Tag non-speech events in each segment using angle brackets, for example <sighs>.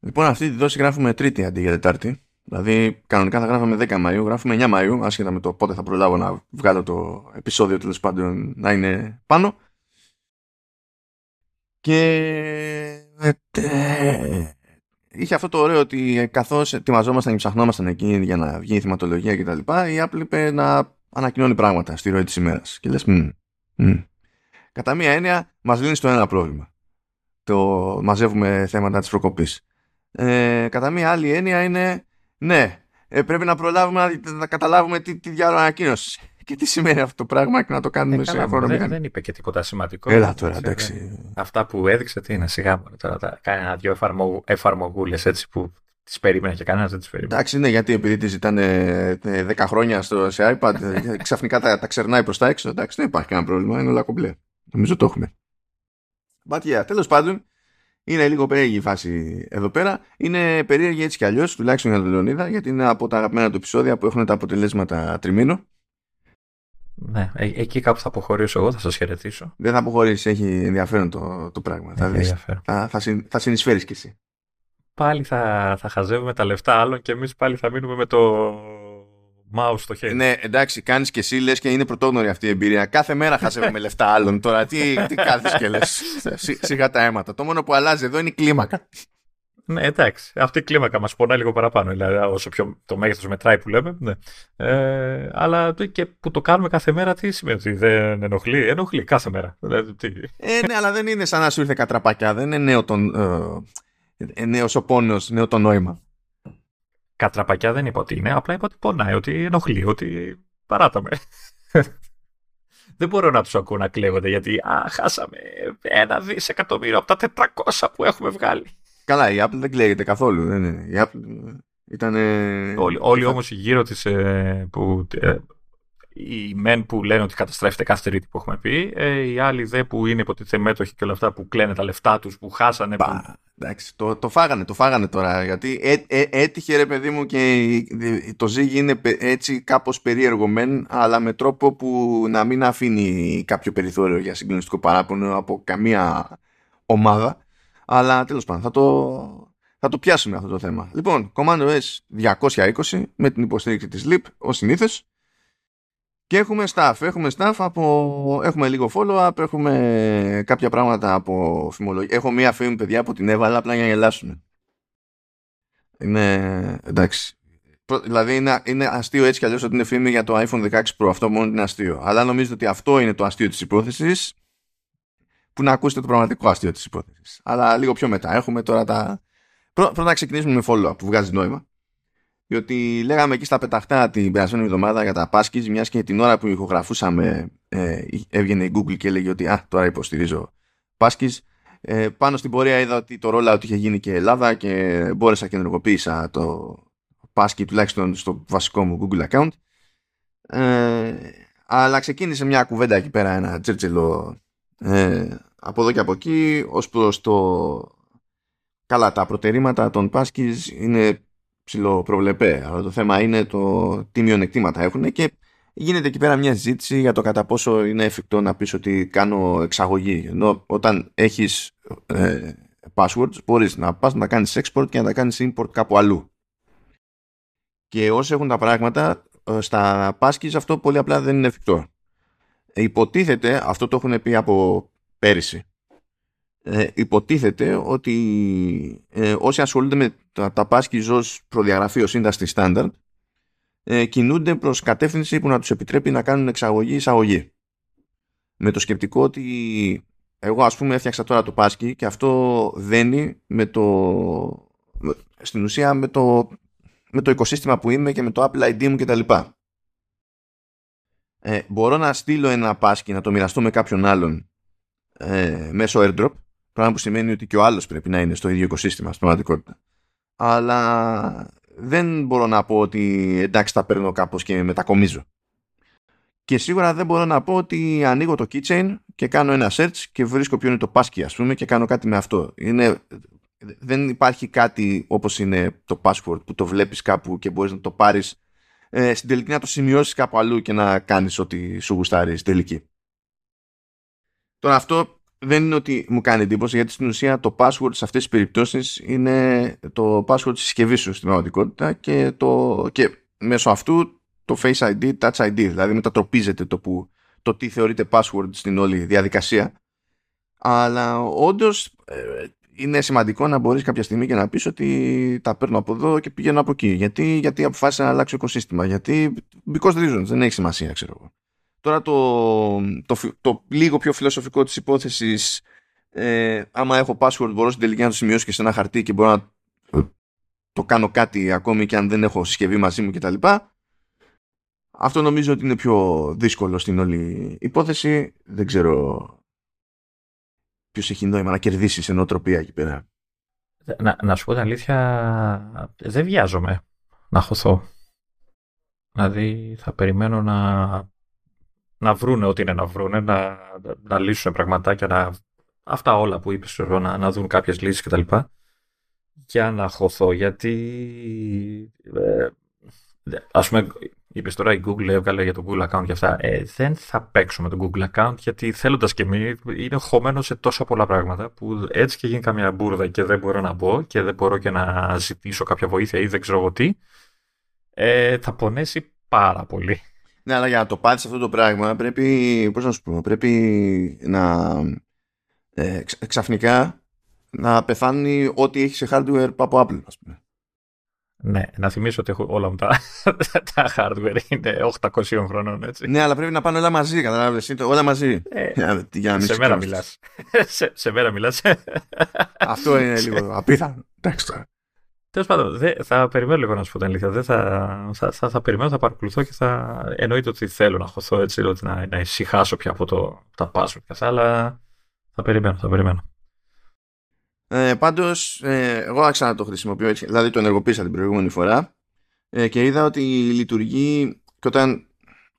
Λοιπόν, αυτή τη δόση γράφουμε Τρίτη αντί για Τετάρτη. Δηλαδή, κανονικά θα γράφουμε 10 Μαΐου, γράφουμε 9 Μαΐου, άσχετα με το πότε θα προλάβω να βγάλω το επεισόδιο τέλος πάντων να είναι πάνω. Και ε, είχε αυτό το ωραίο ότι καθώς ετοιμαζόμασταν και ψαχνόμασταν εκεί για να βγει η θυματολογία κτλ., η Apple είπε να ανακοινώνει πράγματα στη ροή της ημέρας. Και λες, κατά μία έννοια, μας λύνει το ένα πρόβλημα. Το μαζεύουμε θέματα της προκοπής. Ε, κατά μία άλλη έννοια είναι ναι, ε, πρέπει να προλάβουμε να, να καταλάβουμε τι, τι διάλογο ανακοίνωσης και τι σημαίνει αυτό το πράγμα και να το κάνουμε ε, σε χρόνο. Δεν, δεν είπε και τίποτα σημαντικό. Έλα τώρα, εντάξει. Αυτά που έδειξε, τι είναι, σιγά μου. Τώρα τα κάνει ένα-δυο εφαρμογούλες έτσι που τις περίμενε και κανένας δεν τις περίμενε. Εντάξει, ναι, γιατί επειδή τη ζητάνε 10 ε, χρόνια στο, σε iPad, ε, ξαφνικά τα, τα ξερνάει προς τα έξω. Εντάξει, δεν υπάρχει κανένα πρόβλημα, είναι όλα κομπλέ. Νομίζω το έχουμε. But yeah, τέλος πάντων, είναι λίγο περίεργη η φάση εδώ πέρα. Είναι περίεργη έτσι κι αλλιώς, τουλάχιστον για τον Λεωνίδα, γιατί είναι από τα αγαπημένα του επεισόδια που έχουν τα αποτελέσματα τριμήνου. Ναι, ε, εκεί κάπου θα αποχωρήσω εγώ, θα σας χαιρετήσω. Δεν θα αποχωρήσεις, έχει ενδιαφέρον το, το πράγμα. θα, δεις, θα, θα, συν, θα συνεισφέρεις κι εσύ. Πάλι θα, θα χαζεύουμε τα λεφτά άλλων και εμείς πάλι θα μείνουμε με το mouse στο χέρι. Ναι, εντάξει, κάνεις και εσύ λες και είναι πρωτόγνωρη αυτή η εμπειρία. Κάθε μέρα χαζεύουμε λεφτά άλλων. Τώρα τι, τι κάθεσαι και λες. Σιγά τα αίματα. Το μόνο που αλλάζει εδώ είναι η κλίμακα. Ναι, εντάξει. Αυτή η κλίμακα μας πονάει λίγο παραπάνω. Δηλαδή, όσο πιο το μέγεθος μετράει που λέμε. Ναι. Ε, αλλά και που το κάνουμε κάθε μέρα, τι σημαίνει ότι δεν ενοχλεί. Ενοχλεί κάθε μέρα. Δηλαδή, τι... Ε, ναι, αλλά δεν είναι σαν να σου ήρθε κατραπακιά. Δεν είναι νέο, τον, ε, νέος ο πόνος, νέο το νόημα. Κατραπακιά δεν είπα ότι είναι. Απλά είπα ότι πονάει, ότι ενοχλεί, ότι παράταμε. <laughs> δεν μπορώ να τους ακούω να κλαίγονται γιατί α, χάσαμε ένα δισεκατομμύριο από τα 400 που έχουμε βγάλει. Καλά, η Apple δεν κλαίγεται καθόλου. Δεν είναι. Η Apple ήταν. Όλοι, όλοι όμως γύρω της ε, που. Ε, οι μεν που λένε ότι καταστρέφεται κάθε τρίτη που έχουμε πει, ε, οι άλλοι δε που είναι υποτίθεται μέτοχοι και όλα αυτά που κλαίνε τα λεφτά τους, που χάσανε. Πα, που... Εντάξει, το, το φάγανε, το φάγανε τώρα. Γιατί έ, έ, έτυχε ρε παιδί μου και το ζύγι είναι έτσι κάπως περίεργο μεν, αλλά με τρόπο που να μην αφήνει κάποιο περιθώριο για συγκλονιστικό παράπονο από καμία ομάδα. Αλλά τέλος πάντων θα το, θα το πιάσουμε αυτό το θέμα. Λοιπόν, Command OS 220 με την υποστήριξη της LIP ως συνήθως. Και έχουμε staff. Έχουμε staff από... Έχουμε λίγο follow-up, έχουμε κάποια πράγματα από φημολογία. Έχω μία φήμη, παιδιά, που την έβαλα απλά για να γελάσουμε. Είναι... εντάξει. Δηλαδή είναι, είναι αστείο έτσι κι αλλιώς ότι είναι φήμη για το iPhone 16 Pro. Αυτό μόνο είναι αστείο. Αλλά νομίζω ότι αυτό είναι το αστείο της υπόθεσης που να ακούσετε το πραγματικό αστείο της υπόθεσης. Αλλά λίγο πιο μετά. Έχουμε τώρα τα... Πρώτα να ξεκινήσουμε με follow-up που βγάζει νόημα. Διότι λέγαμε εκεί στα πεταχτά την περασμένη εβδομάδα για τα Πάσκης, μιας και την ώρα που ηχογραφούσαμε ε, έβγαινε η Google και έλεγε ότι α, τώρα υποστηρίζω Πάσκης. Ε, πάνω στην πορεία είδα ότι το ρόλα ότι είχε γίνει και Ελλάδα και μπόρεσα και ενεργοποίησα το Πάσκη τουλάχιστον στο βασικό μου Google account. Ε, αλλά ξεκίνησε μια κουβέντα εκεί πέρα, ένα τσέρτσελο ε, από εδώ και από εκεί ως προς το καλά τα προτερήματα των Πάσκης είναι ψηλοπροβλεπέ. Αλλά το θέμα είναι το τι μειονεκτήματα έχουν και γίνεται εκεί πέρα μια συζήτηση για το κατά πόσο είναι εφικτό να πεις ότι κάνω εξαγωγή. Ενώ όταν έχεις ε, passwords μπορείς να πας να κάνεις export και να τα κάνεις import κάπου αλλού. Και όσοι έχουν τα πράγματα ε, στα Πάσκης αυτό πολύ απλά δεν είναι εφικτό. Υποτίθεται, αυτό το έχουν πει από πέρυσι, ε, υποτίθεται ότι ε, όσοι ασχολούνται με τα, τα πάσκης ως προδιαγραφή ως industry standard ε, κινούνται προς κατεύθυνση που να τους επιτρέπει να κάνουν εξαγωγή-εισαγωγή. Με το σκεπτικό ότι εγώ ας πούμε έφτιαξα τώρα το πάσκι και αυτό δένει με το, στην ουσία με το, με το οικοσύστημα που είμαι και με το Apple ID μου κτλ ε, μπορώ να στείλω ένα πάσκι να το μοιραστώ με κάποιον άλλον ε, μέσω airdrop πράγμα που σημαίνει ότι και ο άλλος πρέπει να είναι στο ίδιο οικοσύστημα στην πραγματικότητα. Αλλά δεν μπορώ να πω ότι εντάξει τα παίρνω κάπως και μετακομίζω. Και σίγουρα δεν μπορώ να πω ότι ανοίγω το keychain και κάνω ένα search και βρίσκω ποιο είναι το πάσκι ας πούμε και κάνω κάτι με αυτό. Είναι, δεν υπάρχει κάτι όπως είναι το password που το βλέπεις κάπου και μπορείς να το πάρεις ε, στην τελική να το σημειώσεις κάπου αλλού και να κάνεις ό,τι σου γουστάρει στην τελική. Τώρα αυτό δεν είναι ότι μου κάνει εντύπωση γιατί στην ουσία το password σε αυτές τις περιπτώσεις είναι το password της συσκευής σου στην πραγματικότητα και, το, και μέσω αυτού το Face ID, Touch ID δηλαδή μετατροπίζεται το, που, το τι θεωρείται password στην όλη διαδικασία. Αλλά όντως ε, είναι σημαντικό να μπορείς κάποια στιγμή και να πεις ότι τα παίρνω από εδώ και πηγαίνω από εκεί. Γιατί, γιατί αποφάσισα να αλλάξω οικοσύστημα. Γιατί because reasons δεν έχει σημασία ξέρω εγώ Τώρα το, το, το λίγο πιο φιλοσοφικό της υπόθεσης ε, άμα έχω password μπορώ στην τελική να το σημειώσω και σε ένα χαρτί και μπορώ να το κάνω κάτι ακόμη και αν δεν έχω συσκευή μαζί μου κτλ. Αυτό νομίζω ότι είναι πιο δύσκολο στην όλη υπόθεση. Δεν ξέρω ποιος έχει νόημα να κερδίσει σε νοοτροπία εκεί πέρα. Να, να σου πω την αλήθεια, δεν βιάζομαι να χωθώ. Δηλαδή θα περιμένω να να βρούνε ό,τι είναι να βρούνε, να, να λύσουν πραγματάκια, να, αυτά όλα που είπες, να, να δουν κάποιες λύσεις κτλ. Για να χωθώ, γιατί ε, ας πούμε, είπες τώρα η Google έβγαλε για το Google account και αυτά. Ε, δεν θα παίξω με το Google account, γιατί θέλοντας και εμείς είναι χωμένο σε τόσα πολλά πράγματα που έτσι και γίνει καμιά μπουρδα και δεν μπορώ να μπω και δεν μπορώ και να ζητήσω κάποια βοήθεια ή δεν ξέρω εγώ τι, ε, θα πονέσει πάρα πολύ. Ναι, αλλά για να το πάθεις αυτό το πράγμα πρέπει, πώς να σου πω, πρέπει να ε, ξαφνικά να πεθάνει ό,τι έχει σε hardware από Apple, ας πούμε. Ναι, να θυμίσω ότι έχω όλα μου τα, <laughs> τα hardware είναι 800 χρονών, έτσι. Ναι, αλλά πρέπει να πάνε όλα μαζί, καταλάβεις, όλα μαζί. Ε, για, για σε μέρα μιλάς. <laughs> σε, σε μέρα μιλάς. Αυτό είναι λίγο απίθανο. Εντάξει τώρα. Τέλος πάντων, θα περιμένω λίγο να σου πω την αλήθεια. Δεν θα, θα, θα, θα, περιμένω, θα παρακολουθώ και θα εννοείται ότι θέλω να χωθώ έτσι, ότι να, να ησυχάσω πια από το, τα password και αυτά, αλλά θα περιμένω, θα περιμένω. Ε, Πάντως, ε, εγώ άρχισα να το χρησιμοποιώ έτσι, δηλαδή το ενεργοποίησα την προηγούμενη φορά ε, και είδα ότι λειτουργεί και όταν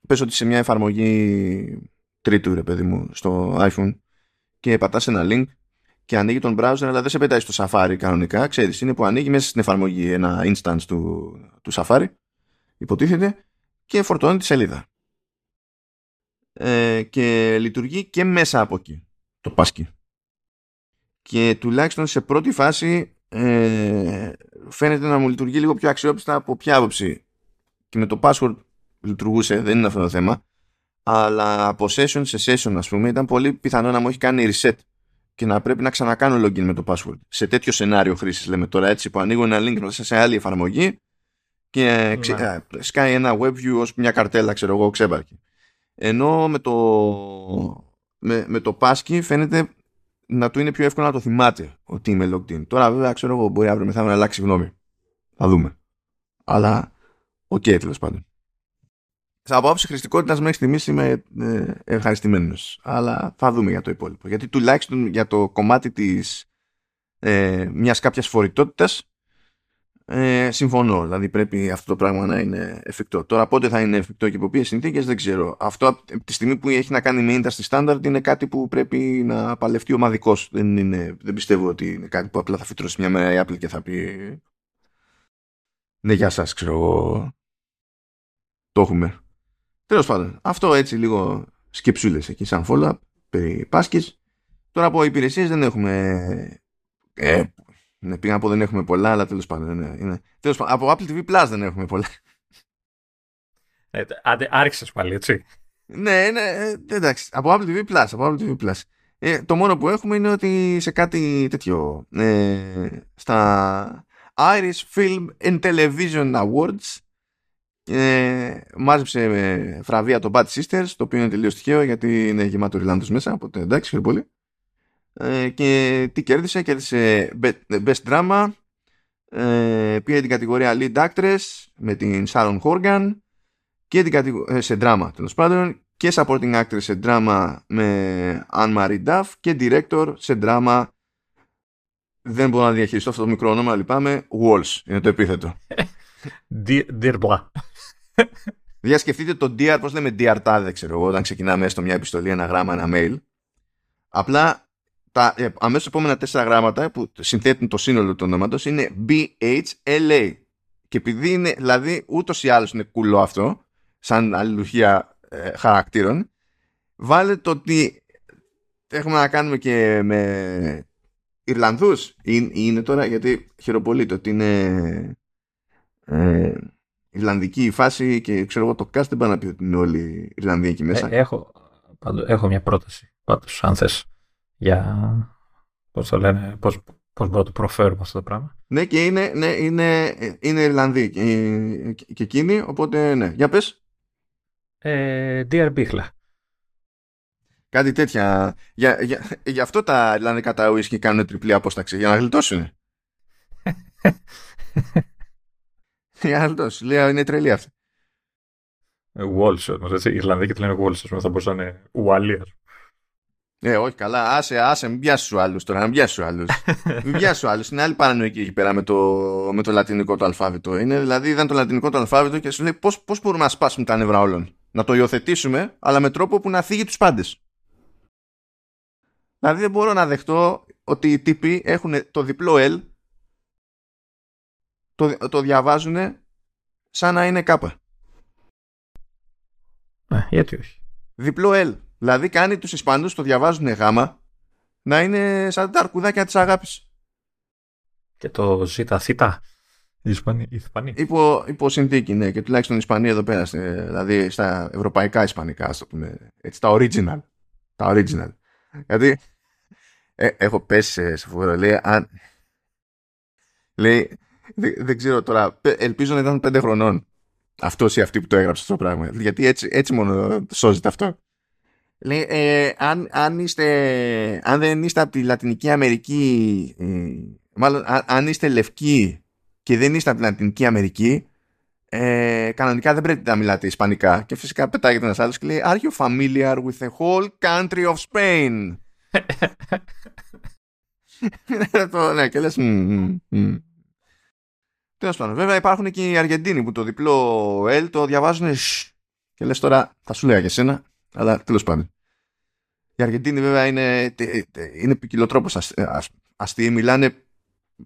πες ότι σε μια εφαρμογή τρίτου ρε παιδί μου στο iPhone και πατάς ένα link και ανοίγει τον browser αλλά δεν σε πετάει στο Safari κανονικά. Ξέρεις, είναι που ανοίγει μέσα στην εφαρμογή ένα instance του, του Safari, υποτίθεται, και φορτώνει τη σελίδα. Ε, και λειτουργεί και μέσα από εκεί το πάσκι. Και τουλάχιστον σε πρώτη φάση ε, φαίνεται να μου λειτουργεί λίγο πιο αξιόπιστα από ποια άποψη. Και με το password λειτουργούσε, δεν είναι αυτό το θέμα. Αλλά από session σε session, ας πούμε, ήταν πολύ πιθανό να μου έχει κάνει reset και να πρέπει να ξανακάνω login με το password. Σε τέτοιο σενάριο χρήσης λέμε τώρα έτσι που ανοίγω ένα link μέσα σε άλλη εφαρμογή και ξε... Ναι. σκάει ένα web view ως μια καρτέλα ξέρω εγώ ξέμπαρκη. Ενώ με το, με, με το passkey φαίνεται να του είναι πιο εύκολο να το θυμάται ότι είμαι logged in. Τώρα βέβαια ξέρω εγώ μπορεί αύριο μεθαύριο να αλλάξει γνώμη. Θα δούμε. Αλλά OK okay, τέλος πάντων από άποψη χρηστικότητα μέχρι στιγμής είμαι ε, ευχαριστημένος. Αλλά θα δούμε για το υπόλοιπο. Γιατί τουλάχιστον για το κομμάτι της ε, μιας κάποιας φορητότητας ε, συμφωνώ. Δηλαδή πρέπει αυτό το πράγμα να είναι εφικτό. Τώρα πότε θα είναι εφικτό και υπό ποιες συνθήκες δεν ξέρω. Αυτό από τη στιγμή που έχει να κάνει με industry standard είναι κάτι που πρέπει να παλευτεί ομαδικώ. Δεν, δεν πιστεύω ότι είναι κάτι που απλά θα φυτρώσει μια μέρα η Apple και θα πει. Ναι, γεια σας, ξέρω εγώ. Το έχουμε. Τέλος πάντων, αυτό έτσι λίγο σκεψούλες εκεί σαν follow-up περί Πάσκης. Τώρα από υπηρεσίες δεν έχουμε... Ε, ναι, πήγα να πω δεν έχουμε πολλά, αλλά τέλος πάντων. Ναι, είναι. Τέλος πάντων, από Apple TV Plus δεν έχουμε πολλά. Ε, άρχισες πάλι, έτσι. Ναι, ναι, ε, εντάξει. Από Apple TV Plus, από Apple TV Plus. Ε, το μόνο που έχουμε είναι ότι σε κάτι τέτοιο, ε, στα Irish Film and Television Awards ε, μάζεψε με φραβεία το Bad Sisters, το οποίο είναι τελείως τυχαίο γιατί είναι γεμάτο Ριλάνδος μέσα, οπότε εντάξει, χαίρομαι πολύ. Ε, και τι κέρδισε, κέρδισε Best Drama, ε, πήρε την κατηγορία Lead Actress με την Sharon Horgan και την κατηγορία, ε, σε drama τέλος πάντων και Supporting Actress σε drama με Anne-Marie Duff και Director σε drama δεν μπορώ να διαχειριστώ αυτό το μικρό όνομα, λυπάμαι, Walls είναι το επίθετο. <laughs> Dear Διασκεφτείτε το DR, πώς λέμε DR τάδε, ξέρω εγώ, όταν ξεκινάμε έστω μια επιστολή, ένα γράμμα, ένα mail. Απλά τα ε, αμέσως επόμενα τέσσερα γράμματα που συνθέτουν το σύνολο του ονόματος είναι BHLA. Και επειδή είναι, δηλαδή, ούτως ή άλλως είναι κουλό αυτό, σαν αλληλουχία ε, χαρακτήρων, βάλε το ότι έχουμε να κάνουμε και με Ιρλανδούς. Είναι, είναι τώρα γιατί χειροπολίτω ότι είναι ε, Ιρλανδική η φάση και ξέρω εγώ το cast δεν πάει να πει ότι είναι όλοι Ιρλανδοί εκεί μέσα. Ε, έχω, πάντως, έχω μια πρόταση πάντως αν θες για πώς το λένε, πώς, πώς μπορώ να το προφέρουμε αυτό το πράγμα. Ναι και είναι, ναι, είναι, είναι Ιρλανδοί και, και εκείνοι οπότε ναι. Για πες. Ε, Dear Bihla. Κάτι τέτοια. Για, για, γι' αυτό τα Ιρλανδικά τα ουίσκι κάνουν τριπλή απόσταξη. Για να γλιτώσουν. <laughs> για να γλιτώσουν. Λέω είναι τρελή αυτή. Walsh όμω, έτσι. Οι Ιρλανδοί και λένε Walsh, θα μπορούσαν να είναι Ουαλία. Ε, όχι καλά. Άσε, άσε, μην πιάσεις τους άλλους τώρα. Μην πιάσεις τους άλλους. <laughs> μην πιάσεις τους άλλους. Είναι άλλη παρανοϊκή εκεί πέρα με το, με το λατινικό το αλφάβητο. Είναι δηλαδή είδαν το λατινικό το αλφάβητο και σου λέει πώς πώς μπορούμε να σπάσουμε τα νεύρα όλων; Να το υιοθετήσουμε, αλλά με τρόπο που να θίγει τους πάντες. Δηλαδή δεν μπορώ να δεχτώ ότι οι τύποι έχουν το διπλό L το, το διαβάζουν σαν να είναι κάπα. Ε, γιατί όχι. Διπλό L. Δηλαδή κάνει τους Ισπανούς το διαβάζουν γάμα να είναι σαν τα αρκουδάκια της αγάπης. Και το ζήτα θήτα. Οι Ισπανοί. Υπό, υπό συνθήκη, ναι. Και τουλάχιστον οι Ισπανοί εδώ πέρα, δηλαδή στα ευρωπαϊκά Ισπανικά, ας το πούμε. Έτσι, τα original. Τα original. Γιατί ε, έχω πέσει σε, σε λέει, αν... λέει δεν, ξέρω τώρα, ελπίζω να ήταν πέντε χρονών αυτός ή αυτή που το έγραψε αυτό το πράγμα. Γιατί έτσι, έτσι μόνο σώζεται αυτό. Λέει, ε, αν, αν, είστε, αν δεν είστε από τη Λατινική Αμερική, ε, μάλλον αν, είστε λευκοί και δεν είστε από τη Λατινική Αμερική, ε, κανονικά δεν πρέπει να μιλάτε Ισπανικά. Και φυσικά πετάγεται ένας άλλος και λέει Are you familiar with the whole country of Spain? <laughs> <laughs> ναι, και λες Τέλος πάντων, βέβαια υπάρχουν και οι Αργεντίνοι που το διπλό L το διαβάζουν και λες τώρα θα σου λέγα και εσένα, αλλά τέλος πάντων. Οι Αργεντίνοι βέβαια είναι, είναι ποικιλοτρόπως αστείοι, μιλάνε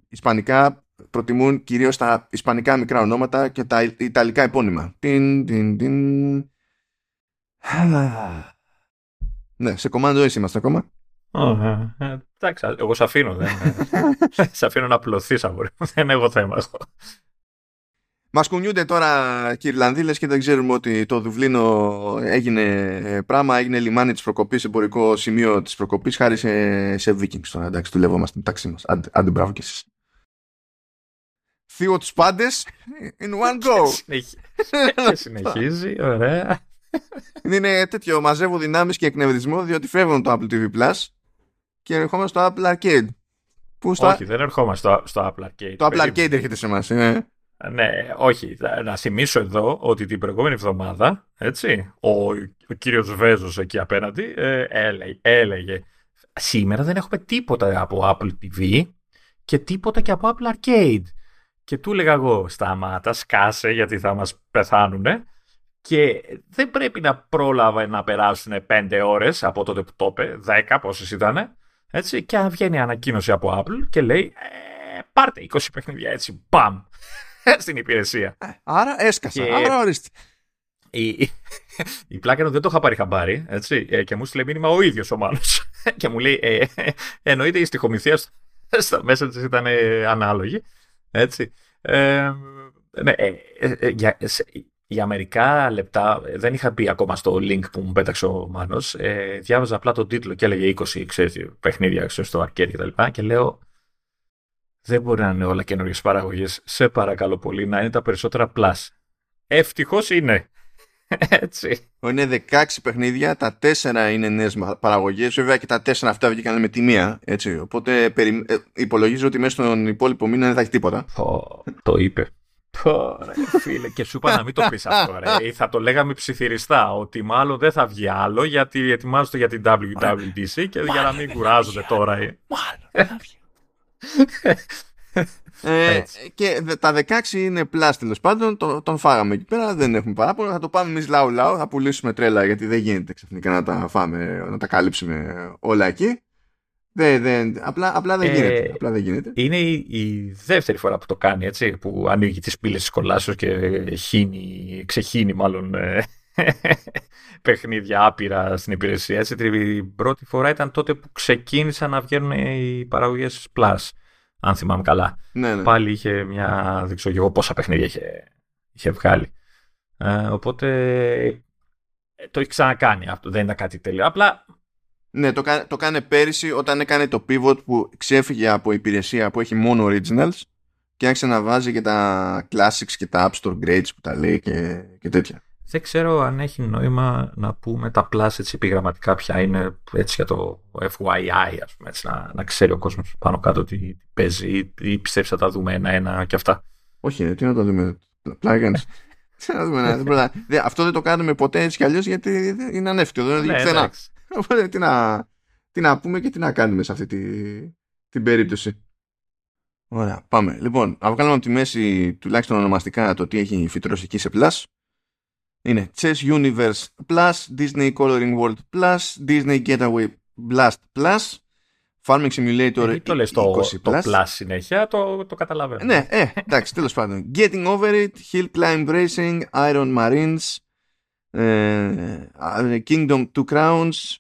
Ισπανικά, προτιμούν κυρίως τα Ισπανικά μικρά ονόματα και τα Ιταλικά επώνυμα. Τιν, τιν, τιν. <sighs> Ναι, σε κομμάτι είμαστε ακόμα. Ε, εντάξει, εγώ σε αφήνω. Δεν, <laughs> σε αφήνω να πλωθεί, <laughs> Δεν έχω θέμα. Μας κουνιούνται τώρα και οι Ιρλανδοί και δεν ξέρουμε ότι το Δουβλίνο έγινε πράγμα, έγινε λιμάνι της προκοπής, εμπορικό σημείο της προκοπής χάρη σε, σε Vikings. Τώρα εντάξει, δουλεύομαστε μεταξύ μας. Άντε, άντε, μπράβο κι εσείς. Θείο τους πάντες in one go. <laughs> Και συνεχίζει, ωραία. Είναι τέτοιο, μαζεύω δυνάμεις και εκνευρισμό διότι φεύγουν το Apple TV Plus και ερχόμαστε στο Apple Arcade. Που στο... Όχι, δεν ερχόμαστε στο, στο Apple Arcade. Το Apple Arcade έρχεται σε εμάς. Ε. Ναι, όχι. Να θυμίσω εδώ ότι την προηγούμενη εβδομάδα, έτσι, ο, ο κύριος Βέζος εκεί απέναντι ε, έλεγε, έλεγε σήμερα δεν έχουμε τίποτα από Apple TV και τίποτα και από Apple Arcade. Και του έλεγα εγώ, σταμάτα, σκάσε γιατί θα μας πεθάνουνε και δεν πρέπει να πρόλαβα να περάσουν πέντε ώρες από τότε που το είπε, δέκα πόσες ήταν, έτσι, και αν βγαίνει ανακοίνωση από Apple και λέει ε, πάρτε 20 παιχνίδια έτσι, μπαμ, <laughs> στην υπηρεσία. Ε, άρα έσκασα, και... άρα ορίστε. Η, η, η πλάκα δεν το είχα πάρει χαμπάρι, έτσι, ε, και μου στείλε μήνυμα ο ίδιος ο Μάνος. <laughs> και μου λέει, ε, ε, εννοείται η στοιχομηθεία στα μέσα της ήταν ανάλογη, έτσι. ναι, για, για μερικά λεπτά, δεν είχα πει ακόμα στο link που μου πέταξε ο Μάνος, ε, διάβαζα απλά τον τίτλο και έλεγε 20 ξέρεις, παιχνίδια ξέρεις, στο arcade και τα λοιπά και λέω δεν μπορεί να είναι όλα καινούριε παραγωγές. Σε παρακαλώ πολύ να είναι τα περισσότερα plus. Ευτυχώς είναι. <laughs> Έτσι. Είναι 16 παιχνίδια, τα 4 είναι νέες παραγωγές. Βέβαια και τα 4 αυτά βγήκαν με τη μία. Έτσι. Οπότε περι... Ε, υπολογίζω ότι μέσα στον υπόλοιπο μήνα δεν θα έχει τίποτα. το είπε. Τώρα, φίλε, και σου είπα να μην το πεις αυτό, ρε. <laughs> Θα το λέγαμε ψιθυριστά, ότι μάλλον δεν θα βγει άλλο, γιατί ετοιμάζονται για την WWDC και για να μην κουράζονται τώρα. Ε. Μάλλον δεν θα βγει. <laughs> Ε, και τα 16 είναι πλάς τέλος πάντων. Τον, τον φάγαμε εκεί πέρα. Δεν έχουμε παράπονο. Θα το πάμε εμείς λαού λαού. Θα πουλήσουμε τρέλα γιατί δεν γίνεται ξαφνικά να τα φάμε, να τα καλύψουμε όλα εκεί. Δεν, δεν, απλά, απλά, δεν ε, γίνεται, απλά δεν γίνεται. Είναι η, η, δεύτερη φορά που το κάνει, έτσι, που ανοίγει τις πύλες της κολάσεως και χύνει, ξεχύνει μάλλον ε, <laughs> παιχνίδια άπειρα στην υπηρεσία. Έτσι, την πρώτη φορά ήταν τότε που ξεκίνησαν να βγαίνουν οι παραγωγές Plus, αν θυμάμαι καλά. Ναι, ναι. Πάλι είχε μια, δεν ξέρω εγώ πόσα παιχνίδια είχε, είχε βγάλει. Ε, οπότε ε, το έχει ξανακάνει αυτό, δεν ήταν κάτι τέλειο. Απλά Ναι, το, κα- το κάνε πέρυσι όταν έκανε το pivot που ξέφυγε από υπηρεσία που έχει μόνο originals και άρχισε να βάζει και τα classics και τα app store grades που τα λέει και, και τέτοια. δεν ξέρω αν έχει νόημα να πούμε τα plus έτσι επιγραμματικά ποια είναι έτσι για το FYI ας πούμε έτσι, να, να ξέρει ο κόσμος πάνω κάτω τι, τι παίζει ή, ή πιστεύεις θα τα δούμε ένα-ένα και αυτά. Όχι, ρε, τι να το δούμε. Πλάγανες. <laughs> Τι να δούμε, ναι, δεν προλα- Δε, αυτό δεν το κάνουμε ποτέ έτσι κι αλλιώς γιατί δεν- είναι ανέφικτο. Δεν οδηγεί Ναι, πουθενά. Εντάξει. Οπότε τι να, τι να πούμε και τι να κάνουμε σε αυτή τη, την περίπτωση. Ωραία, πάμε. Λοιπόν, να βγάλουμε από τη μέση τουλάχιστον ονομαστικά το τι έχει φυτρώσει εκεί σε Plus. Είναι Chess Universe Plus, Disney Coloring World Plus, Disney Getaway Blast Plus, Farming Simulator Επειδή το λες το, 20 το plus συνέχεια, το, το καταλαβαίνω. ναι, ε, εντάξει, τέλος πάντων. Getting Over It, Hill Climb Racing, Iron Marines, ε, Kingdom Two Crowns.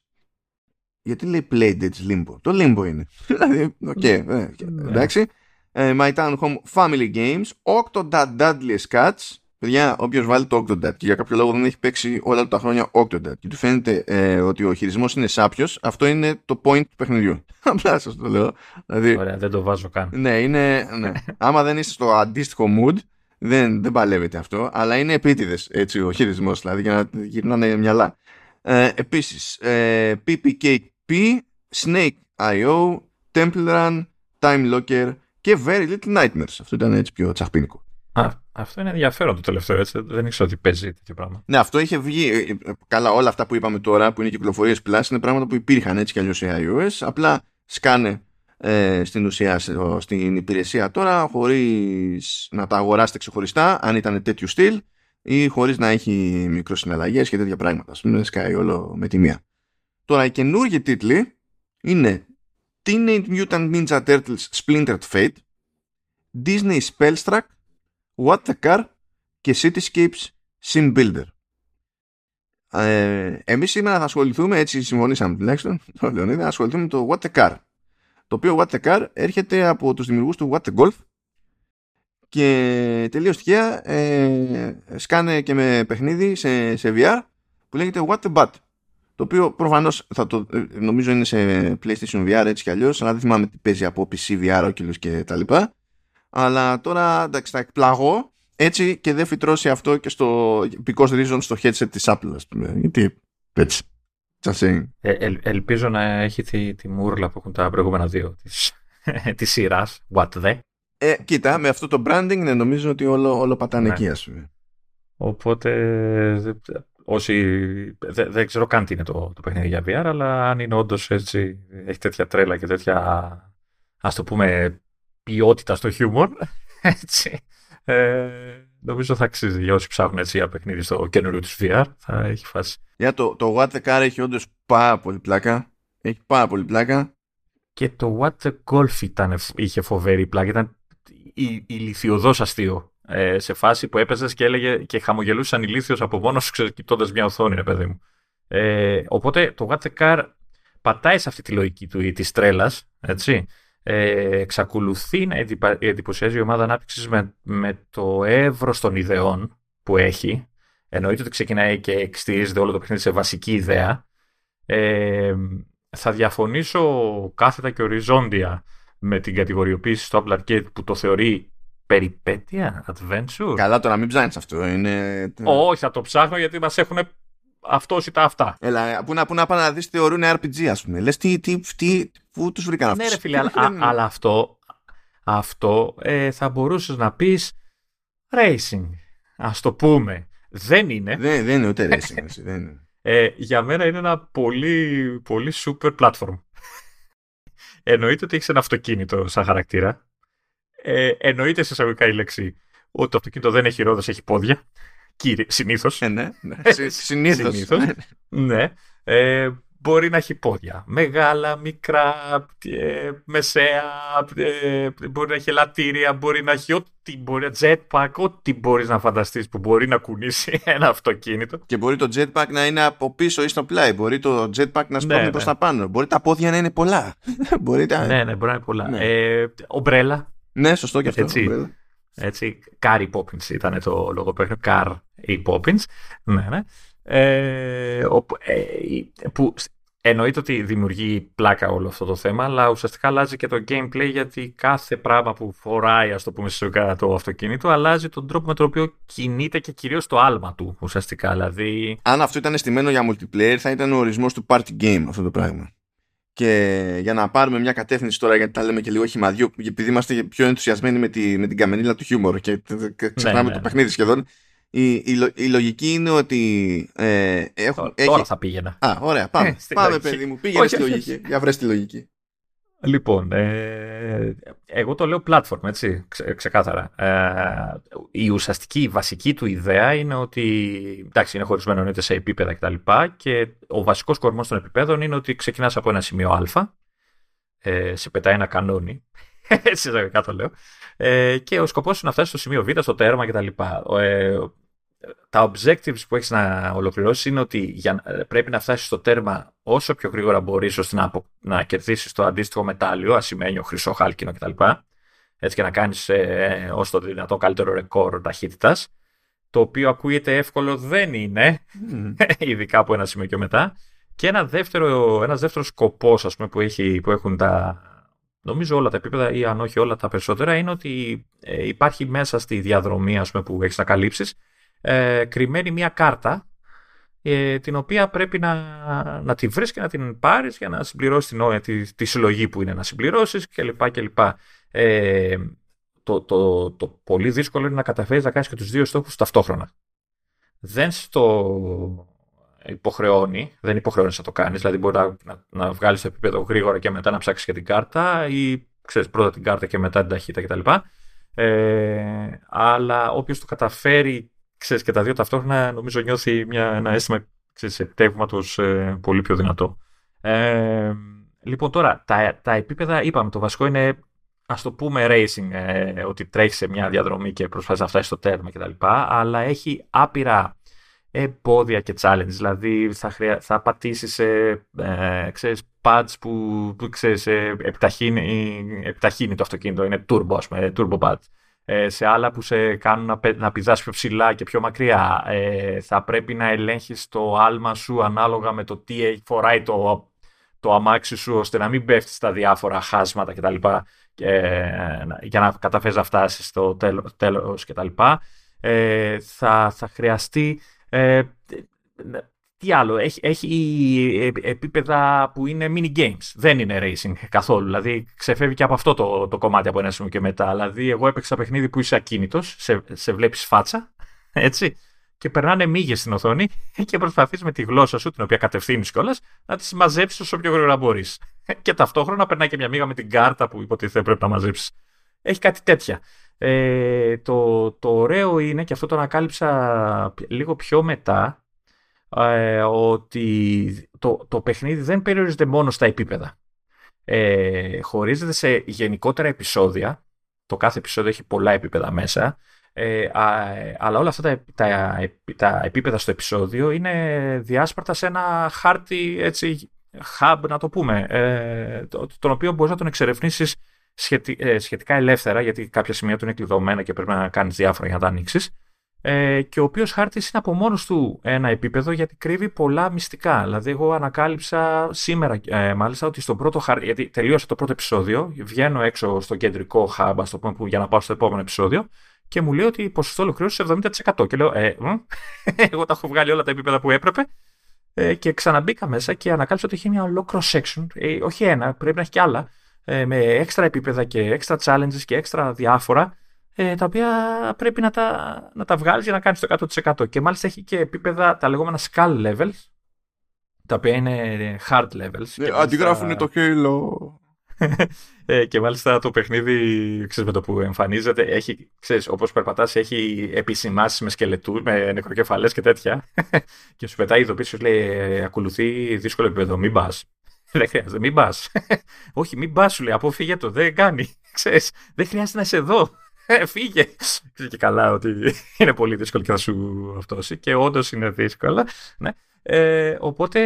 Γιατί λέει Playdead's Limbo. Το Limbo είναι. <laughs> δηλαδή, οκ, ε, Ναι. εντάξει. Ε, My Town Home Family Games, Octodad Dadliest Catch. Παιδιά, όποιος βάλει το Octodad και για κάποιο λόγο δεν έχει παίξει όλα του τα χρόνια Octodad και του φαίνεται ε, ότι ο χειρισμός είναι σάπιος, αυτό είναι το point του παιχνιδιού. <laughs> Απλά σας το λέω. Δηλαδή, Ωραία, δεν το βάζω καν. ναι, είναι. Ναι. Άμα δεν είστε στο αντίστοιχο mood, δεν, δεν παλεύετε αυτό, αλλά είναι επίτηδες έτσι ο χειρισμός, δηλαδή για να γυρνάνε μυαλά. Ε, Επίσης, ε, PPKP, Snake.io, Temple Run, Time Locker και Very Little Nightmares. Αυτό ήταν έτσι πιο τσαχπίνικο. Α, αυτό είναι ενδιαφέρον το τελευταίο, έτσι. Δεν ήξερα ότι παίζει τέτοιο πράγμα. Ναι, αυτό είχε βγει. ε, ε, Καλά, όλα αυτά που είπαμε τώρα, που είναι κυκλοφορίες Plus, είναι πράγματα που υπήρχαν έτσι κι αλλιώς σε iOS. Απλά σκάνε ε, στην ουσία σε- στην υπηρεσία τώρα, χωρίς να τα αγοράσετε ξεχωριστά, αν ήταν τέτοιου στυλ, ή χωρίς να έχει μικροσυναλλαγές και τέτοια πράγματα. Α πούμε, σκάει όλο με τη μία. Τώρα, οι καινούργιοι τίτλοι είναι Teenage Mutant Ninja Turtles Splintered Fate, Disney Spellstruck, What the Car και Cityscapes Sim Builder. Ε, εμείς σήμερα θα ασχοληθούμε, έτσι συμφωνήσαμε τουλάχιστον, <laughs> το Λεωνίδα, να ασχοληθούμε με το What the Car. Το οποίο What the Car έρχεται από τους δημιουργούς του What the Golf και τελείως τυχαία ε, σκάνε και με παιχνίδι σε, σε VR που λέγεται What the Bat. Το οποίο προφανώς θα το, ε, νομίζω είναι σε PlayStation VR έτσι κι αλλιώς, αλλά δεν θυμάμαι τι παίζει από PC, VR, Oculus και τα λοιπά. Αλλά τώρα εντάξει θα εκπλαγώ έτσι και δεν φυτρώσει αυτό και στο because reason στο headset της Apple ας πούμε. Γιατί έτσι. Just saying. Ε, ελ- ελπίζω να έχει τη, τη μούρλα που έχουν τα προηγούμενα δύο της, <laughs> της σειράς, What the; Ε, κοίτα, με αυτό το branding ναι, νομίζω ότι όλο, όλο πατάνε Ναι. εκεί ας πούμε. Οπότε δε- όσοι δεν δεν ξέρω καν τι είναι το, το παιχνίδι για VR, αλλά αν είναι όντως έτσι, έχει τέτοια τρέλα και τέτοια ας το πούμε ποιότητα στο χιούμορ, <laughs> έτσι, ε, νομίζω θα αξίζει για όσοι ψάχνουν έτσι για παιχνίδι στο καινούριο της VR, θα έχει φάση. Για το, το What the Car έχει όντως πάρα πολύ πλάκα. Έχει πάρα πολύ πλάκα. Και το What the Golf ήταν, είχε φοβερή πλάκα. Ήταν η, ηλικιωδώς αστείο. Ε, σε φάση που έπαιζες και έλεγε και χαμογελούσαν ηλίθιος από μόνος σου κοιτώντας μια οθόνη, ρε παιδί μου. Ε, οπότε το What the Car πατάει σε αυτή τη λογική του της τρέλας, έτσι. Ε, εξακολουθεί να εντυπα- εντυπωσιάζει η ομάδα ανάπτυξης με, με το εύρος των ιδεών που έχει. Εννοείται ότι ξεκινάει και στηρίζεται όλο το παιχνίδι σε βασική ιδέα. Ε, θα διαφωνήσω κάθετα και οριζόντια με την κατηγοριοποίηση στο Apple Arcade που το θεωρεί περιπέτεια, adventure. Καλά, τώρα μην ψάχνεις αυτό. Είναι. Όχι, θα το ψάχνω γιατί μας έχουν αυτό ή τα αυτά. Έλα, πού να, πού να πάνε να δεις θεωρούν RPG, ας πούμε. Λες τι, τι, τι, πού τους βρήκαν αυτούς; Ναι ρε φίλε, αλλά, α- αλλά αυτό, αυτό ε, θα μπορούσες να πεις racing, ας το πούμε. Δεν είναι. δεν, δεν είναι ούτε racing. έτσι, δεν είναι. Ε, για μένα είναι ένα πολύ, πολύ super platform. <laughs> εννοείται ότι έχεις ένα αυτοκίνητο σαν χαρακτήρα. Ε, εννοείται σε εισαγωγικά η λέξη ότι το αυτοκίνητο δεν έχει ρόδες, έχει πόδια. Κύριε, συνήθως. Ε, ναι, ναι. <laughs> Συνήθως. Συνήθως. ναι. Ε, μπορεί να έχει πόδια. Μεγάλα, μικρά, ε, μεσαία, ε, μπορεί να έχει ελατήρια, μπορεί να έχει ό,τι ό,τι μπορεί, jetpack, ό,τι μπορείς να φανταστείς που μπορεί να κουνήσει <laughs> ένα αυτοκίνητο. Και μπορεί το jetpack να είναι από πίσω ή στο πλάι. Μπορεί το jetpack να σπρώχνει ναι, προς ναι. τα πάνω. Μπορεί τα πόδια να είναι πολλά. <laughs> μπορεί τα... Ναι, ναι, μπορεί να είναι πολλά. Ναι. Ε, ομπρέλα. Ναι, σωστό και αυτό. Έτσι, έτσι, Car-y Poppins ήταν το λογοπαίγνιο. Car-y Poppins. Ναι, ναι. Ε, ε, που εννοείται ότι δημιουργεί πλάκα όλο αυτό το θέμα, αλλά ουσιαστικά αλλάζει και το gameplay γιατί κάθε πράγμα που φοράει, ας το πούμε σιγά το αυτοκίνητο, αλλάζει τον τρόπο με τον οποίο κινείται και κυρίως το άλμα του ουσιαστικά. Δηλαδή... Αν αυτό ήταν στημένο για multiplayer, θα ήταν ο ορισμός του party game αυτό το πράγμα. Και για να πάρουμε μια κατεύθυνση τώρα, γιατί τα λέμε και λίγο χυμαδιού, επειδή είμαστε πιο ενθουσιασμένοι με, τη, με την καμενίλα του χιούμορ και ξεχνάμε ναι, ναι, το ναι. παιχνίδι σχεδόν, η, η, η, λογική είναι ότι. Ε, έχω, τώρα, έχει... τώρα θα πήγαινα. Α, ωραία, πάμε. Ε, πάμε, παιδί μου. Πήγαινε στη λογική. Για βρες τη λογική. Λοιπόν, ε, εγώ το λέω platform, έτσι, ξε, ξεκάθαρα. Ε, η ουσιαστική, η βασική του ιδέα είναι ότι, εντάξει, είναι χωρισμένο εννοείται σε επίπεδα κτλ. Και, και ο βασικός κορμός των επιπέδων είναι ότι ξεκινάς από ένα σημείο α, ε, σε πετάει ένα κανόνι, <laughs> έτσι το λέω, ε, και ο σκοπός είναι να φτάσεις στο σημείο β, στο τέρμα κτλ. Ε, τα objectives που έχεις να ολοκληρώσεις είναι ότι για, πρέπει να φτάσεις στο τέρμα όσο πιο γρήγορα μπορείς ώστε να, να κερδίσεις το αντίστοιχο μετάλλιο, ασημένιο, χρυσό, χάλκινο κτλ. Έτσι και να κάνεις ε, όσο το δυνατό καλύτερο ρεκόρ ταχύτητας. Το οποίο ακούγεται εύκολο δεν είναι, <laughs> ειδικά από ένα σημείο και μετά. Και ένα δεύτερο, ένας δεύτερος σκοπός ας πούμε, που, έχει, που έχουν τα, νομίζω όλα τα επίπεδα ή αν όχι όλα τα περισσότερα είναι ότι ε, υπάρχει μέσα στη διαδρομή ας πούμε, που έχεις να καλύψεις ε, κρυμμένη μια κάρτα ε, την οποία πρέπει να, να τη βρεις και να την πάρεις για να συμπληρώσεις την, τη, τη συλλογή που είναι να συμπληρώσεις κλπ. κλπ. Ε, το, το, το πολύ δύσκολο είναι να καταφέρεις να κάνεις και τους δύο στόχους ταυτόχρονα. Δεν στο υποχρεώνει, δεν υποχρεώνεις να το κάνεις, δηλαδή μπορεί να, να, να βγάλεις το επίπεδο γρήγορα και μετά να ψάξεις και την κάρτα ή ξέρεις πρώτα την κάρτα και μετά την ταχύτητα κτλ. Ε, αλλά όποιος το καταφέρει ξέρεις, και τα δύο ταυτόχρονα νομίζω νιώθει μια, ένα αίσθημα ξέρεις, επιτεύγματος ε, πολύ πιο δυνατό. Ε, λοιπόν τώρα, τα, τα επίπεδα, είπαμε, το βασικό είναι ας το πούμε racing, ε, ότι τρέχεις σε μια διαδρομή και προσπαθείς να φτάσεις στο τέρμα κτλ. Αλλά έχει άπειρα εμπόδια και challenge, δηλαδή θα, χρεια... θα πατήσεις σε ε, ξέρεις, pads που, που ξέρεις, ε, επιταχύνει, επιταχύνει το αυτοκίνητο, είναι turbo ας πούμε, turbo pads. Ε, σε άλλα που σε κάνουν να, να πηδάς πιο ψηλά και πιο μακριά. Ε, θα πρέπει να ελέγχεις το άλμα σου ανάλογα με το τι φοράει το, το αμάξι σου ώστε να μην πέφτεις στα διάφορα χάσματα κτλ. Ε, για να καταφέρεις να φτάσεις στο τέλος, τέλος κτλ. Ε, θα, θα χρειαστεί ε, τι άλλο, έχει, έχει επίπεδα που είναι mini games. Δεν είναι racing καθόλου. Δηλαδή ξεφεύγει και από αυτό το, το κομμάτι από ένα σημείο και μετά. Δηλαδή, εγώ έπαιξα παιχνίδι που είσαι ακίνητος, σε, σε βλέπεις φάτσα, <laughs> έτσι, και περνάνε μύγες στην οθόνη <laughs> και προσπαθείς με τη γλώσσα σου, την οποία κατευθύνεις κιόλας, να τις μαζέψεις όσο πιο γρήγορα μπορείς. <laughs> Και ταυτόχρονα περνάει και μια μύγα με την κάρτα που υποτίθεται πρέπει να μαζέψεις. Έχει κάτι τέτοια. Ε, το, το ωραίο είναι, και αυτό το ανακάλυψα λίγο πιο μετά, ε, ότι το, το παιχνίδι δεν περιορίζεται μόνο στα επίπεδα. Ε, χωρίζεται σε γενικότερα επεισόδια. Το κάθε επεισόδιο έχει πολλά επίπεδα μέσα. Ε, αλλά όλα αυτά τα, τα, τα, επίπεδα στο επεισόδιο είναι διάσπαρτα σε ένα χάρτη έτσι, hub να το πούμε, ε, τον οποίο μπορείς να τον εξερευνήσεις ε, σχετικά ελεύθερα γιατί κάποια σημεία του είναι κλειδωμένα και πρέπει να κάνεις διάφορα για να τα ανοίξεις ε, και ο οποίος χάρτης είναι από μόνος του ένα επίπεδο γιατί κρύβει πολλά μυστικά. Δηλαδή εγώ ανακάλυψα σήμερα ε, μάλιστα ότι στον πρώτο χάρτη, γιατί τελείωσα το πρώτο επεισόδιο, βγαίνω έξω στο κεντρικό hub, ας το πούμε, που, για να πάω στο επόμενο επεισόδιο και μου λέει ότι η ποσοστό ολοκλήρωσης 70%. Και λέω, ε, <laughs> εγώ τα έχω βγάλει όλα τα επίπεδα που έπρεπε. Ε, και ξαναμπήκα μέσα και ανακάλυψα ότι έχει μια ολόκληρο section, ε, όχι ένα, πρέπει να έχει και άλλα, ε, με έξτρα επίπεδα και έξτρα challenges και έξτρα διάφορα ε, τα οποία πρέπει να τα, να τα βγάλεις για να κάνεις το 100%. Και μάλιστα έχει και επίπεδα τα λεγόμενα skull levels, τα οποία είναι hard levels. Ε, αντιγράφουν το Halo. <laughs> ε, και μάλιστα το παιχνίδι, ξέρεις, με το που εμφανίζεται, έχει, ξέρεις, όπως περπατάς, έχει επισημάσεις με σκελετούς, με νεκροκεφαλές και τέτοια. <laughs> και σου πετάει ειδοποίηση, λέει, «Ε, ακολουθεί δύσκολο επίπεδο, μην πας. <laughs> δεν χρειάζεται, μην πας. Όχι, μην πας, σου λέει, αποφύγε το, δεν κάνει. Ξέρεις, δεν χρειάζεται να είσαι εδώ. Ε, φύγε. και καλά ότι είναι πολύ δύσκολο και θα σου αυτόσει. Και όντως είναι δύσκολο. Ναι. Ε, οπότε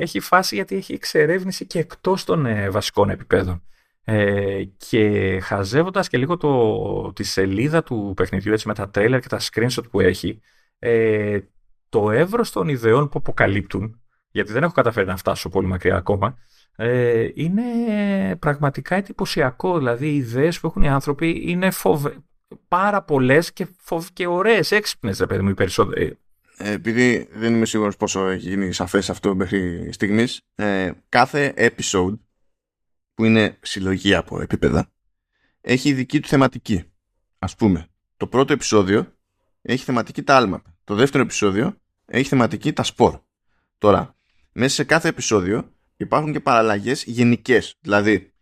έχει φάση γιατί έχει εξερεύνηση και εκτός των ε, βασικών επιπέδων. Ε, και χαζεύοντας και λίγο το, τη σελίδα του παιχνιδιού έτσι, με τα τρέιλερ και τα screenshot που έχει, ε, το εύρος των ιδεών που αποκαλύπτουν, γιατί δεν έχω καταφέρει να φτάσω πολύ μακριά ακόμα, ε, είναι πραγματικά εντυπωσιακό. Δηλαδή οι ιδέες που έχουν οι άνθρωποι είναι φοβε... πάρα πολλές και, φοβ... και ωραίες, έξυπνες, ρε παιδί μου, οι περισσότεροι. Ε, επειδή δεν είμαι σίγουρος πόσο έχει γίνει σαφές αυτό μέχρι στιγμής, ε, κάθε episode που είναι συλλογή από επίπεδα έχει δική του θεματική. Ας πούμε, το πρώτο επεισόδιο έχει θεματική τα άλματα. Το δεύτερο επεισόδιο έχει θεματική τα σπορ. Τώρα, μέσα σε κάθε επεισόδιο υπάρχουν και παραλλαγές γενικές. Δηλαδή,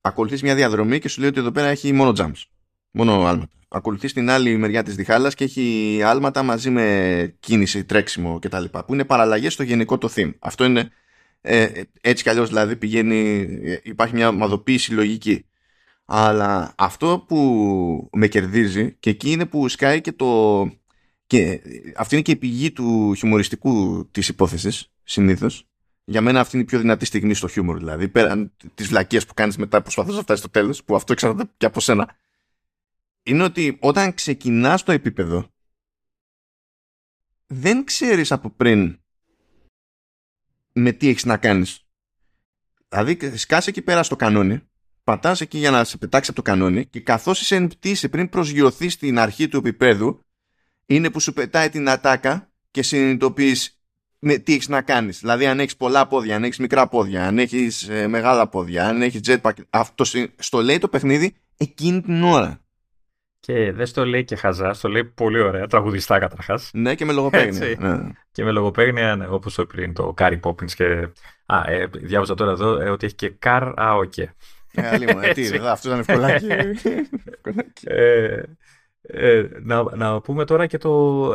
ακολουθείς μια διαδρομή και σου λέει ότι εδώ πέρα έχει μόνο jumps. Μόνο άλματα. Ακολουθείς την άλλη μεριά της διχάλας και έχει άλματα μαζί με κίνηση, τρέξιμο κτλ. Που είναι παραλλαγές στο γενικό το theme. Αυτό είναι ε, έτσι κι αλλιώς δηλαδή πηγαίνει, υπάρχει μια μαδοποίηση λογική. Αλλά αυτό που με κερδίζει και εκεί είναι που σκάει και το... Και αυτή είναι και η πηγή του χιουμοριστικού της υπόθεσης συνήθως. Για μένα αυτή είναι η πιο δυνατή στιγμή στο χιούμορ δηλαδή. Πέραν τις βλακίες που κάνεις μετά προσπαθείς να φτάσεις στο τέλος που αυτό εξαρτάται και από σένα είναι ότι όταν ξεκινάς το επίπεδο δεν ξέρεις από πριν με τι έχεις να κάνεις. Δηλαδή σκάσε εκεί πέρα στο κανόνι, πατάς εκεί για να σε πετάξει από το κανόνι και καθώς είσαι εν πτήση πριν προσγειωθείς στην αρχή του επίπεδου είναι που σου πετάει την ατάκα και συνειδητοποιείς με τι έχεις να κάνεις. Δηλαδή αν έχεις πολλά πόδια, αν έχεις μικρά πόδια, αν έχεις ε, μεγάλα πόδια, αν έχεις jetpack. Αυτό στο λέει το παιχνίδι εκείνη την ώρα. Και δεν στο λέει και χαζά, στο λέει πολύ ωραία, τραγουδιστά καταρχάς. Ναι, και με λογοπαίγνια. Ναι. Και με λογοπαίγνια, ναι, όπως το πριν, το Car-y Poppins. Και... Α, ε, διάβαζα τώρα εδώ ε, ότι έχει και Car-aoke. Ε, ε, τι, αυτός ήταν ευκολάκι. ε, ε, να, να πούμε τώρα και το.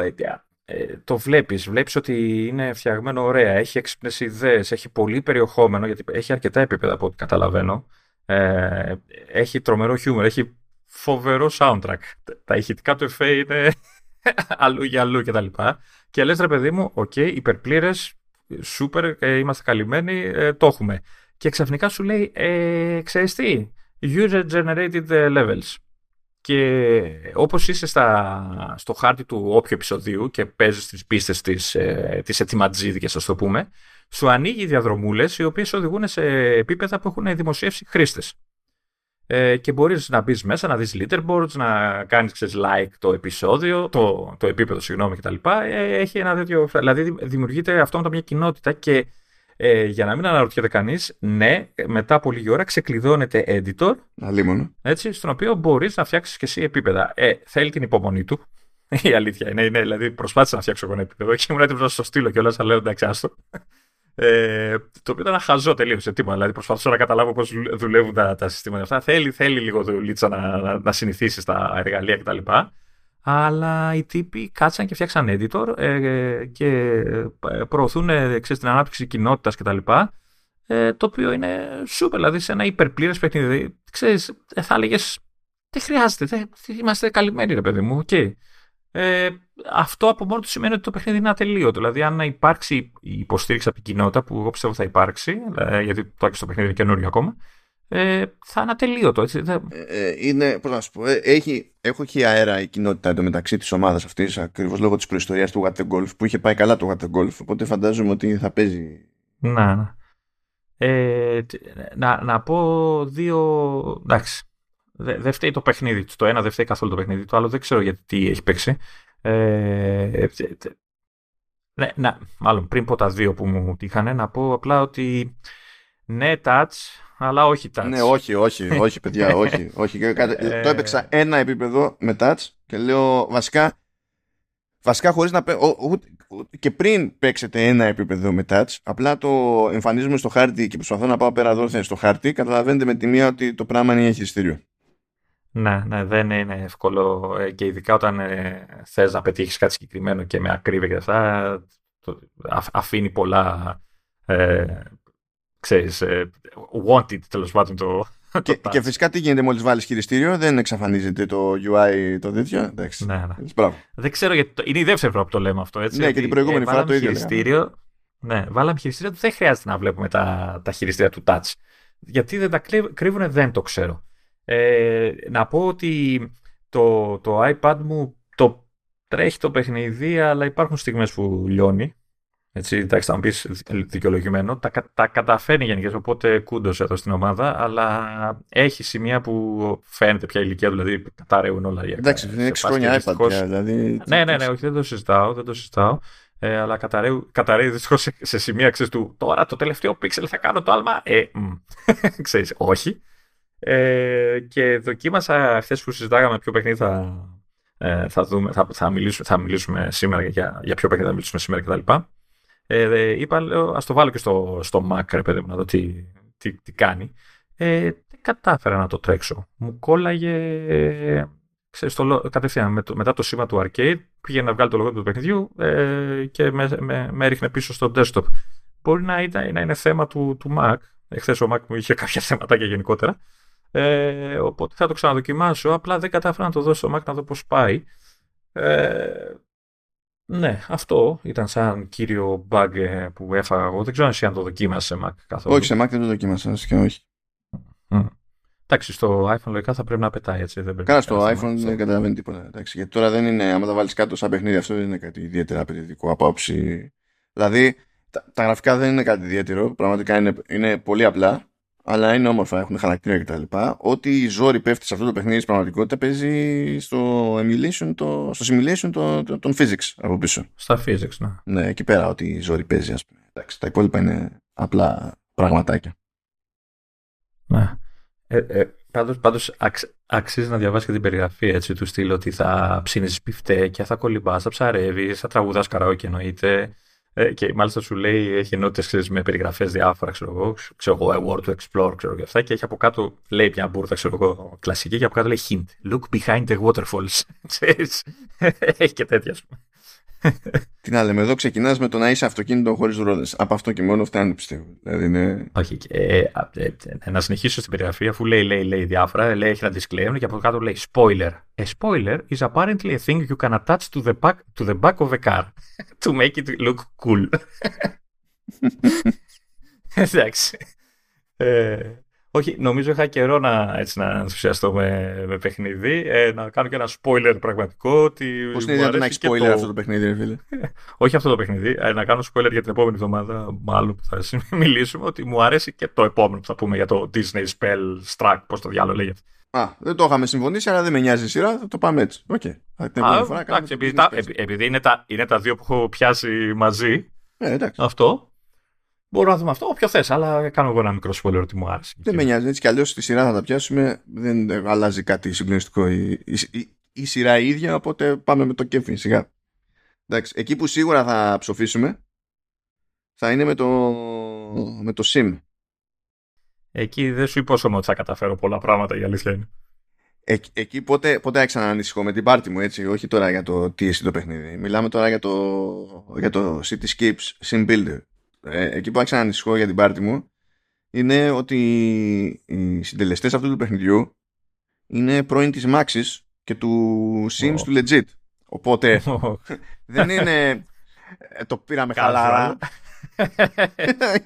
Ε, το βλέπεις, βλέπεις ότι είναι φτιαγμένο ωραία, έχει έξυπνες ιδέες, έχει πολύ περιεχόμενο, γιατί έχει αρκετά επίπεδα από ό,τι καταλαβαίνω. Ε, έχει τρομερό χιούμορ, έχει φοβερό soundtrack. Τα ηχητικά του εφέ είναι <laughs> αλλού για αλλού κτλ. Και, και λες ρε παιδί μου, ok, okay, υπερπλήρες, σούπερ, ε, είμαστε καλυμμένοι, ε, το έχουμε. Και ξαφνικά σου λέει, ε, ξέρεις τι, user generated levels. Και όπως είσαι στα, στο χάρτη του όποιου επεισοδίου και παίζεις τις πίστες της, ε, της ετοιματζίδικες, ας το πούμε, σου ανοίγει διαδρομούλες οι οποίες οδηγούν σε επίπεδα που έχουν δημοσιεύσει χρήστες ε, και μπορείς να μπεις μέσα, να δεις leaderboards, να κάνεις ξέρεις, like το επεισόδιο, το, το επίπεδο συγγνώμη κτλ. Ε, έχει ένα τέτοιο, δηλαδή δημιουργείται αυτόματα μια κοινότητα και ε, για να μην αναρωτιέται κανείς, ναι, μετά από λίγη ώρα ξεκλειδώνεται editor. Αλίμονο. Έτσι, στον οποίο μπορείς να φτιάξεις και εσύ επίπεδα. Ε, θέλει την υπομονή του. <laughs> Η αλήθεια είναι. είναι δηλαδή, προσπάθησα να φτιάξω εγώ ένα επίπεδο και ήμουν έτοιμος να στο στείλω κιόλας, αλλά λέω εντάξει, άστο. Ε, το οποίο ήταν χαζό τελείως σε τίποτα. Δηλαδή προσπαθούσα να καταλάβω πώς δουλεύουν τα, τα συστήματα αυτά. Θέλει, θέλει λίγο δουλίτσα να, να, να συνηθίσεις στα εργαλεία κτλ. Αλλά οι τύποι κάτσαν και φτιάξαν editor ε, και ε, προωθούν ε, ξέρεις, την ανάπτυξη κοινότητας κτλ. Ε, το οποίο είναι σούπερ, δηλαδή σε ένα υπερπλήρες παιχνίδι. Ξέρεις, ε, θα έλεγες. Δεν χρειάζεται, δεν, είμαστε καλυμμένοι, ρε παιδί μου. Okay. Ε, αυτό από μόνο του σημαίνει ότι το παιχνίδι είναι ατελείωτο. Δηλαδή, αν υπάρξει η υποστήριξη από την κοινότητα, που εγώ πιστεύω θα υπάρξει, ε, γιατί το άκουσα το παιχνίδι είναι καινούριο ακόμα, ε, θα είναι ατελείωτο. Έτσι. Ε, ε, είναι, πώς να σου πω, ε, έχει, έχω έχει αέρα η κοινότητα εντωμεταξύ της ομάδας αυτής, ακριβώς λόγω της προϊστορίας του Water Golf, που είχε πάει καλά το Water Golf, οπότε φαντάζομαι ότι θα παίζει. Να, να. Ε, να, να πω δύο. Εντάξει, δεν δε φταίει το παιχνίδι τους. Το ένα δεν φταίει καθόλου το παιχνίδι. Το άλλο δεν ξέρω γιατί τι έχει παίξει. Ε, ναι, να, μάλλον πριν πω τα δύο που μου τύχανε, να πω απλά ότι ναι, touch, αλλά όχι touch. Ναι, όχι, όχι, <laughs> όχι, παιδιά, όχι. όχι. Ε, το έπαιξα ένα επίπεδο με touch και λέω βασικά. Βασικά χωρίς να και πριν παίξετε ένα επίπεδο με touch, απλά το εμφανίζουμε στο χάρτη και προσπαθώ να πάω πέρα δόθε στο χάρτη, καταλαβαίνετε με τη μία ότι το πράγμα είναι χειριστήριο. Ναι, ναι, δεν είναι εύκολο ε, και ειδικά όταν ε, θες να πετύχεις κάτι συγκεκριμένο και με ακρίβεια και αυτά, το, αφήνει πολλά, ε, ξέρεις, ε, wanted τέλος πάντων το, και, και, φυσικά τι γίνεται μόλις βάλεις χειριστήριο, δεν εξαφανίζεται το UI το τέτοιο. Εντάξει. Ναι, ναι. Δεν ξέρω γιατί. Είναι η δεύτερη φορά που το λέμε αυτό. Έτσι, ναι, και την προηγούμενη ε, φορά το ίδιο. Χειριστήριο, ναι, βάλαμε χειριστήριο, δεν χρειάζεται να βλέπουμε τα, τα χειριστήρια του touch. Γιατί δεν τα κρύβουν, δεν το ξέρω. Ε, να πω ότι το, το iPad μου το τρέχει το παιχνίδι, αλλά υπάρχουν στιγμές που λιώνει. Έτσι, εντάξει, θα μου πεις δικαιολογημένο. Τα, τα καταφέρνει γενικές, οπότε κούντος εδώ στην ομάδα, αλλά έχει σημεία που φαίνεται πια ηλικία του, δηλαδή καταραίουν όλα. Εντάξει, είναι 6 χρόνια iPad δηλαδή. Ναι, ναι, ναι, όχι, δεν το συζητάω. Δεν το συζητάω. Ε, αλλά καταραίει δυστυχώς σε, σε σημεία ξέρεις, του τώρα το τελευταίο πίξελ θα κάνω το άλμα. Ε, <laughs> ξέρεις, όχι. Ε, και δοκίμασα αυτέ που συζητάγαμε ποιο παιχνίδι θα, ε, θα, δούμε, θα, θα, μιλήσουμε, θα μιλήσουμε σήμερα για, για ποιο παιχνίδι θα μιλήσουμε σήμερα κτλ. Ε, είπα, λέω, ας το βάλω και στο, στο Mac, ρε παιδί μου, να δω τι, τι, τι κάνει. Ε, δεν κατάφερα να το τρέξω. Μου κόλλαγε ε, ξέρεις, το, κατευθείαν με το, μετά το σήμα του arcade, πήγε να βγάλει το λογό του παιχνιδιού ε, και με, με, με έριχνε πίσω στο desktop. Μπορεί να, ήταν, να είναι θέμα του, του Mac. Εχθές ο Mac μου είχε <laughs> κάποια θέματα και γενικότερα. Ε, οπότε θα το ξαναδοκιμάσω. Απλά δεν κατάφερα να το δώσω στο Mac να δω πώς πάει. Ε, ναι, αυτό ήταν σαν κύριο bug ε, που έφαγα εγώ. Δεν ξέρω αν το δοκίμασες σε Mac καθόλου. Όχι, σε Mac δεν το δοκίμασα και όχι. Mm. Εντάξει, στο iPhone λογικά θα πρέπει να πετάει έτσι. Δεν πρέπει Κάνα στο iPhone δεν καταλαβαίνει τίποτα. Εντάξει, γιατί τώρα δεν είναι, άμα τα βάλεις κάτω σαν παιχνίδι, αυτό δεν είναι κάτι ιδιαίτερα απαιτητικό από άποψη. Δηλαδή, τα, τα, γραφικά δεν είναι κάτι ιδιαίτερο. Πραγματικά είναι, είναι πολύ απλά αλλά είναι όμορφα, έχουν χαρακτήρα κτλ. Ό,τι η ζόρι πέφτει σε αυτό το παιχνίδι στην πραγματικότητα παίζει στο emulation, το, στο simulation το, το, των physics από πίσω. Στα physics, ναι. Ναι, εκεί πέρα ό,τι η ζόρι παίζει, ας πούμε. Εντάξει, τα υπόλοιπα είναι απλά πραγματάκια. Ναι. Ε, ε, πάντως, πάντως αξ, αξίζει να διαβάσεις και την περιγραφή έτσι, του στυλ ότι θα ψήνεις πιφτέκια, θα κολυμπάς, θα ψαρεύεις, θα τραγουδάς καραόκι εννοείται, ε, και μάλιστα σου λέει, έχει ενότητες με περιγραφές διάφορα, ξέρω εγώ, ξέρω εγώ, a word to explore, ξέρω και αυτά. Και έχει από κάτω, λέει μια μπουρδα, ξέρω εγώ, κλασική, και από κάτω λέει hint. Look behind the waterfalls. <laughs> έχει και τέτοια, ας πούμε. Τι να λέμε, εδώ ξεκινάς με το να είσαι αυτοκίνητο χωρίς ρόδες. Από αυτό και μόνο φτάνει, πιστεύω. Δηλαδή είναι... Όχι, ε, ε, ε, να συνεχίσω στην περιγραφή, αφού λέει, λέει, λέει διάφορα, λέει, έχει ένα disclaimer και από κάτω λέει spoiler. A spoiler is apparently a thing you can attach to the back, to the back of a car <laughs> to make it look cool. <laughs> Εντάξει. Όχι, νομίζω είχα καιρό να, έτσι, να ενθουσιαστώ με, με παιχνίδι. Ε, να κάνω και ένα spoiler πραγματικό. Ότι Πώς είναι δυνατόν να έχεις spoiler το... αυτό το παιχνίδι, ρε φίλε; <laughs> Όχι αυτό το παιχνίδι. Ε, να κάνω spoiler για την επόμενη εβδομάδα, μάλλον που θα <laughs> μιλήσουμε, ότι μου αρέσει και το επόμενο που θα πούμε για το Disney Spell Struck, πώς το διάλογο λέγεται. Α, δεν το είχαμε συμφωνήσει, αλλά δεν με νοιάζει η σειρά, θα το πάμε έτσι. Okay. Α, εντάξει, επειδή, τα, επειδή είναι, τα, είναι τα δύο που έχω πιάσει μαζί. Ε, εντάξει. Αυτό. Μπορούμε να δούμε αυτό όποιο θες, αλλά κάνω εγώ ένα μικρό spoiler ότι μου άρεσε. Δεν με νοιάζει. Έτσι κι αλλιώς στη σειρά θα τα πιάσουμε. Δεν αλλάζει κάτι συγκλονιστικό η, η, η, η σειρά η ίδια, οπότε πάμε με το κέφι σιγά. Εντάξει, εκεί που σίγουρα θα ψοφήσουμε θα είναι με το, με το SIM. Εκεί δεν σου υπόσχομαι ότι θα καταφέρω πολλά πράγματα, η αλήθεια είναι. Ε, εκεί πότε, πότε άρχισα να ανησυχώ με την πάρτι μου, έτσι, όχι τώρα για το τι εσύ το παιχνίδι. Μιλάμε τώρα για το, για το Cityscapes Sim Builder ε, εκεί που άρχισα να ανησυχώ για την πάρτι μου είναι ότι οι συντελεστές αυτού του παιχνιδιού είναι πρώην της Maxis και του Sims του Legit. Οπότε δεν είναι ε, το πήραμε χαλάρα.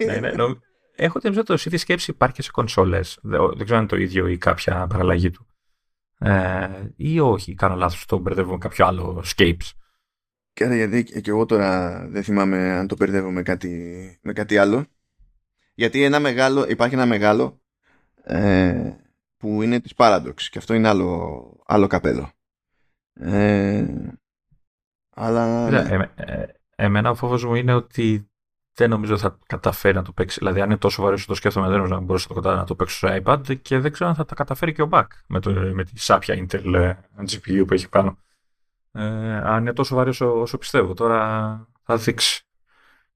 ναι, ναι, Έχω την ότι το City σκέψη υπάρχει και σε κονσόλες. Δεν, δεν ξέρω αν είναι το ίδιο ή κάποια παραλλαγή του. Ε, ή όχι, κάνω λάθος, το μπερδεύω με κάποιο άλλο Scapes. Και γιατί και εγώ τώρα δεν θυμάμαι αν το μπερδεύω με κάτι, με κάτι άλλο. Γιατί ένα μεγάλο, υπάρχει ένα μεγάλο ε, που είναι της Paradox και αυτό είναι άλλο, άλλο καπέλο. Ε, αλλά... Ε, ε, εμένα ο φόβος μου είναι ότι δεν νομίζω θα καταφέρει να το παίξει. Δηλαδή, αν είναι τόσο βαρύ το σκέφτομαι, δεν νομίζω να μπορούσε να το, να το παίξω στο iPad και δεν ξέρω αν θα τα καταφέρει και ο Back με, το, με τη σάπια Intel ε, GPU που έχει πάνω ε, αν είναι τόσο βαρύ όσο, όσο πιστεύω. Τώρα θα δείξει.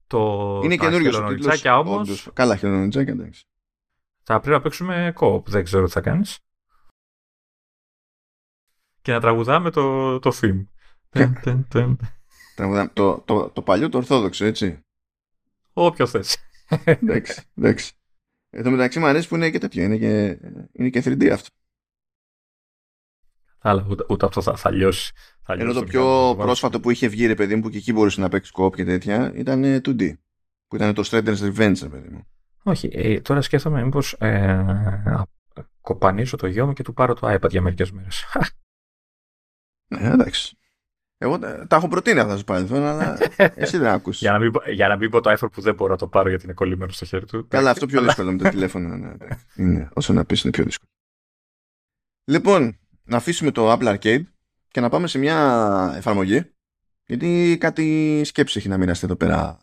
Το, είναι καινούριο ο τίτλος. όμως... Καλά χελονιτζάκια, εντάξει. Θα πρέπει να παίξουμε κόπ, δεν ξέρω τι θα κάνεις. Και να τραγουδάμε το, το theme. Τραγουδάμε το, το, το παλιό, το ορθόδοξο, έτσι. Όποιο θες. εντάξει, εντάξει. Εν τω μεταξύ μου αρέσει που είναι και τέτοιο. Είναι και, είναι και 3D αυτό. Αλλά ούτε, ούτε αυτό θα, θα λιώσει. Θα Ενώ το πιο πρόσφατο που είχε βγει, ρε παιδί μου, που και εκεί μπορούσε να παίξει κόπ και τέτοια, ήταν 2D. Που ήταν το Straighters Revenge, ρε παιδί μου. Όχι, ε, τώρα σκέφτομαι μήπως ε, κοπανίσω το γιο μου και του πάρω το iPad για μερικές μέρες. <laughs> Ναι, εντάξει. Εγώ τα έχω προτείνει αυτά στο παρελθόν, αλλά <laughs> εσύ δεν άκουσες. για, να μην, για να μην πω το iPhone που δεν μπορώ να το πάρω γιατί είναι κολλημένο στο χέρι του. Καλά, <laughs> αυτό πιο δύσκολο με το τηλέφωνο. Ναι, είναι, όσο να πεις είναι πιο δύσκολο. Λοιπόν, να αφήσουμε το Apple Arcade και να πάμε σε μια εφαρμογή γιατί κάτι σκέψη έχει να μοιραστεί εδώ πέρα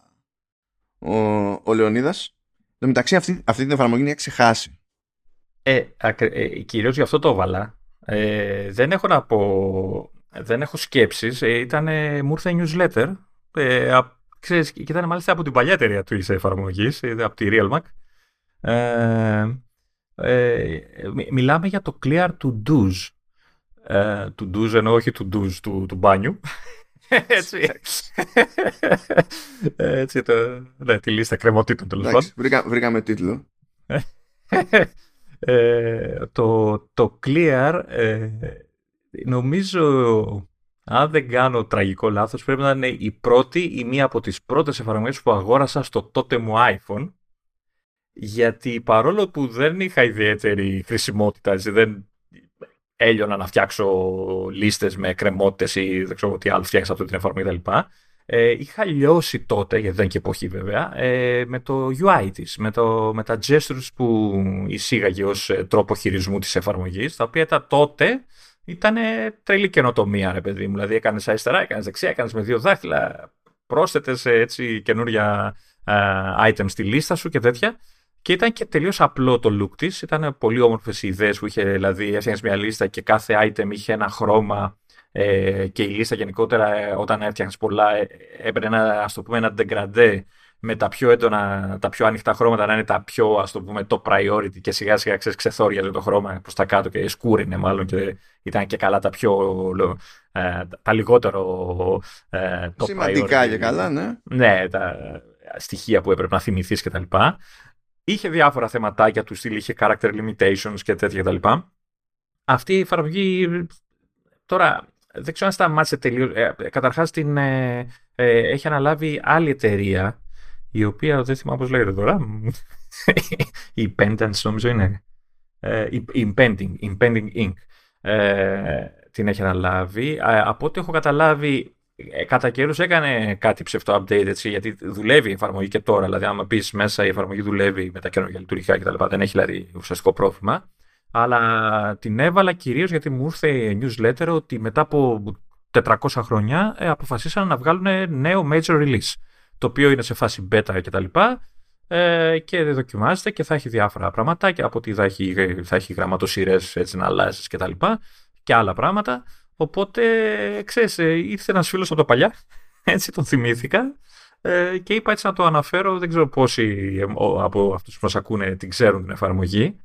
ο, ο Λεωνίδας. Εν μεταξύ αυτή, αυτή την εφαρμογή είναι ξεχάσει. Ε, ε, κυρίως γι' αυτό το έβαλα. Ε, δεν έχω να πω δεν έχω σκέψεις. Ε, ήταν, μου ήρθε newsletter. Ε, ξέρεις, και ήταν μάλιστα από την παλιά εταιρεία του είσαι εφαρμογής, ε, από τη RealMac. Ε, ε, μιλάμε για το Clear to Do's. Ε, to Do's εννοώ όχι to Do's του, του μπάνιου. <laughs> Έτσι. Έτσι το, ναι, τη λίστα κρεμωτήτων τέλος πάντων. Βρήκα, βρήκαμε τίτλο. ε, το, το Clear ε, νομίζω, αν δεν κάνω τραγικό λάθος, πρέπει να είναι η πρώτη ή μία από τις πρώτες εφαρμογές που αγόρασα στο τότε μου iPhone, γιατί παρόλο που δεν είχα ιδιαίτερη χρησιμότητα, δεν έλειωνα να φτιάξω λίστες με κρεμότητες ή δεν ξέρω τι άλλο φτιάξα από την εφαρμογή κτλ. Ε, είχα λιώσει τότε, γιατί δεν είναι και εποχή βέβαια, ε, με το UI της, με, το, με τα gestures που εισήγαγε ως ε, τρόπο χειρισμού της εφαρμογής, τα οποία τα τότε ήταν τρελή καινοτομία, ρε παιδί μου. Δηλαδή, έκανες αριστερά, έκανες δεξιά, έκανες με δύο δάχτυλα, πρόσθετες έτσι καινούρια uh, items στη λίστα σου και τέτοια. Και ήταν και τελείως απλό το look της. Ήταν πολύ όμορφες οι ιδέες που είχε, δηλαδή, έφτιαχνε μια λίστα και κάθε item είχε ένα χρώμα. Ε, και η λίστα γενικότερα, ε, όταν έφτιαχνε πολλά, ε, έπαιρνε ένα, ας το πούμε, ένα degradé με τα πιο έντονα, τα πιο ανοιχτά χρώματα να είναι τα πιο, ας το πούμε, το priority και σιγά σιγά ξέρεις, ξεθόριαζε το χρώμα προς τα κάτω και σκούρινε μάλλον και ήταν και καλά τα πιο, ε, τα λιγότερο ε, το Σημαντικά priority. και καλά, ναι. Ναι, τα στοιχεία που έπρεπε να θυμηθείς κτλ. Είχε διάφορα θεματάκια του στυλ, είχε character limitations και τέτοια κτλ. Αυτή η εφαρμογή τώρα δεν ξέρω αν σταμάτησε τελείω. Ε, καταρχάς την, ε, ε, έχει αναλάβει άλλη εταιρεία η οποία δεν θυμάμαι πώς λέγεται τώρα. <laughs> η Pendants νομίζω είναι. Ε, η Impending, Impending Inc. Ε, την έχει αναλάβει. Ε, από ό,τι έχω καταλάβει, ε, κατά καιρούς έκανε κάτι ψευτό update έτσι, γιατί δουλεύει η εφαρμογή και τώρα. Δηλαδή, άμα πεις μέσα η εφαρμογή δουλεύει με τα καινούργια λειτουργικά κτλ. Δεν έχει δηλαδή ουσιαστικό πρόβλημα. Αλλά την έβαλα κυρίως γιατί μου ήρθε newsletter ότι μετά από 400 χρόνια ε, αποφασίσαν να βγάλουν νέο major release το οποίο είναι σε φάση beta κτλ. Ε, και δοκιμάζεται και θα έχει διάφορα πράγματα και από ότι θα έχει, θα έχει γραμματοσυρές έτσι να αλλάζεις και τα λοιπά και άλλα πράγματα. Οπότε, ξέρεις, ε, ήρθε ένας φίλος από τα παλιά, <laughs> έτσι τον θυμήθηκα ε, και είπα έτσι να το αναφέρω, δεν ξέρω πόσοι ε, από αυτούς που μας ακούνε την ξέρουν την εφαρμογή.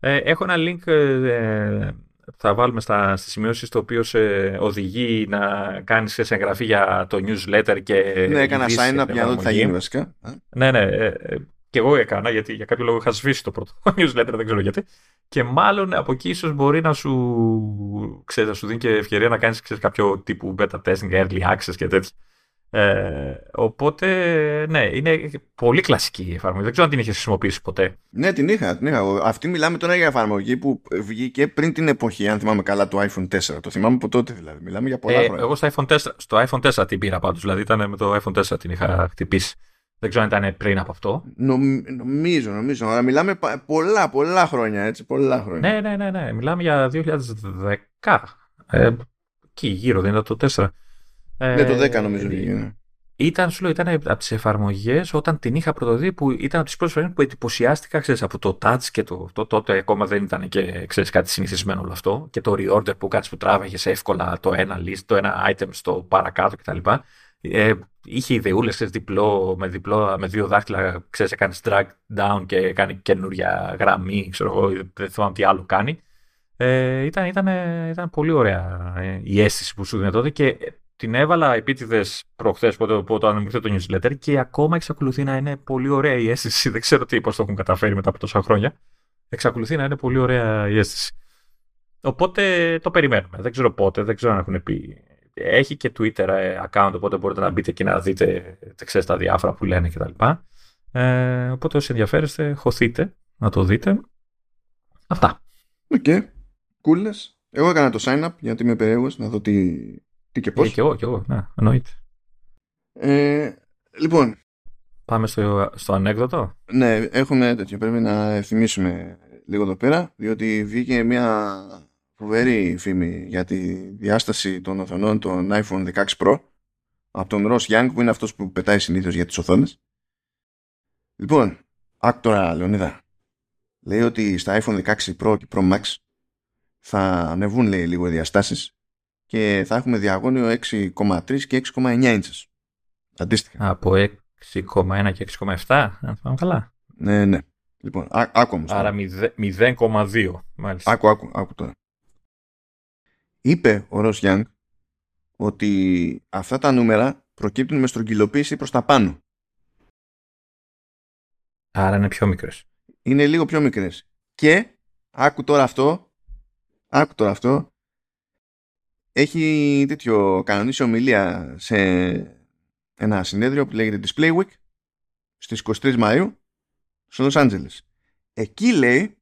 Ε, έχω ένα link ε, θα βάλουμε στα, στις σημειώσεις το οποίος σε οδηγεί να κάνεις σε εγγραφή για το newsletter και... Ναι, έκανα sign up για να δω τι θα γίνει βασικά. Ναι, ναι. Ε, ε, και εγώ έκανα γιατί για κάποιο λόγο είχα σβήσει το πρώτο <laughs> newsletter, δεν ξέρω γιατί. Και μάλλον από εκεί ίσως μπορεί να σου, ξέρεις, να σου δίνει και ευκαιρία να κάνεις ξέρεις, κάποιο τύπου beta testing, early access και τέτοια. Ε, οπότε, ναι, είναι πολύ κλασική η εφαρμογή. Δεν ξέρω αν την είχες χρησιμοποιήσει ποτέ. Ναι, την είχα, την είχα. Αυτή μιλάμε τώρα για εφαρμογή που βγήκε πριν την εποχή, αν θυμάμαι καλά, του iPhone 4. Το θυμάμαι από τότε δηλαδή. Μιλάμε για πολλά ε, χρόνια. Εγώ στο iPhone, 4, στο iPhone 4 την πήρα πάντως. Δηλαδή ήταν με το iPhone 4 την είχα χτυπήσει. Δεν ξέρω αν ήταν πριν από αυτό. νομίζω, νομίζω. Αλλά μιλάμε πολλά, πολλά χρόνια έτσι. Πολλά χρόνια. Ναι, ναι, ναι. ναι. Μιλάμε για 2010. Ε, εκεί γύρω, δεν ήταν το 4. Ναι, το 10 νομίζω ε, Ήταν, σου λέω, ήταν από τις εφαρμογές όταν την είχα πρωτοδεί που ήταν από τις πρώτες φορές που εντυπωσιάστηκα ξέρεις, από το touch και το, το τότε ακόμα δεν ήταν και ξέρεις, κάτι συνηθισμένο όλο αυτό. Και το reorder που κάτι που τράβαγες εύκολα το ένα list, το ένα item στο παρακάτω κτλ. Ε, είχε ιδεούλες διπλό, με, διπλό, με δύο δάχτυλα, ξέρεις, έκανε drag down και κάνει καινούρια γραμμή, ξέρω εγώ, δεν θυμάμαι τι άλλο κάνει. Ε, ήταν, ήταν, ήταν πολύ ωραία ε, η αίσθηση που σου δίνει τότε και την έβαλα επίτηδες προχθές που το ανεμίχθη το newsletter και ακόμα εξακολουθεί να είναι πολύ ωραία η αίσθηση. <laughs> Δεν ξέρω τι πώς το έχουν καταφέρει μετά από τόσα χρόνια. Εξακολουθεί να είναι πολύ ωραία η αίσθηση. Οπότε το περιμένουμε. Δεν ξέρω πότε, δεν ξέρω αν έχουν πει. Έχει και Twitter ε, account, οπότε μπορείτε να μπείτε και να δείτε ξέρεις, τα διάφορα που λένε κτλ. Ε, οπότε όσοι ενδιαφέρεστε, χωθείτε να το δείτε. Αυτά. Ok. Okay. Κούλες. Εγώ έκανα το sign up γιατί είμαι περίεργος να δω τι, τι και πώς. Ε, και εγώ, και εγώ. Ναι, εννοείται. Ε, λοιπόν. Πάμε στο, στο ανέκδοτο. Ναι, έχουμε τέτοιο. Πρέπει να θυμίσουμε λίγο εδώ πέρα, διότι βγήκε μια φοβερή φήμη για τη διάσταση των οθονών των iPhone 16 Pro από τον Ross Young που είναι αυτός που πετάει συνήθως για τις οθόνες. Λοιπόν, άκτορα Λεωνίδα, λέει ότι στα iPhone 16 Pro και Pro Max θα ανεβούν λέει λίγο οι διαστάσεις και θα έχουμε διαγώνιο 6,3 και 6,9 inches. Αντίστοιχα. Από 6,1 και 6,7, αν θυμάμαι καλά. Ναι, ναι. Λοιπόν, ά, άκου όμως. Άρα 0,2 μάλιστα. Άκου, άκου, άκου τώρα. Είπε ο Ρος Γιάνγκ ότι αυτά τα νούμερα προκύπτουν με στρογγυλοποίηση προς τα πάνω. Άρα είναι πιο μικρές. Είναι λίγο πιο μικρές. Και, άκου τώρα αυτό, άκου τώρα αυτό, έχει τέτοιο κανονίσει ομιλία σε ένα συνέδριο που λέγεται Display Week στις 23 Μαΐου στο Los Angeles. Εκεί λέει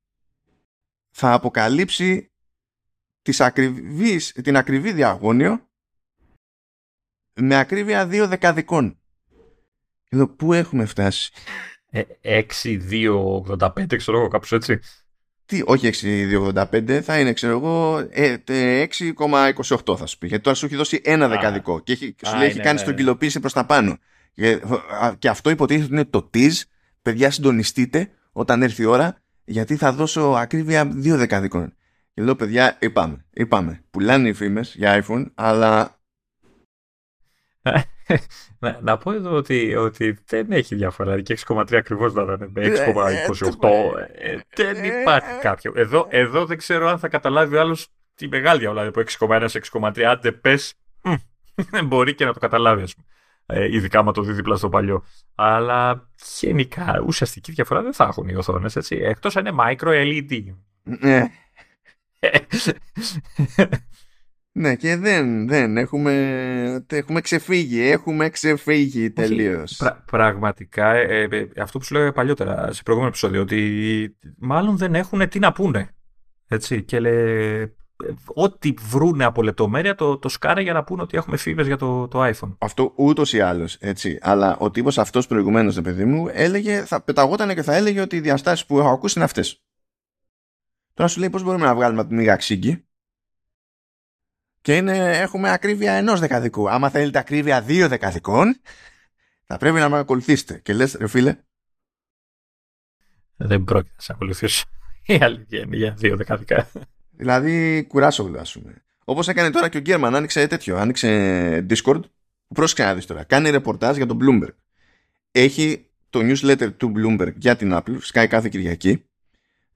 θα αποκαλύψει τις ακριβείς, την ακριβή διαγώνιο με ακρίβεια δύο δεκαδικών. Εδώ πού έχουμε φτάσει; Ε, 6-2-85 ξέρω εγώ κάπως έτσι. Τι, όχι 6,285, θα είναι, ξέρω εγώ, 6,28 θα σου πει. Γιατί τώρα σου έχει δώσει ένα δεκαδικό και έχει, σου λέει έχει κάνει ναι, ναι. προς τα πάνω. Και, και αυτό υποτίθεται ότι είναι το tease. Παιδιά, συντονιστείτε όταν έρθει η ώρα, γιατί θα δώσω ακρίβεια δύο δεκαδικών. Και λέω, παιδιά, είπαμε, είπαμε. Πουλάνε οι φήμες για iPhone, αλλά <laughs> να, να πω εδώ ότι, ότι δεν έχει διαφορά. Και 6,3 ακριβώς να ήταν με 6,28. Ε, δεν υπάρχει κάποιο. Εδώ, εδώ δεν ξέρω αν θα καταλάβει ο άλλος τη μεγάλη διαφορά. Δηλαδή από 6,1 σε 6,3. Άντε πες. Δεν μπορεί και να το καταλάβει, ας πούμε. Ε, ειδικά με το δει δίπλα στο παλιό. Αλλά γενικά ουσιαστική διαφορά δεν θα έχουν οι οθόνες. Εκτός αν είναι micro LED. Ναι. Ναι, και δεν, δεν έχουμε, έχουμε ξεφύγει, έχουμε ξεφύγει τελείως. πραγματικά, ε, ε, αυτό που σου λέγαμε παλιότερα σε προηγούμενο επεισόδιο, ότι μάλλον δεν έχουν τι να πούνε. Έτσι, και λέ, ό,τι βρούνε από λεπτομέρεια το, το σκάρε για να πούνε ότι έχουμε φήμε για το, το iPhone. Αυτό ούτως ή άλλως. Έτσι. Αλλά ο τύπος αυτός προηγουμένως, παιδί μου, έλεγε, θα πεταγόταν και θα έλεγε ότι οι διαστάσεις που έχω ακούσει είναι αυτές. Τώρα σου λέει πώς μπορούμε να βγάλουμε από τη μήγα ξύγκη; Και είναι, έχουμε ακρίβεια ενός δεκαδικού. Άμα θέλετε ακρίβεια δύο δεκαδικών, θα πρέπει να με ακολουθήσετε. Και λες, ρε φίλε. Δεν πρόκειται να σε ακολουθήσω. Η αλήθεια είναι για δύο δεκαδικά. Δηλαδή, κουράσω, ας πούμε. Όπως έκανε τώρα και ο Γκέρμαν, άνοιξε τέτοιο. Άνοιξε Discord. Πρόσεξε να δεις τώρα. Κάνει ρεπορτάζ για τον Bloomberg. Έχει το newsletter του Bloomberg για την Apple. Σκάει κάθε Κυριακή.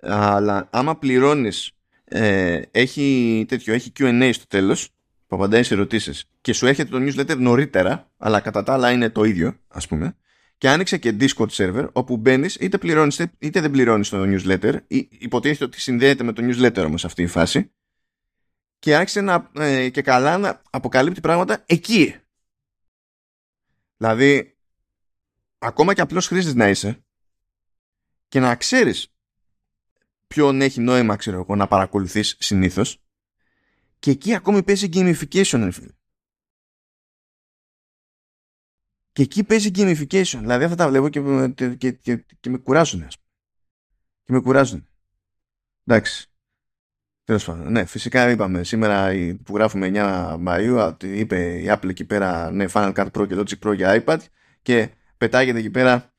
Αλλά άμα πληρώνεις ε, έχει τέτοιο, έχει Q&A στο τέλος που απαντάει σε ερωτήσεις και σου έρχεται το newsletter νωρίτερα αλλά κατά τα άλλα είναι το ίδιο ας πούμε και άνοιξε και Discord server όπου μπαίνεις είτε πληρώνεις είτε δεν πληρώνεις το newsletter ή υποτίθεται ότι συνδέεται με το newsletter όμως αυτή η φάση και άρχισε να, ε, και καλά να αποκαλύπτει πράγματα εκεί. Δηλαδή ακόμα και απλώς χρήστης να είσαι και να ξέρεις ποιον έχει νόημα ξέρω εγώ να παρακολουθείς συνήθως. Και εκεί ακόμη παίζει gamification φίλε. και εκεί παίζει gamification. Δηλαδή αυτά τα βλέπω και, και, και, και με κουράζουν ας πούμε. και με κουράζουν εντάξει. Τέλος πάντων, ναι, φυσικά είπαμε σήμερα που γράφουμε 9 Μαΐου είπε η Apple εκεί πέρα ναι, Final Cut Pro και Logic Pro για iPad και πετάγεται εκεί πέρα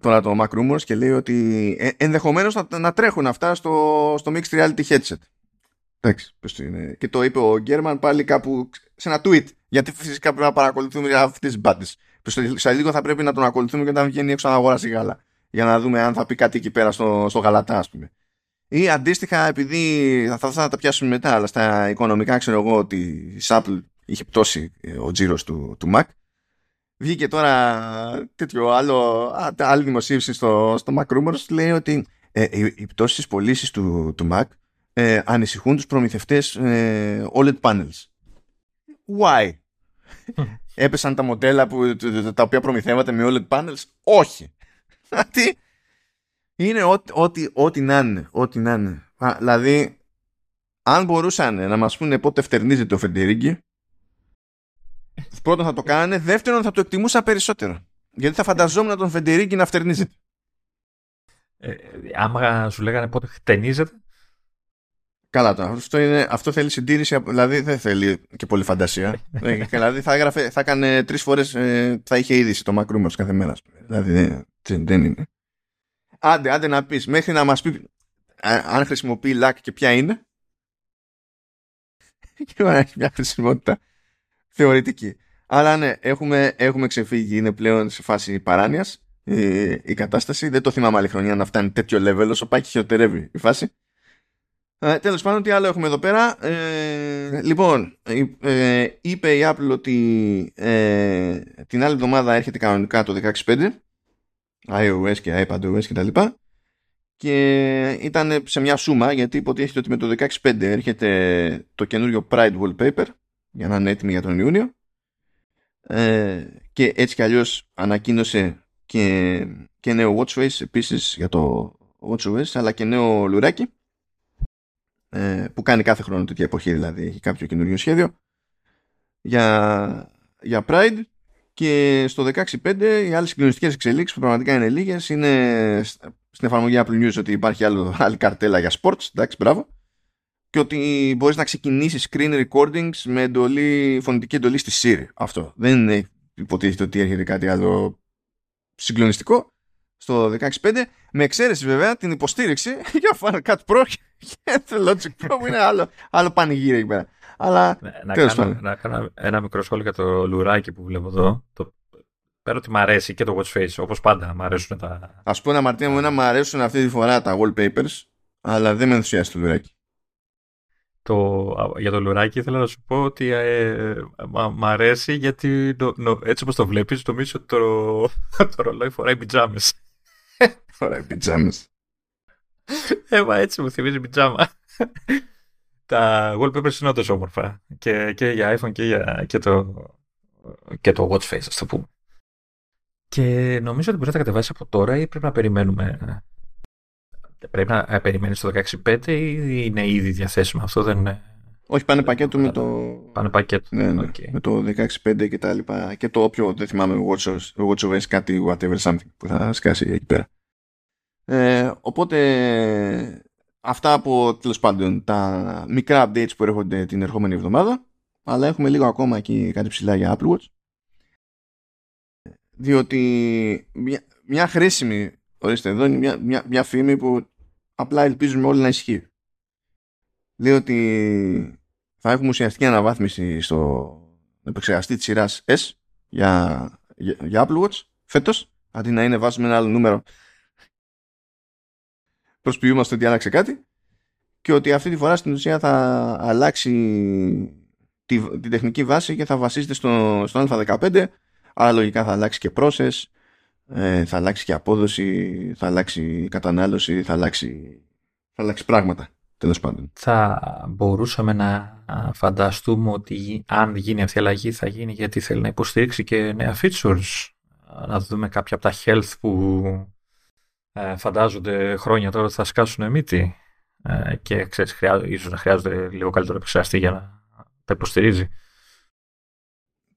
τώρα το Mac Rumors και λέει ότι ε, ενδεχομένως να, να τρέχουν αυτά στο, στο Mixed Reality Headset. Εντάξει, πώς είναι. Και το είπε ο Γκέρμαν πάλι κάπου σε ένα tweet. Γιατί φυσικά πρέπει να παρακολουθούμε για αυτές τις μπάντες. Σε λίγο θα πρέπει να τον ακολουθούμε και όταν βγαίνει έξω να αγοράσει γάλα. Για να δούμε αν θα πει κάτι εκεί πέρα στο, στο γαλατά, ας πούμε. Ή αντίστοιχα, επειδή θα, θα, θα τα πιάσουμε μετά, αλλά στα οικονομικά ξέρω εγώ ότι η Apple είχε πτώσει ο τζίρος του, του Mac. Βγήκε τώρα τέτοιο άλλο, άλλη δημοσίευση στο, στο Mac Rumors λέει ότι ε, οι, οι πτώσεις της πωλήσεις του, του Mac ε, ανησυχούν τους προμηθευτές ε, OLED panels. Why? <laughs> Έπεσαν τα μοντέλα που, τα οποία προμηθεύατε με OLED panels; Όχι. <laughs> Τι. Είναι ό,τι, ό,τι, να είναι. Ό,τι να είναι. δηλαδή, αν μπορούσαν να μας πούνε πότε φτερνίζεται ο Φεντερίγκη, πρώτον θα το κάνανε, δεύτερον θα το εκτιμούσα περισσότερο. Γιατί θα φανταζόμουν τον Φεντερίγκη να φτερνίζεται. Ε, άμα σου λέγανε πότε χτενίζεται. Καλά τώρα. Αυτό, είναι, αυτό θέλει συντήρηση, δηλαδή δεν θέλει και πολύ φαντασία. Ε, <laughs> δηλαδή θα, έγραφε, θα έκανε τρεις φορές, ε, θα είχε είδηση το Mac κάθε μέρα. Δηλαδή δεν, δεν είναι. Άντε, άντε να πεις, μέχρι να μας πει αν χρησιμοποιεί LAC και ποια είναι. <laughs> και να έχει μια χρησιμότητα θεωρητική. Αλλά ναι, έχουμε, έχουμε ξεφύγει, είναι πλέον σε φάση παράνοιας η, η κατάσταση. Δεν το θυμάμαι άλλη χρονιά να φτάνει τέτοιο level όσο πάει και χειροτερεύει η φάση. Ε, τέλος πάντων, τι άλλο έχουμε εδώ πέρα. Ε, λοιπόν, ε, είπε η Apple ότι ε, την άλλη εβδομάδα έρχεται κανονικά το 16.5 iOS και iPadOS κτλ. Και, και ήταν σε μια σούμα γιατί υποτίθεται ότι με το 16.5 έρχεται το καινούριο Pride Wallpaper για να είναι έτοιμη για τον Ιούνιο. Ε, και έτσι κι αλλιώς ανακοίνωσε και, και νέο Watchface επίσης για το WatchOS αλλά και νέο λουράκι ε, που κάνει κάθε χρόνο τέτοια εποχή δηλαδή έχει κάποιο καινούριο σχέδιο για, για Pride. Και στο 16.5 οι άλλες συγκλονιστικές εξελίξεις που πραγματικά είναι λίγες είναι στην εφαρμογή Apple News ότι υπάρχει άλλο, άλλη καρτέλα για sports. Εντάξει μπράβο και ότι μπορείς να ξεκινήσεις screen recordings με εντολή, φωνητική εντολή στη Siri αυτό δεν είναι υποτίθεται ότι έρχεται κάτι άλλο συγκλονιστικό στο 16.5 με εξαίρεση βέβαια την υποστήριξη <laughs> για Final Cut Pro <laughs> και το Logic Pro που είναι άλλο, άλλο πανηγύρι εκεί πέρα. Αλλά ναι, να, κάνω, να κάνω ένα μικρό σχόλιο για το λουράκι που βλέπω εδώ. Το, πέρα ότι μου αρέσει και το Watch Face, όπως πάντα μου αρέσουν τα... Ας πούμε, Μαρτίνα μου, να μου αρέσουν αυτή τη φορά τα wallpapers, αλλά δεν με ενθουσιάζει το λουράκι. Το, για το λουράκι ήθελα να σου πω ότι ε, μ' αρέσει γιατί έτσι όπως το βλέπεις νομίζω ότι το, <laughs> το ρολόι φοράει πιτζάμες. <laughs> φοράει πιτζάμες. Ε, μα έτσι μου θυμίζει πιτζάμα. <laughs> Τα wallpapers είναι όντως όμορφα και, και για iPhone και, για, και, το, και το watch face, ας το πούμε. Και νομίζω ότι μπορεί να τα κατεβάσεις από τώρα ή πρέπει να περιμένουμε Πρέπει να ε, περιμένεις το 16.5 ή είναι ήδη διαθέσιμο. Αυτό δεν είναι. Όχι, πάνε πακέτο με το. Πάνε πακέτο. Ναι, ναι. Okay. Με το 16.5 και τα λοιπά. Και το όποιο δεν θυμάμαι, WatchOS, κάτι, whatever something που θα σκάσει εκεί πέρα. Ε, οπότε αυτά από τέλος πάντων τα μικρά updates που έρχονται την ερχόμενη εβδομάδα. Αλλά έχουμε λίγο ακόμα εκεί κάτι ψηλά για Apple Watch. Διότι μια, μια χρήσιμη, ορίστε εδώ είναι μια, μια, μια φήμη που απλά ελπίζουμε όλοι να ισχύει. Λέει ότι θα έχουμε ουσιαστική αναβάθμιση στο επεξεργαστή της σειράς S για, για, για Apple Watch φέτος, αντί να είναι βάζουμε ένα άλλο νούμερο προσποιούμαστε ότι άλλαξε κάτι και ότι αυτή τη φορά στην ουσία θα αλλάξει τη, τη τεχνική βάση και θα βασίζεται στο, στο α15 άρα λογικά θα αλλάξει και process ε, θα αλλάξει και απόδοση θα αλλάξει κατανάλωση θα αλλάξει, θα αλλάξει πράγματα τέλος πάντων θα μπορούσαμε να φανταστούμε ότι αν γίνει αυτή η αλλαγή θα γίνει γιατί θέλει να υποστηρίξει και νέα features να δούμε κάποια από τα health που ε, φαντάζονται χρόνια τώρα ότι θα σκάσουν μύτη ε, και ξέρεις, χρειά, ίσως να χρειάζεται λίγο καλύτερο επεξεργαστή για να τα υποστηρίζει.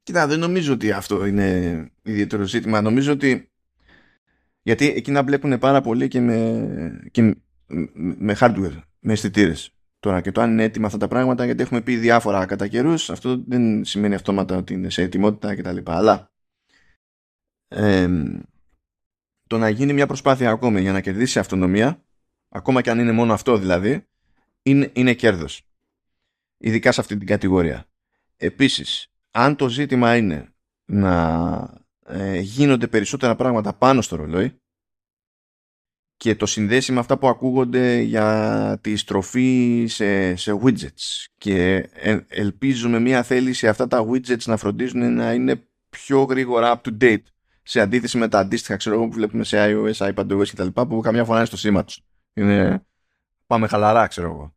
Κοίτα, δεν νομίζω ότι αυτό είναι ιδιαίτερο ζήτημα. Νομίζω ότι γιατί εκείνα μπλέκουν πάρα πολύ και με, και με hardware, με αισθητήρες. Τώρα και το αν είναι έτοιμα αυτά τα πράγματα, γιατί έχουμε πει διάφορα κατά καιρούς, αυτό δεν σημαίνει αυτόματα ότι είναι σε ετοιμότητα κτλ. Αλλά ε, το να γίνει μια προσπάθεια ακόμη για να κερδίσει αυτονομία, ακόμα και αν είναι μόνο αυτό δηλαδή, είναι, είναι κέρδος. Ειδικά σε αυτή την κατηγορία. Επίσης, αν το ζήτημα είναι να ε, γίνονται περισσότερα πράγματα πάνω στο ρολόι, και το συνδέσει με αυτά που ακούγονται για τη στροφή σε, σε widgets και ε, ελπίζουμε μια θέληση αυτά τα widgets να φροντίζουν να είναι πιο γρήγορα up to date σε αντίθεση με τα αντίστοιχα ξέρω που βλέπουμε σε iOS, iPadOS κτλ. που καμιά φορά είναι στο σήμα τους. Είναι... Πάμε χαλαρά ξέρω εγώ.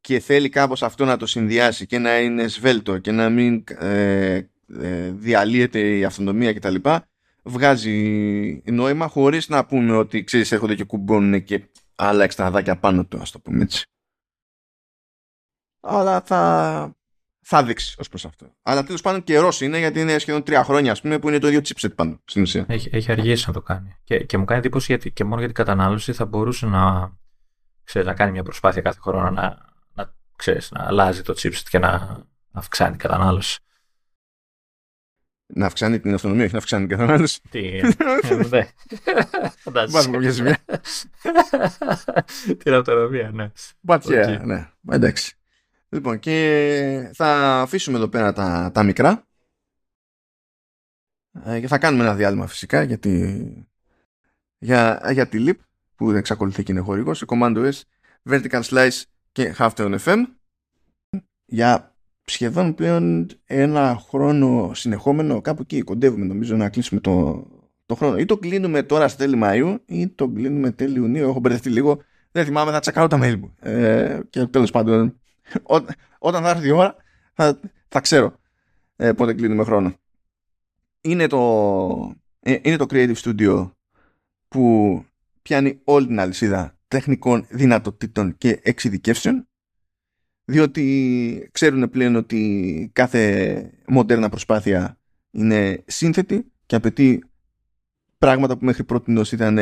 Και θέλει κάπως αυτό να το συνδυάσει και να είναι σβέλτο και να μην ε, ε, διαλύεται η αυτονομία κτλ. Βγάζει νόημα χωρίς να πούμε ότι ξέρεις έρχονται και κουμπώνουν και άλλα εξτραδάκια πάνω του ας το πούμε έτσι. Αλλά θα, θα δείξει ως προς αυτό. Αλλά τέλος πάντων καιρός είναι γιατί είναι σχεδόν τρία χρόνια ας πούμε, που είναι το ίδιο chipset πάνω στην ουσία. Έχει, έχει αργήσει να το κάνει. Και, και μου κάνει εντύπωση γιατί και μόνο για την κατανάλωση θα μπορούσε να, ξέρεις, να κάνει μια προσπάθεια κάθε χρόνο να, να, ξέρεις, να αλλάζει το chipset και να αυξάνει την κατανάλωση. Να αυξάνει την αυτονομία, όχι να αυξάνει την κατανάλωση. Τι. Ναι. Βάζουμε κάποια σημεία. Την αυτονομία, ναι. But yeah, ναι. Εντάξει. Λοιπόν, και θα αφήσουμε εδώ πέρα τα, τα μικρά. Ε, και θα κάνουμε ένα διάλειμμα φυσικά γιατί, για, για τη LIP που εξακολουθεί και είναι χορηγός, σε Commando S, Vertical Slice και Halftone FM για σχεδόν πλέον ένα χρόνο συνεχόμενο κάπου εκεί κοντεύουμε νομίζω να κλείσουμε το, το χρόνο. Ή το κλείνουμε τώρα στα τέλη Μαΐου ή το κλείνουμε τέλη Ιουνίου. Έχω μπερδευτεί λίγο. Δεν θυμάμαι θα τσακάρω τα mail μου. Ε, και τέλος πάντων όταν θα έρθει η ώρα θα, θα ξέρω ε, πότε κλείνουμε χρόνο. Είναι το, ε, είναι το Creative Studio που πιάνει όλη την αλυσίδα τεχνικών δυνατοτήτων και εξειδικεύσεων διότι ξέρουν πλέον ότι κάθε μοντέρνα προσπάθεια είναι σύνθετη και απαιτεί πράγματα που μέχρι πρώτη ήταν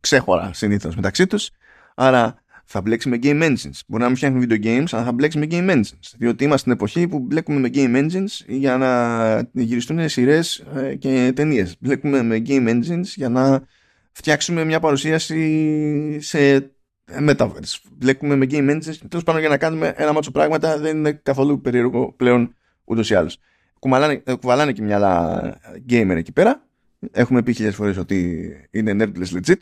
ξέχωρα συνήθως μεταξύ τους άρα θα μπλέξει με game engines. Μπορεί να μην φτιάχνει video games, αλλά θα μπλέξει με game engines. Διότι είμαστε στην εποχή που μπλέκουμε με game engines για να γυριστούν σειρές ε, και ταινίες. Μπλέκουμε με game engines για να φτιάξουμε μια παρουσίαση σε metaverse. Μπλέκουμε με game engines τέλος πάντων για να κάνουμε ένα μάτσο πράγματα δεν είναι καθόλου περίεργο πλέον ούτως ή άλλως. Κουβαλάνε, ε, κουβαλάνε και μια άλλα gamer εκεί πέρα. Έχουμε πει χιλιάδες φορές ότι είναι nerdless legit.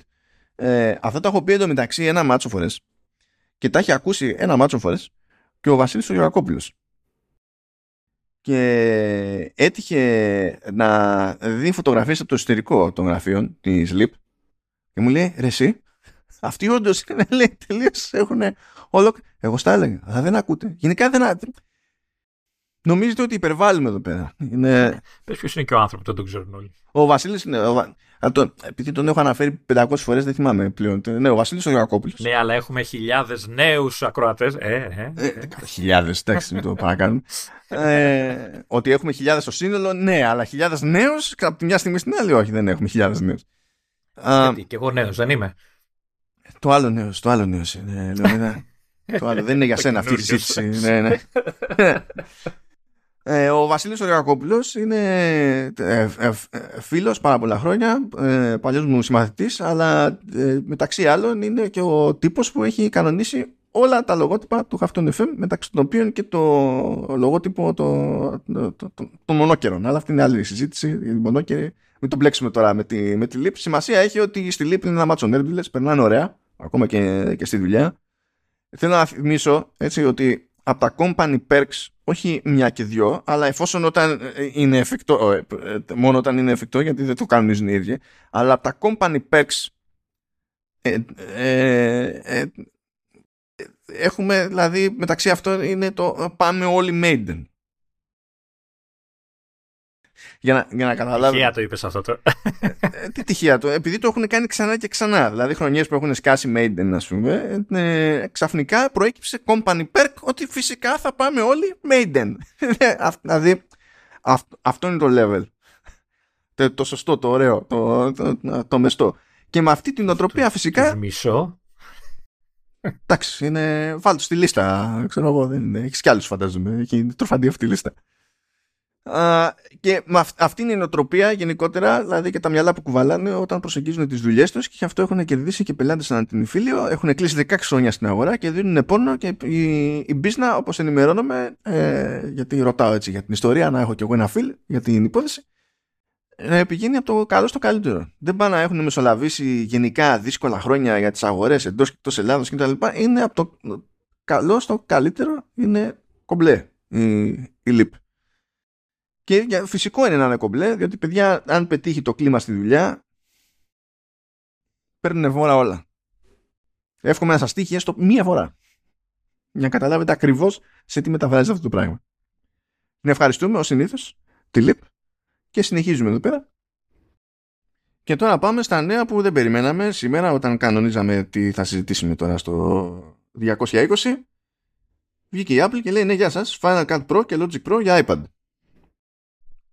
Ε, αυτό το έχω πει εντωμεταξύ ένα μάτσο φορές και τα έχει ακούσει ένα μάτσο φορές και ο Βασίλης ο Γεωργακόπουλος. Και έτυχε να δει φωτογραφίες από το εσωτερικό των γραφείων της ΛΥΠ και μου λέει ρε εσύ αυτοί όντως είναι <laughs> λέει τελείως έχουν όλο εγώ στα έλεγα αλλά δεν ακούτε γενικά δεν Νομίζετε ότι υπερβάλλουμε εδώ πέρα. Είναι... Πες ποιος είναι και ο άνθρωπος, δεν τον ξέρουν όλοι. Ο Βασίλης είναι. Ο... Το... Επειδή τον έχω αναφέρει 500 φορές δεν θυμάμαι πλέον. Ναι, ο Βασίλης ο Γιακόπουλος. Ναι, αλλά έχουμε χιλιάδες νέους ακροατές. Ε, ε, ε. ε χιλιάδες, εντάξει, μην το παρακάνουμε. ε, ότι έχουμε χιλιάδες στο σύνολο, ναι, αλλά χιλιάδες νέους από τη μια στιγμή στην άλλη, όχι, δεν έχουμε χιλιάδες νέους. Γιατί, και εγώ νέος, δεν είμαι. Το άλλο νέος, το άλλο νέος είναι. το άλλο δεν είναι για σένα αυτή η συζήτηση. ναι, ναι. Ε, ο Βασίλης Οριακόπουλος είναι ε, ε, ε, φίλος πάρα πολλά χρόνια, ε, παλιός μου συμμαθητής, αλλά ε, μεταξύ άλλων είναι και ο τύπος που έχει κανονίσει όλα τα λογότυπα του Χαυτόν FM, μεταξύ των οποίων και το λογότυπο των το, το, το, μονόκερων. Αλλά αυτή είναι άλλη συζήτηση, η μονόκερη. Μην το μπλέξουμε τώρα με τη, με τη ΛΥΠ. Σημασία έχει ότι στη ΛΥΠ είναι ένα μάτσο νέρντιλες, περνάνε ωραία, ακόμα και, και στη δουλειά. Θέλω να θυμίσω έτσι, ότι από τα company perks όχι μια και δυο, αλλά εφόσον όταν ε, είναι εφικτό, ε, ε, μόνο όταν είναι εφικτό, γιατί δεν το κάνουν οι ίδιοι, αλλά από τα company perks ε, ε, έχουμε, δηλαδή, μεταξύ αυτών είναι το πάμε όλοι Maiden. Για να, για να καταλάβει. Τυχαία το είπες αυτό το. Ε, τι τυχαία το. Επειδή το έχουν κάνει ξανά και ξανά. Δηλαδή, χρονιές που έχουν σκάσει Maiden, ας πούμε, ε, ξαφνικά προέκυψε company perk ότι φυσικά θα πάμε όλοι Maiden. δηλαδή, αυτό είναι το level. Το, το σωστό, το ωραίο, το, το, το, μεστό. Και με αυτή την οτροπία φυσικά. Μισό. Εντάξει, είναι. Βάλτε στη λίστα. Ξέρω εγώ, δεν είναι. Έχεις κι άλλους φαντάζομαι. Έχει τροφαντή αυτή η λίστα και με αυτή είναι η νοοτροπία γενικότερα, δηλαδή και τα μυαλά που κουβαλάνε όταν προσεγγίζουν τις δουλειές τους και γι' αυτό έχουν κερδίσει και πελάτες σαν την Ιφίλιο. Έχουν κλείσει 16 χρόνια στην αγορά και δίνουν πόνο. Και η, η Μπίσνα, όπως ενημερώνομαι, ε, γιατί ρωτάω έτσι για την ιστορία, να έχω κι εγώ ένα φιλ για την υπόθεση, ε, πηγαίνει από το καλό στο καλύτερο. Δεν πάνε να έχουν μεσολαβήσει γενικά δύσκολα χρόνια για τις αγορές εντός και εκτός Ελλάδος κτλ. Είναι από το καλό στο καλύτερο, είναι κομπλέ η, η ΛΥΠ. Και φυσικό είναι να είναι κομπλέ, διότι παιδιά, αν πετύχει το κλίμα στη δουλειά, παίρνουν βόρα όλα. Εύχομαι να σας τύχει έστω μία φορά. Για να καταλάβετε ακριβώς σε τι μεταφράζεται αυτό το πράγμα. Να ευχαριστούμε ως συνήθως τη ΛΥΠ και συνεχίζουμε εδώ πέρα. Και τώρα πάμε στα νέα που δεν περιμέναμε σήμερα όταν κανονίζαμε τι θα συζητήσουμε τώρα στο 220. Βγήκε η Apple και λέει ναι γεια σας Final Cut Pro και Logic Pro για iPad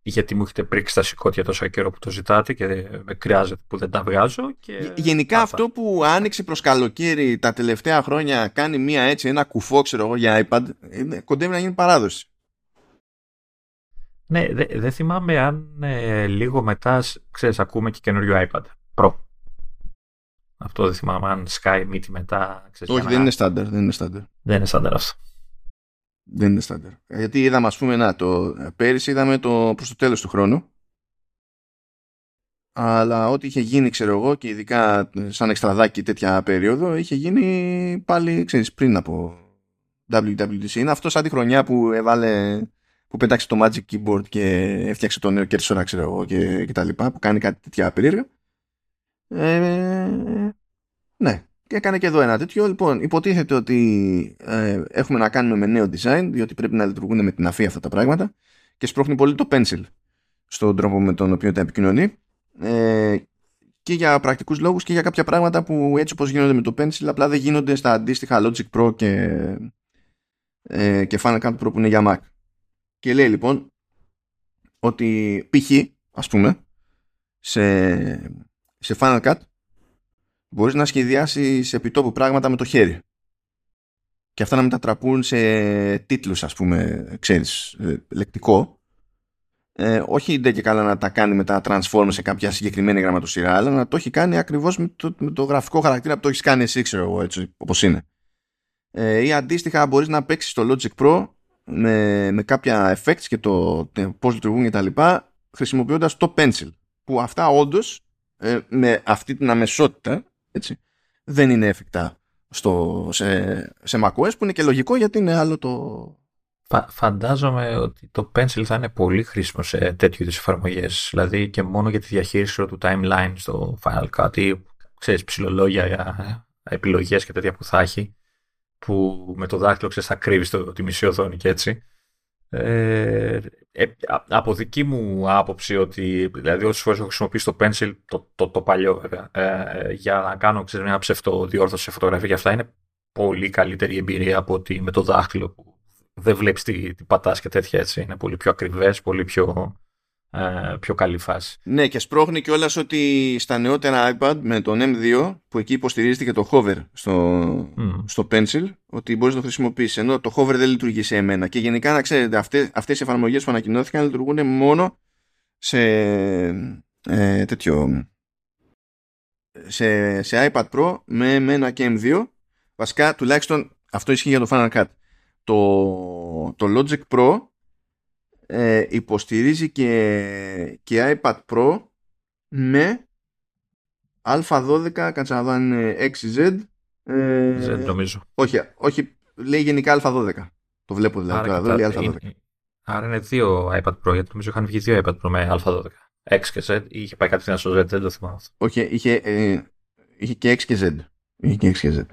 γιατί μου έχετε πρίξει τα σηκώτια τόσο καιρό που το ζητάτε και με κρυάζεται που δεν τα βγάζω. Και... Γενικά αυτό που άνοιξε προς καλοκαίρι τα τελευταία χρόνια κάνει μία έτσι, ένα κουφό ξέρω εγώ για iPad, κοντεύει να γίνει παράδοση. Ναι, δεν δε θυμάμαι αν ε, λίγο μετά, ξέρεις, ακούμε και καινούριο iPad Pro. Αυτό δεν θυμάμαι αν Sky μύτη μετά. Ξέρεις, Όχι, δεν είναι στάνταρ. Δεν είναι στάνταρ. Δεν είναι στάνταρ αυτό. Δεν είναι στάνταρ. Γιατί είδαμε, ας πούμε, να, το, πέρυσι είδαμε το προς το τέλος του χρόνου. Αλλά ό,τι είχε γίνει, ξέρω εγώ, και ειδικά σαν εξτραδάκι τέτοια περίοδο, είχε γίνει πάλι, ξέρεις, πριν από WWDC. Είναι αυτό σαν τη χρονιά που έβαλε, που πέταξε το Magic Keyboard και έφτιαξε το νέο cursor, ξέρω εγώ, και, και τα λοιπά, που κάνει κάτι τέτοια περίεργα. Ε, ναι, και έκανε και εδώ ένα τέτοιο. Λοιπόν, υποτίθεται ότι ε, έχουμε να κάνουμε με νέο design, διότι πρέπει να λειτουργούν με την αφή αυτά τα πράγματα και σπρώχνει πολύ το pencil στον τρόπο με τον οποίο τα επικοινωνεί. Ε, και για πρακτικούς λόγους και για κάποια πράγματα που έτσι όπως γίνονται με το pencil απλά δεν γίνονται στα αντίστοιχα Logic Pro και, ε, και Final Cut Pro που είναι για Mac. Και λέει λοιπόν ότι π.χ. ας πούμε σε, σε Final Cut μπορείς να σχεδιάσεις επιτόπου πράγματα με το χέρι. Και αυτά να μετατραπούν σε τίτλους, ας πούμε, ξέρεις, ε, λεκτικό. Ε, όχι ντε και καλά να τα κάνει μετά transform σε κάποια συγκεκριμένη γραμματοσυρά, αλλά να το έχει κάνει ακριβώς με το, με το γραφικό χαρακτήρα που το έχεις κάνει εσύ, ξέρω εγώ, έτσι, όπως είναι. Ε, ή αντίστοιχα μπορείς να παίξεις το Logic Pro με, με κάποια effects και το πώς λειτουργούν και τα λοιπά, χρησιμοποιώντας το Pencil. Που αυτά όντως ε, με αυτή την αμεσότητα έτσι, δεν είναι εφικτά στο, σε, σε macOS που είναι και λογικό γιατί είναι άλλο το... φαντάζομαι ότι το Pencil θα είναι πολύ χρήσιμο σε τέτοιου είδους εφαρμογές. Δηλαδή και μόνο για τη διαχείριση του timeline στο Final Cut ή ξέρεις ψηλολόγια για επιλογές και τέτοια που θα έχει που με το δάχτυλο ξέρεις θα κρύβεις το, τη μισή οθόνη και έτσι ε, ε, από δική μου άποψη ότι δηλαδή όσες φορές έχω χρησιμοποιήσει το pencil το, το, το παλιό βέβαια ε, για να κάνω ξέρεις, μια ψευτό διόρθωση σε φωτογραφία και αυτά είναι πολύ καλύτερη εμπειρία από ότι με το δάχτυλο που δεν βλέπεις τι, τι πατάς και τέτοια έτσι. Είναι πολύ πιο ακριβές, πολύ πιο ε, πιο καλή φάση. Ναι, και σπρώχνει κιόλας ότι στα νεότερα iPad με τον M2 που εκεί υποστηρίζεται και το hover στο, στο Pencil, ότι μπορείς να το χρησιμοποιήσεις. Ενώ το hover δεν λειτουργεί σε εμένα. Και γενικά να ξέρετε, αυτέ αυτές οι εφαρμογές που ανακοινώθηκαν λειτουργούν μόνο σε ε, τέτοιο. Σε, σε iPad Pro με M1 και M2. Βασικά, τουλάχιστον αυτό ισχύει για το Final Cut. Το, το Logic Pro ε, υποστηρίζει και, και iPad Pro με α12, κάτσε να δω αν είναι 6Z. Ε, Z νομίζω. Όχι, όχι, λέει γενικά α12. Το βλέπω δηλαδή. Άρα, τώρα, λέει α12. Είναι, άρα είναι δύο iPad Pro, γιατί νομίζω είχαν βγει δύο iPad Pro με α12. X και Z, ή είχε πάει κάτι στο Z, δεν το θυμάμαι αυτό. Όχι, είχε, ε, είχε και X και Z. Είχε και X και Z.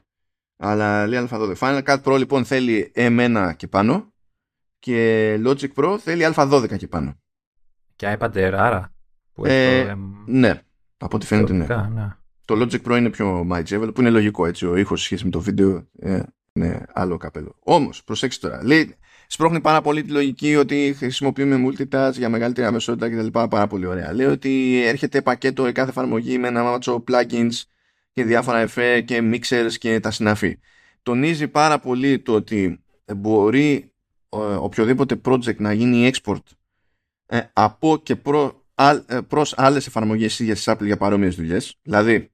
Αλλά λέει α12. Final Cut Pro λοιπόν θέλει M1 και πάνω και Logic Pro θέλει α12 και πάνω. Και iPad Air άρα. Που ε, το, ναι, από ό,τι φαίνεται ναι. ναι. Το Logic Pro είναι πιο MyJavel που είναι λογικό έτσι. Ο ήχος σχέση με το βίντεο ε, είναι άλλο καπέλο. Όμως, προσέξτε τώρα. Λέει, σπρώχνει πάρα πολύ τη λογική ότι χρησιμοποιούμε multitask για μεγαλύτερη αμεσότητα κτλ. Πάρα πολύ ωραία. Λέει ότι έρχεται πακέτο η κάθε εφαρμογή με ένα μάτσο plugins και διάφορα εφέ και mixers και τα συναφή. Τονίζει πάρα πολύ το ότι μπορεί οποιοδήποτε project να γίνει export ε, από και προ, ε, προς άλλες εφαρμογές ίδιας της Apple για παρόμοιες δουλειές. Δηλαδή,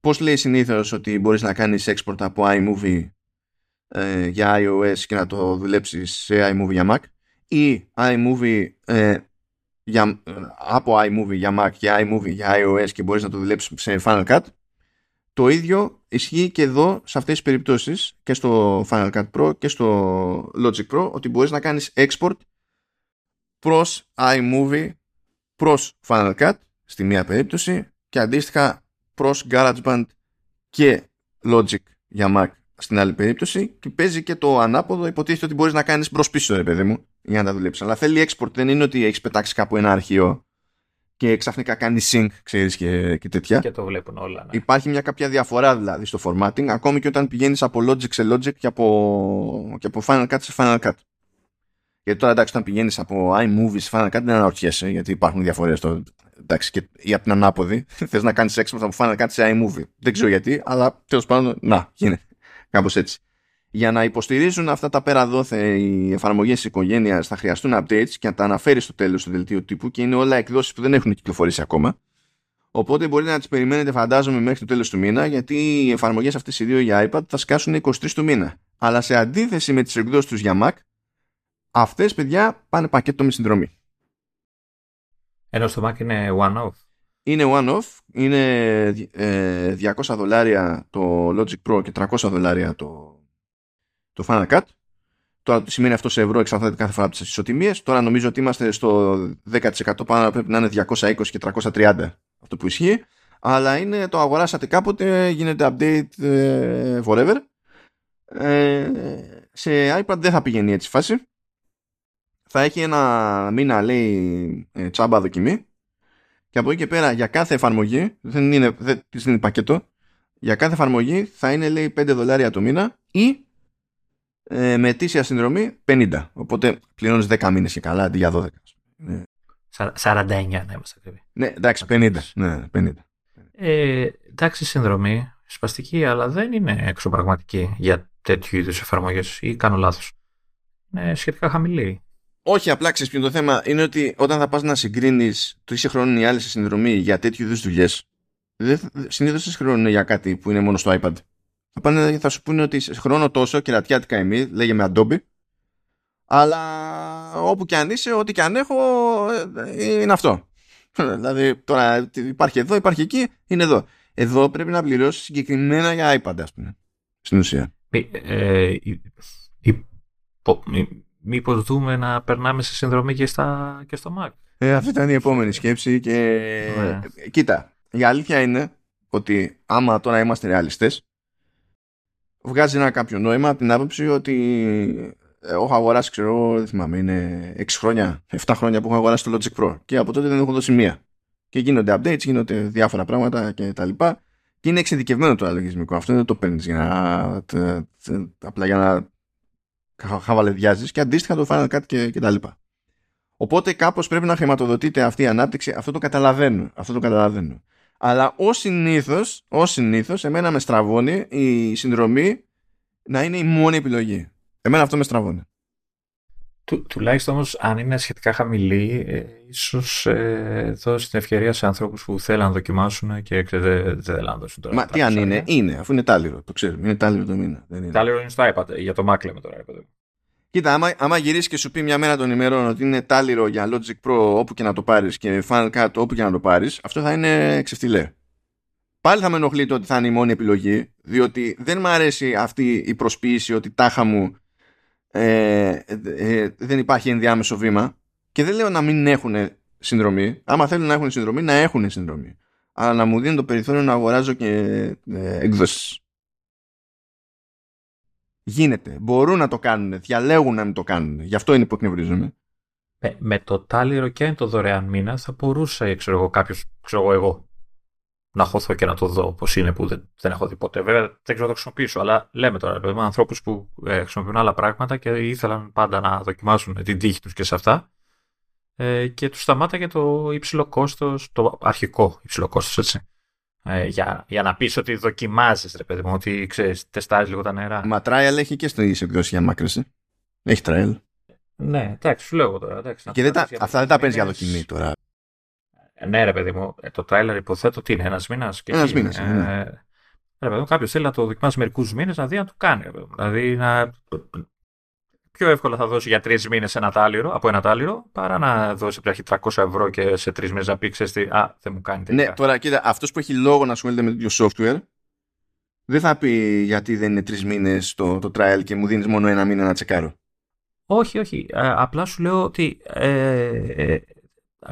πώς λέει συνήθως ότι μπορείς να κάνεις export από iMovie ε, για iOS και να το δουλέψεις σε iMovie για Mac ή iMovie για, από iMovie για Mac, για iMovie, για iOS και μπορείς να το δουλέψεις σε Final Cut το ίδιο ισχύει και εδώ σε αυτές τις περιπτώσεις και στο Final Cut Pro και στο Logic Pro ότι μπορείς να κάνεις export προς iMovie προς Final Cut στη μία περίπτωση και αντίστοιχα προς GarageBand και Logic για Mac στην άλλη περίπτωση και παίζει και το ανάποδο υποτίθεται ότι μπορείς να κάνεις μπρος πίσω ρε παιδί μου για να τα δουλέψεις. Αλλά θέλει export δεν είναι ότι έχεις πετάξει κάπου ένα αρχείο και ξαφνικά κάνει sync, ξέρεις, και, και τέτοια. Και το βλέπουν όλα. Ναι. Υπάρχει μια κάποια διαφορά δηλαδή στο formatting, ακόμη και όταν πηγαίνεις από Logic σε Logic και από, και από Final Cut σε Final Cut. Γιατί τώρα εντάξει, όταν πηγαίνεις από iMovie σε Final Cut δεν αναρωτιέσαι, γιατί υπάρχουν διαφορές. Στο, εντάξει, και, ή από την ανάποδη, <laughs> θες να κάνεις export από Final Cut σε iMovie. Δεν ξέρω γιατί, αλλά τέλος πάντων, να, γίνεται. Κάπως έτσι για να υποστηρίζουν αυτά τα πέρα δόθε οι εφαρμογές της οικογένειας θα χρειαστούν updates και να τα αναφέρει στο τέλος του δελτίου τύπου και είναι όλα εκδόσεις που δεν έχουν κυκλοφορήσει ακόμα. Οπότε μπορείτε να τις περιμένετε, φαντάζομαι, μέχρι το τέλος του μήνα, γιατί οι εφαρμογές αυτές οι δύο για iPad θα σκάσουν 23 του μήνα. Αλλά σε αντίθεση με τις εκδόσεις τους για Mac, αυτές παιδιά πάνε πακέτο με συνδρομή. Ενώ στο Mac είναι one-off; Είναι one-off, είναι 200 ε, δολάρια το Logic Pro και 300 δολάρια το το Final Cut. Τώρα σημαίνει αυτό σε ευρώ εξαρτάται κάθε φορά από τις ισοτιμίες. Τώρα νομίζω ότι είμαστε στο 10% πάνω πρέπει να είναι 220 και 330 αυτό που ισχύει. Αλλά είναι το αγοράσατε κάποτε, γίνεται update ε, forever. Ε, σε iPad δεν θα πηγαίνει έτσι φάση. Θα έχει ένα μήνα λέει ε, τσάμπα δοκιμή. Και από εκεί και πέρα για κάθε εφαρμογή, δεν είναι, δεν είναι πακέτο, για κάθε εφαρμογή θα είναι λέει 5 δολάρια το μήνα ή ε, με αιτήσια συνδρομή 50. Οπότε πληρώνεις 10 μήνες και καλά αντί για 12. Ναι. 49 να είμαστε ακριβεί. Ναι, εντάξει, 50. Ναι, 50. Ε, εντάξει, συνδρομή σπαστική, αλλά δεν είναι εξωπραγματική για τέτοιου είδους εφαρμογές ή κάνω λάθος. Είναι σχετικά χαμηλή. Όχι, απλά ξέρεις ποιο το θέμα είναι ότι όταν θα πας να συγκρίνεις το είσαι χρόνο ή άλλη συνδρομή για τέτοιου είδους δουλειές, συνήθως δεν χρόνο για κάτι που είναι μόνο στο iPad θα, πάνε, θα σου πούνε ότι σε χρόνο τόσο κερατιάτικα εμεί, λέγε με Adobe, αλλά όπου και αν είσαι, ό,τι και αν έχω, ε, είναι αυτό. <laughs> δηλαδή τώρα υπάρχει εδώ, υπάρχει εκεί, είναι εδώ. Εδώ πρέπει να πληρώσεις συγκεκριμένα για iPad, ας πούμε. Στην ουσία. Ε, Μήπως δούμε να περνάμε σε συνδρομή και, στα, και στο Mac; Ε, αυτή ήταν η επόμενη σκέψη και ναι. κοίτα, η αλήθεια είναι ότι άμα τώρα είμαστε ρεαλιστές βγάζει ένα κάποιο νόημα από την άποψη ότι ε, έχω αγοράσει, ξέρω, δεν θυμάμαι, είναι 6 χρόνια, 7 χρόνια που έχω αγοράσει το Logic Pro και από τότε δεν έχω δώσει μία. Και γίνονται updates, γίνονται διάφορα πράγματα και τα λοιπά. Και είναι εξειδικευμένο το λογισμικό. Αυτό δεν το παίρνεις για να. απλά για να χαβαλεδιάζεις και αντίστοιχα το Final Cut και, και τα λοιπά. Οπότε κάπως πρέπει να χρηματοδοτείται αυτή η ανάπτυξη. Αυτό το καταλαβαίνω. Αυτό το καταλαβαίνω. Αλλά ω συνήθως, ως συνήθως, εμένα με στραβώνει η συνδρομή να είναι η μόνη επιλογή. Εμένα αυτό με στραβώνει. Του, τουλάχιστον όμως, αν είναι σχετικά χαμηλή, ε, ίσως ε, δώσει την ευκαιρία σε ανθρώπου που θέλουν να δοκιμάσουν και δεν δεν θέλουν να δώσουν τώρα. Μα τι αν είναι, είναι, αφού είναι τάλιρο, το ξέρουμε. Είναι τάλιρο το μήνα. Δεν είναι. Τάλιρο είναι στο iPad, για το Mac λέμε τώρα. Κοίτα, άμα, άμα γυρίσεις και σου πει μια μέρα των ημερών ότι είναι τάλιρο για Logic Pro όπου και να το πάρεις και Final Cut όπου και να το πάρεις, αυτό θα είναι ξεφτιλέ. Πάλι θα με ενοχλεί το ότι θα είναι η μόνη επιλογή, διότι δεν μου αρέσει αυτή η προσποίηση ότι τάχα μου ε, ε, δεν υπάρχει ενδιάμεσο βήμα. Και δεν λέω να μην έχουν συνδρομή. Άμα θέλουν να έχουν συνδρομή, να έχουν συνδρομή. Αλλά να μου δίνουν το περιθώριο να αγοράζω και ε, εκδόσεις. Γίνεται. Μπορούν να το κάνουν. Διαλέγουν να μην το κάνουν. Γι' αυτό είναι που εκνευρίζομαι. Με, με το τάλιρο και το δωρεάν μήνα θα μπορούσε, ξέρω εγώ, κάποιος, ξέρω εγώ, εγώ, να χωθώ και να το δω πώς είναι που δεν, δεν έχω δει ποτέ. Βέβαια δεν ξέρω να το χρησιμοποιήσω, αλλά λέμε τώρα με ανθρώπους που ε, χρησιμοποιούν άλλα πράγματα και ήθελαν πάντα να δοκιμάσουν την τύχη τους και σε αυτά. Ε, και τους σταμάταγε το υψηλό κόστος, το αρχικό υψηλό κόστος, έτσι. Ε, για, για να πεις ότι δοκιμάζεις, ρε παιδί μου, ότι ξέρεις, τεστάζει λίγο τα νερά. Μα trial έχει και στο εκδόσει για μάκρυση. Έχει trial. Ναι, εντάξει, σου λέω τώρα. Εντάξει, και δεν τα, αυτά δεν τα παίρνεις για δοκιμή τώρα. Ε, ναι, ρε παιδί μου, ε, το trailer υποθέτω τι είναι, ένας μήνας. Ένας μήνας. Ε, ναι. Ρε παιδί μου, κάποιος θέλει να το δοκιμάσει μερικούς μήνες να δει αν το κάνει. Δηλαδή να. Πιο εύκολα θα δώσει για τρεις μήνες ένα τάλιρο, από ένα τάλιρο, παρά να δώσει π.χ. 300 ευρώ και σε τρεις μήνες να πει: Ξέρετε, Α, δεν μου κάνει τελικά. Ναι, τώρα κοίτα, αυτός που έχει λόγο να ασχολείται με τέτοιο software δεν θα πει γιατί δεν είναι τρεις μήνες το, το trial και μου δίνεις μόνο ένα μήνα να τσεκάρω. Όχι, όχι. Ε, απλά σου λέω ότι ε, ε,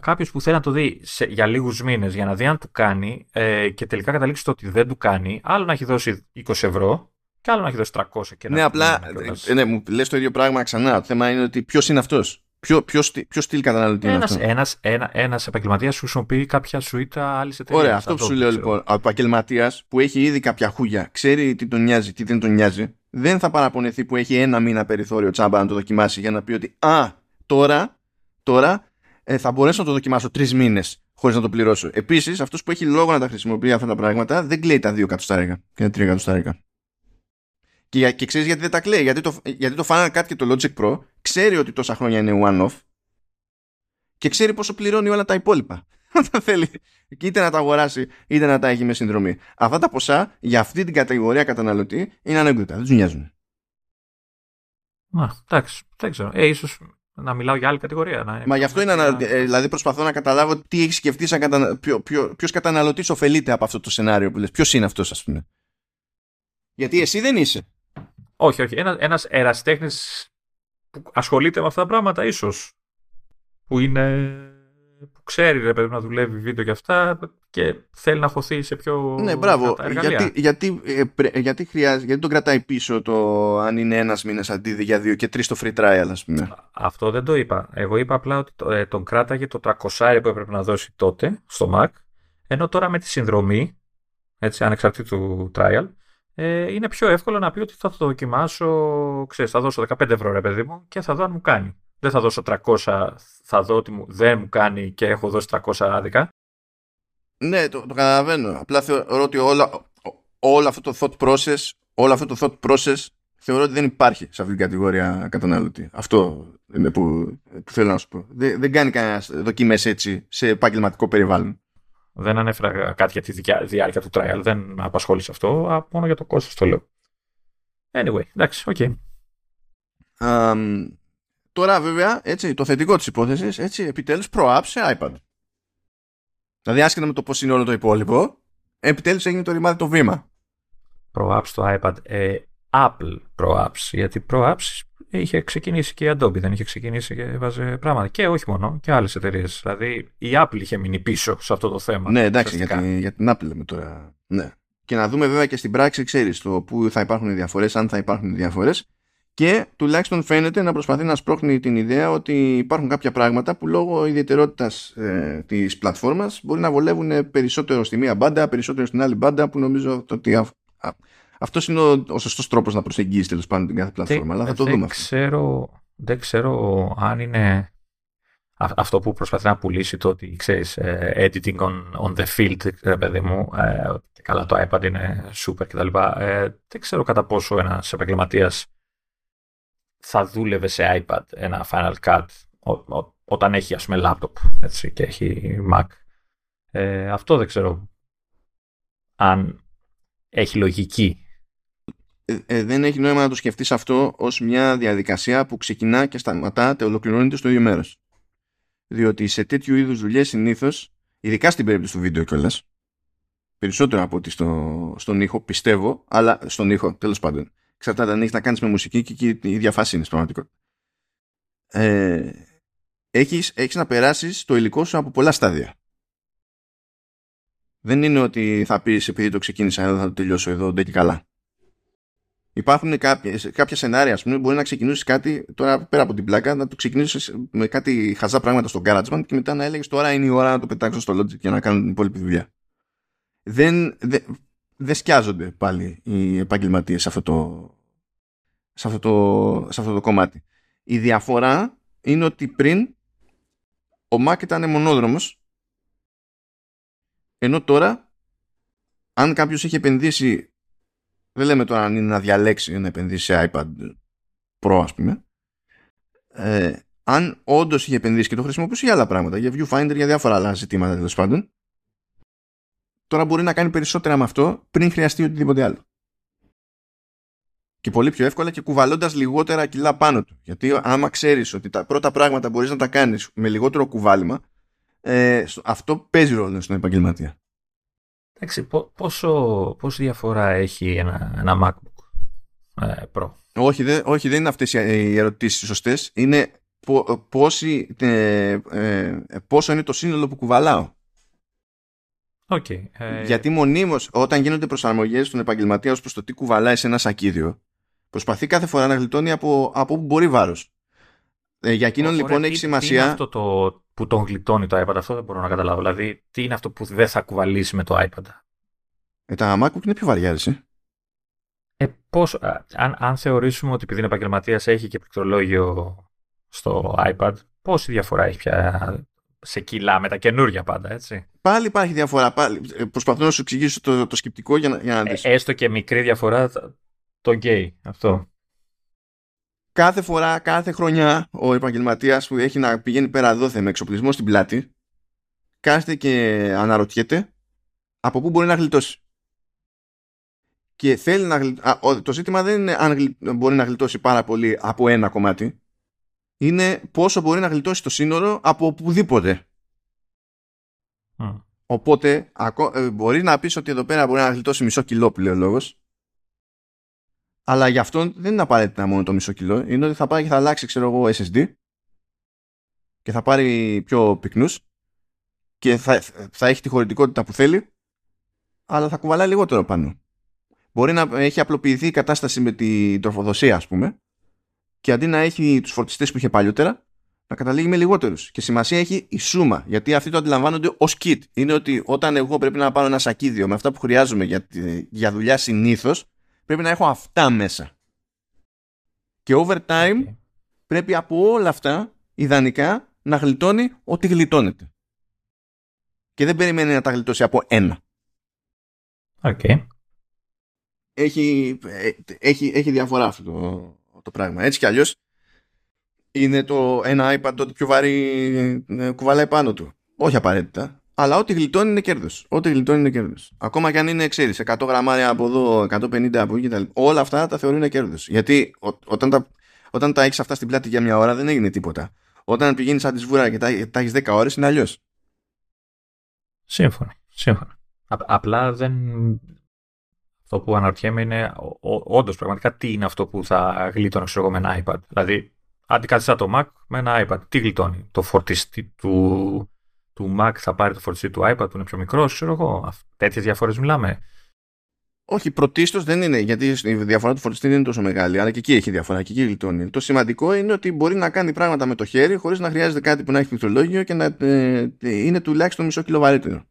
κάποιος που θέλει να το δει σε, για λίγους μήνες για να δει αν του κάνει ε, και τελικά καταλήξει το ότι δεν του κάνει, άλλο να έχει δώσει 20 ευρώ και άλλο να έχεις δώσει 300 και Ναι, απλά. Ε, ναι, μου λες το ίδιο πράγμα ξανά. Το θέμα είναι ότι ποιος είναι αυτός. Ποιο, ποιος, ποιος στυλ καταναλωτή είναι Ένας, αυτό; ένας, ένα, ένας επαγγελματίας που χρησιμοποιεί κάποια σουίτα άλλη εταιρεία. Ωραία, αυτό που σου λέω λοιπόν. Ο επαγγελματίας που έχει ήδη κάποια χούγια, ξέρει τι τον νοιάζει, τι δεν τον νοιάζει, δεν θα παραπονεθεί που έχει ένα μήνα περιθώριο τσάμπα να το δοκιμάσει για να πει ότι Α, τώρα, τώρα ε, θα μπορέσω να το δοκιμάσω τρεις μήνες χωρίς να το πληρώσω. Επίσης, αυτός που έχει λόγο να τα χρησιμοποιεί αυτά τα πράγματα δεν κλαίει τα δύο κατοστάρικα και τα τρία κατοστάρικα. Και, και ξέρεις γιατί δεν τα κλαίει; Γιατί το, γιατί το Final Cut και το Logic Pro ξέρει ότι τόσα χρόνια είναι one-off και ξέρει πόσο πληρώνει όλα τα υπόλοιπα. <laughs> Όταν θέλει είτε να τα αγοράσει είτε να τα έχει με συνδρομή. Αυτά τα ποσά για αυτή την κατηγορία καταναλωτή είναι ανέκδοτα. Δεν τους νοιάζουν. Μα, εντάξει, δεν ξέρω. Ε, ίσως να μιλάω για άλλη κατηγορία. Να... Μα γι' αυτό είναι. ανα- ε, δηλαδή προσπαθώ να καταλάβω τι έχει σκεφτεί σαν κατανα... ποιο, ποιο, ποιος καταναλωτής ωφελείται από αυτό το σενάριο που λες. Ποιος είναι αυτός ας πούμε. Γιατί εσύ δεν είσαι. Όχι, όχι. Ένα, ένας ερασιτέχνης που ασχολείται με αυτά τα πράγματα, ίσως. Που είναι... που ξέρει, ρε παιδί, να δουλεύει βίντεο και αυτά και θέλει να χωθεί σε πιο Ναι, μπράβο. δυνατά εργαλεία. Γιατί, γιατί, ε, πρέ- γιατί, χρειάζεται, γιατί τον κρατάει πίσω το αν είναι ένας μήνας αντί για δύο και τρεις το free trial ας πούμε. Αυτό δεν το είπα. Εγώ είπα απλά ότι το- ε, τον κράταγε το 300 που έπρεπε να δώσει τότε στο Mac, ενώ τώρα με τη συνδρομή, έτσι, ανεξαρτήτου trial, ε, είναι πιο εύκολο να πει ότι θα το δοκιμάσω, ξέρεις, θα δώσω 15 ευρώ ρε παιδί μου και θα δω αν μου κάνει. Δεν θα δώσω 300, θα δω ότι μου, δεν μου κάνει και έχω δώσει 300 άδικα. Ναι, το, το καταλαβαίνω. Απλά θεωρώ ότι όλα, ό- όλο αυτό το thought process, όλο αυτό το thought process θεωρώ ότι δεν υπάρχει σε αυτή την κατηγορία καταναλωτή. Αυτό είναι που, που θέλω να σου πω. Δεν, δεν κάνει κανένας δοκιμές έτσι σε επαγγελματικό περιβάλλον. Δεν ανέφερα κάτι για τη δικιά- διάρκεια του trial, δεν με απασχόλησε αυτό, α, μόνο για το κόστος το λέω. Anyway, εντάξει, οκ. Αμ, τώρα βέβαια, έτσι, το θετικό της υπόθεσης, έτσι, επιτέλους pro-app σε iPad. Δηλαδή άσχετα με το πώς είναι όλο το υπόλοιπο, επιτέλους έγινε το ρημάδι το βήμα. Pro Apps στο iPad. Ε, Apple Pro Apps. Γιατί Pro Apps είχε ξεκινήσει και η Adobe, δεν είχε ξεκινήσει και έβαζε πράγματα. Και όχι μόνο, και άλλες εταιρείες. Δηλαδή η Apple είχε μείνει πίσω σε αυτό το θέμα. Ναι, εντάξει, για ουσιαστικά. την, για την Apple λέμε τώρα. Ναι. Και να δούμε βέβαια και στην πράξη, ξέρεις, το πού θα υπάρχουν οι διαφορές, αν θα υπάρχουν οι διαφορές. Και τουλάχιστον φαίνεται να προσπαθεί να σπρώχνει την ιδέα ότι υπάρχουν κάποια πράγματα που λόγω ιδιαιτερότητας ε, της πλατφόρμας μπορεί να βολεύουν περισσότερο στη μία μπάντα, περισσότερο στην άλλη μπάντα που νομίζω ότι α, α, αυτός είναι ο, ο σωστός τρόπος να προσεγγίσεις τέλος πάντων την κάθε πλατφόρμα. αλλά θα το δεν δούμε αυτό. Ξέρω, δεν ξέρω αν είναι α- αυτό που προσπαθεί να πουλήσει το ότι ξέρεις ε, editing on, on the field, ρε παιδί μου, ε, ότι καλά το iPad είναι super κτλ. Ε, δεν ξέρω κατά πόσο ένας επαγγελματίας θα δούλευε σε iPad ένα Final Cut ο- ο- όταν έχει ας πούμε laptop έτσι, και έχει Mac. Ε, αυτό δεν ξέρω αν έχει λογική. Ε, ε, δεν έχει νόημα να το σκεφτείς αυτό ως μια διαδικασία που ξεκινά και σταματά και ολοκληρώνεται στο ίδιο μέρος. Διότι σε τέτοιου είδους δουλειές συνήθως, ειδικά στην περίπτωση του βίντεο κιόλας, περισσότερο από ότι στο, στον ήχο, πιστεύω, αλλά στον ήχο, τέλος πάντων. Εξαρτάται αν έχεις να κάνεις με μουσική και εκεί η ίδια φάση είναι στην πραγματικότητα. Ε, έχεις, έχεις να περάσεις το υλικό σου από πολλά στάδια. Δεν είναι ότι θα πεις επειδή το ξεκίνησα εδώ θα το τελειώσω εδώ, ντε και καλά. Υπάρχουν κάποιες, κάποια σενάρια, ας πούμε, μπορεί να ξεκινήσεις κάτι τώρα πέρα από την πλάκα, να το ξεκινήσεις με κάτι χαζά πράγματα στο GarageBand και μετά να έλεγες τώρα είναι η ώρα να το πετάξω στο Logic για να κάνω την υπόλοιπη δουλειά. Δεν, δεν, δεν σκιάζονται πάλι οι επαγγελματίες σε αυτό το, σε αυτό το, σε αυτό το κομμάτι. Η διαφορά είναι ότι πριν ο Mac ήταν μονόδρομος ενώ τώρα αν κάποιος έχει επενδύσει δεν λέμε τώρα αν είναι να διαλέξει ή να επενδύσει σε iPad Pro ας πούμε ε, αν όντως είχε επενδύσει και το χρησιμοποιήσει για άλλα πράγματα για viewfinder, για διάφορα άλλα ζητήματα τέλος πάντων τώρα μπορεί να κάνει περισσότερα με αυτό πριν χρειαστεί οτιδήποτε άλλο Και πολύ πιο εύκολα και κουβαλώντας λιγότερα κιλά πάνω του. Γιατί άμα ξέρεις ότι τα πρώτα πράγματα μπορείς να τα κάνεις με λιγότερο κουβάλιμα, ε, αυτό παίζει ρόλο στον επαγγελματία. Εντάξει, πόσο, πόσο διαφορά έχει ένα, ένα MacBook ε, Pro; Όχι, δε, όχι, δεν είναι αυτές οι ερωτήσεις σωστές. Είναι πόση, ε, ε, πόσο είναι το σύνολο που κουβαλάω. Okay, ε... Γιατί μονίμως όταν γίνονται προσαρμογές στον επαγγελματία ως προς το τι κουβαλάει σε ένα σακίδιο προσπαθεί κάθε φορά να γλιτώνει από, από όπου μπορεί βάρος. Ε, για εκείνον λοιπόν έχει σημασία. Τι είναι αυτό το που τον γλιτώνει το iPad, αυτό δεν μπορώ να καταλάβω. Δηλαδή, τι είναι αυτό που δεν θα κουβαλήσει με το iPad; Ε, τα MacBook είναι πιο βαριά, εσύ. Ε, πώς, αν, αν θεωρήσουμε ότι επειδή είναι επαγγελματίας έχει και πληκτρολόγιο στο iPad, πόση διαφορά έχει πια σε κιλά με τα καινούργια πάντα, έτσι; Πάλι υπάρχει διαφορά. Πάλι. Ε, προσπαθώ να σου εξηγήσω το, το σκεπτικό για να, για να δεις. Ε, έστω και μικρή διαφορά, το γκέι, αυτό. Κάθε φορά, κάθε χρονιά, ο επαγγελματίας που έχει να πηγαίνει πέρα δόθε με εξοπλισμό στην πλάτη, κάθεται και αναρωτιέται από πού μπορεί να γλιτώσει. Και θέλει να γλιτώσει. Το ζήτημα δεν είναι αν μπορεί να γλιτώσει πάρα πολύ από ένα κομμάτι, είναι πόσο μπορεί να γλιτώσει το σύνορο από οπουδήποτε. Οπότε ε, μπορεί να πεις ότι εδώ πέρα μπορεί να γλιτώσει μισό κιλό πλέον λόγος αλλά γι' αυτό δεν είναι απαραίτητα μόνο το μισό κιλό είναι ότι θα πάει και θα αλλάξει ξέρω εγώ SSD και θα πάρει πιο πυκνούς και θα, θα έχει τη χωρητικότητα που θέλει αλλά θα κουβαλάει λιγότερο πάνω. Μπορεί να έχει απλοποιηθεί η κατάσταση με την τροφοδοσία ας πούμε και αντί να έχει τους φορτιστές που είχε παλιότερα, να καταλήγει με λιγότερους. Και σημασία έχει η σούμα, γιατί αυτοί το αντιλαμβάνονται ως kit. Είναι ότι όταν εγώ πρέπει να πάρω ένα σακίδιο με αυτά που χρειάζομαι για, για δουλειά συνήθως, πρέπει να έχω αυτά μέσα. Και over time πρέπει από όλα αυτά ιδανικά να γλιτώνει ό,τι γλιτώνεται. Και δεν περιμένει να τα γλιτώσει από ένα. Okay. Έχει, ε, έχει, έχει διαφορά αυτό το, το πράγμα. Έτσι κι αλλιώς είναι το ένα iPad το πιο βαρύ ε, κουβαλάει πάνω του. Όχι απαραίτητα. Αλλά ό,τι γλιτώνει είναι κέρδος. Ό,τι γλιτώνει είναι κέρδος. Ακόμα και αν είναι, ξέρεις, 100 γραμμάρια από εδώ, 150 από εκεί κτλ. Όλα αυτά τα θεωρούν κέρδος. Γιατί όταν τα, όταν τα έχεις αυτά στην πλάτη για μια ώρα δεν έγινε τίποτα. Όταν πηγαίνεις σαν της σβούρα και τα, τα έχεις 10 ώρες είναι αλλιώς. Σύμφωνα. Σύμφωνα. απλά δεν, αυτό που αναρωτιέμαι είναι όντως πραγματικά τι είναι αυτό που θα γλίτωνε ξέρω, με ένα iPad. Δηλαδή, αντικαθιστά το Mac με ένα iPad. Τι γλιτώνει. Το φορτιστή του, του Mac θα πάρει το φορτιστή του iPad που είναι πιο μικρός, ξέρω εγώ. Τέτοιες διαφορές μιλάμε. Όχι, πρωτίστως δεν είναι, γιατί η διαφορά του φορτιστή δεν είναι τόσο μεγάλη, αλλά και εκεί έχει διαφορά και εκεί γλιτώνει. Το σημαντικό είναι ότι μπορεί να κάνει πράγματα με το χέρι χωρίς να χρειάζεται κάτι που να έχει πληκτρολόγιο και να ε, είναι τουλάχιστον μισό κιλό βαρύτερο.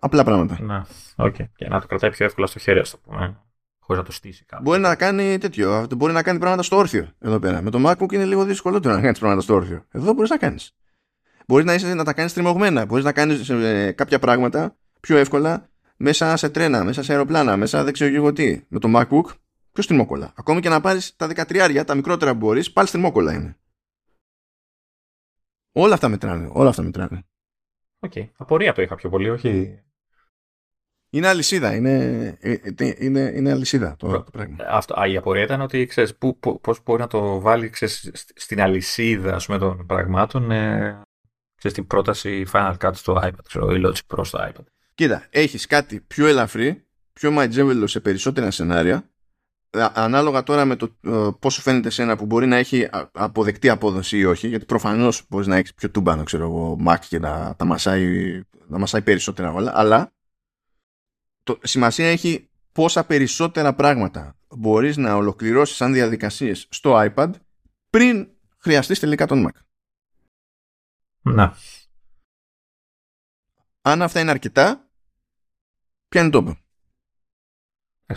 Απλά πράγματα. Να, okay. Και να το κρατάει πιο εύκολα στο χέρι, ας το πούμε. Χωρίς να το στήσει κάπου. Μπορεί να κάνει τέτοιο. Μπορεί να κάνει πράγματα στο όρθιο εδώ πέρα. Με το MacBook είναι λίγο δυσκολότερο να κάνεις πράγματα στο όρθιο. Εδώ μπορείς να κάνεις. Μπορείς να, είσαι, να τα κάνεις τριμωγμένα. Μπορείς να κάνεις ε, κάποια πράγματα πιο εύκολα μέσα σε τρένα, μέσα σε αεροπλάνα, μέσα δεν ξέρω εγώ τι. Με το MacBook πιο στριμόκολα. Ακόμη και να πάρεις τα 13 τα μικρότερα που μπορείς, πάλι στριμόκολα είναι. Όλα αυτά μετράνε. Όλα αυτά μετράνε. Ok. Okay. Απορία το είχα πιο πολύ, όχι; Είναι αλυσίδα. Είναι, ε, ε, είναι, είναι αλυσίδα το, το πράγμα. Αυτό, η απορία ήταν ότι ξέρεις, πού, πώς μπορεί να το βάλει ξέρεις, στην αλυσίδα πούμε, των πραγμάτων ε, ξέρεις, την πρόταση Final Cut στο iPad, ξέρω, ή Logic Pro στο iPad. Κοίτα, έχεις κάτι πιο ελαφρύ, πιο μαϊτζέβελο σε περισσότερα σενάρια, ανάλογα τώρα με το πόσο φαίνεται σε ένα που μπορεί να έχει αποδεκτή απόδοση ή όχι, γιατί προφανώς μπορείς να έχεις πιο τούμπανο, ξέρω εγώ, Mac και να, τα μασάει, να μασάει περισσότερα όλα, αλλά το, σημασία έχει πόσα περισσότερα πράγματα μπορείς να ολοκληρώσεις σαν διαδικασίες στο iPad πριν χρειαστείς τελικά τον Mac. Να. Αν αυτά είναι αρκετά, πιάνει τόπο.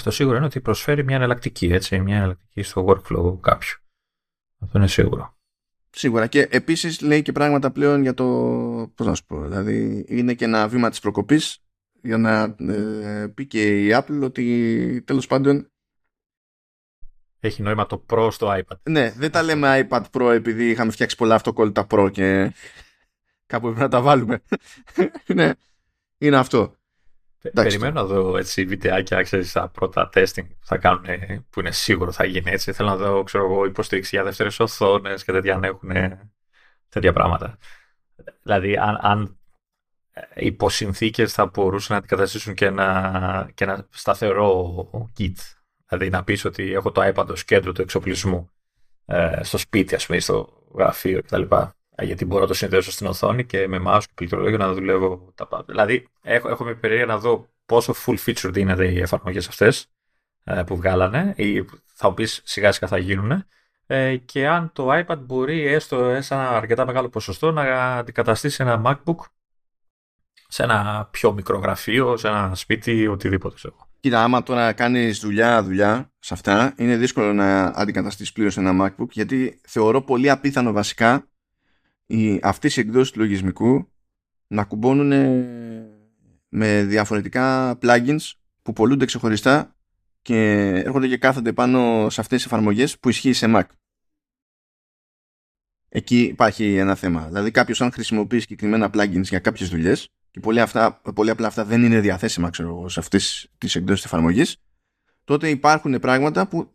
Το σίγουρο είναι ότι προσφέρει μια εναλλακτική, έτσι, μια εναλλακτική στο workflow κάποιου. Αυτό είναι σίγουρο. Σίγουρα. Και επίσης λέει και πράγματα πλέον για το, πώς να σου πω, δηλαδή είναι και ένα βήμα της προκοπής για να ε, πει και η Apple ότι τέλος πάντων έχει νόημα το Pro στο iPad. Ναι, δεν τα λέμε iPad Pro επειδή είχαμε φτιάξει πολλά αυτοκόλλητα Pro και κάπου πρέπει να τα βάλουμε. <laughs> ναι, είναι αυτό. Εντάξει, Περιμένω να δω έτσι βιντεάκια, ξέρεις, τα πρώτα testing που θα κάνουν, που είναι σίγουρο θα γίνει έτσι. Θέλω να δω, ξέρω εγώ, υποστήριξη για δεύτερες οθόνες και τέτοια αν έχουν τέτοια πράγματα. Δηλαδή, αν, αν υπό συνθήκες θα μπορούσαν να αντικαταστήσουν και ένα, και ένα σταθερό kit. Δηλαδή να πεις ότι έχω το iPad ως κέντρο του εξοπλισμού ε, στο σπίτι, ας πούμε, στο γραφείο κτλ. Ε, Γιατί μπορώ να το συνδέσω στην οθόνη και με mouse και πληκτρολόγιο να δουλεύω τα πάντα. Δηλαδή, έχω, έχω με περίεργα να δω πόσο full featured είναι οι εφαρμογές αυτές που βγάλανε ή θα μου πεις σιγά σιγά θα γίνουν ε, και αν το iPad μπορεί έστω σε ένα αρκετά μεγάλο ποσοστό να αντικαταστήσει ένα MacBook σε ένα πιο μικρό γραφείο, σε ένα σπίτι, οτιδήποτε. ξέρω. Κοίτα, άμα τώρα κάνεις δουλειά, δουλειά σε αυτά, είναι δύσκολο να αντικαταστήσεις πλήρως ένα MacBook γιατί θεωρώ πολύ απίθανο βασικά οι, αυτές οι εκδόσεις του λογισμικού να κουμπώνουν με διαφορετικά plugins που πολλούνται ξεχωριστά και έρχονται και κάθονται πάνω σε αυτές τις εφαρμογές που ισχύει σε Mac. Εκεί υπάρχει ένα θέμα. Δηλαδή κάποιος αν χρησιμοποιεί συγκεκριμένα plugins για κάποιες δουλειές και πολύ, αυτά, πολύ απλά αυτά δεν είναι διαθέσιμα ξέρω, σε αυτές τις εκδόσεις της εφαρμογής τότε υπάρχουν πράγματα που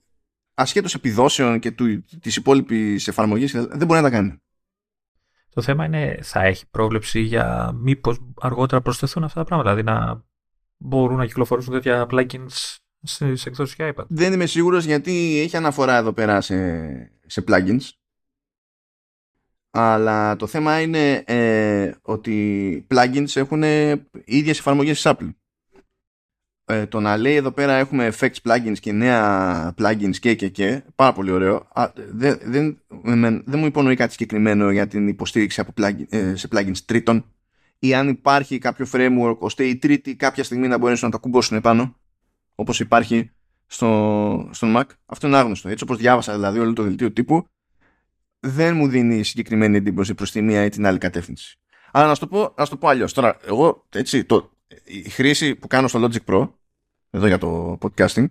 ασχέτως επιδόσεων και του, της υπόλοιπης εφαρμογής δεν μπορεί να τα κάνει. Το θέμα είναι, θα έχει πρόβλεψη για μήπως αργότερα προσθεθούν αυτά τα πράγματα, δηλαδή να μπορούν να κυκλοφορήσουν τέτοια plugins στις εκδόσεις για iPad. Δεν είμαι σίγουρος γιατί έχει αναφορά εδώ πέρα σε, σε plugins αλλά το θέμα είναι ε, ότι plugins έχουν οι ίδιες εφαρμογές της Apple. Ε, το να λέει εδώ πέρα έχουμε effects plugins και νέα plugins και και και πάρα πολύ ωραίο. Δεν, δεν, δεν μου υπονοεί κάτι συγκεκριμένο για την υποστήριξη από plugin, ε, σε plugins τρίτων. Ή αν υπάρχει κάποιο framework ώστε οι τρίτοι κάποια στιγμή να μπορέσουν να τα κουμπώσουν επάνω όπως υπάρχει στο, στον Mac. Αυτό είναι άγνωστο. Έτσι όπως διάβασα δηλαδή όλο το δελτίο τύπου δεν μου δίνει συγκεκριμένη εντύπωση προς τη μία ή την άλλη κατεύθυνση. Αλλά να σου το πω, να το πω αλλιώς. Τώρα εγώ έτσι το, η χρήση που κάνω στο Logic Pro εδώ για το podcasting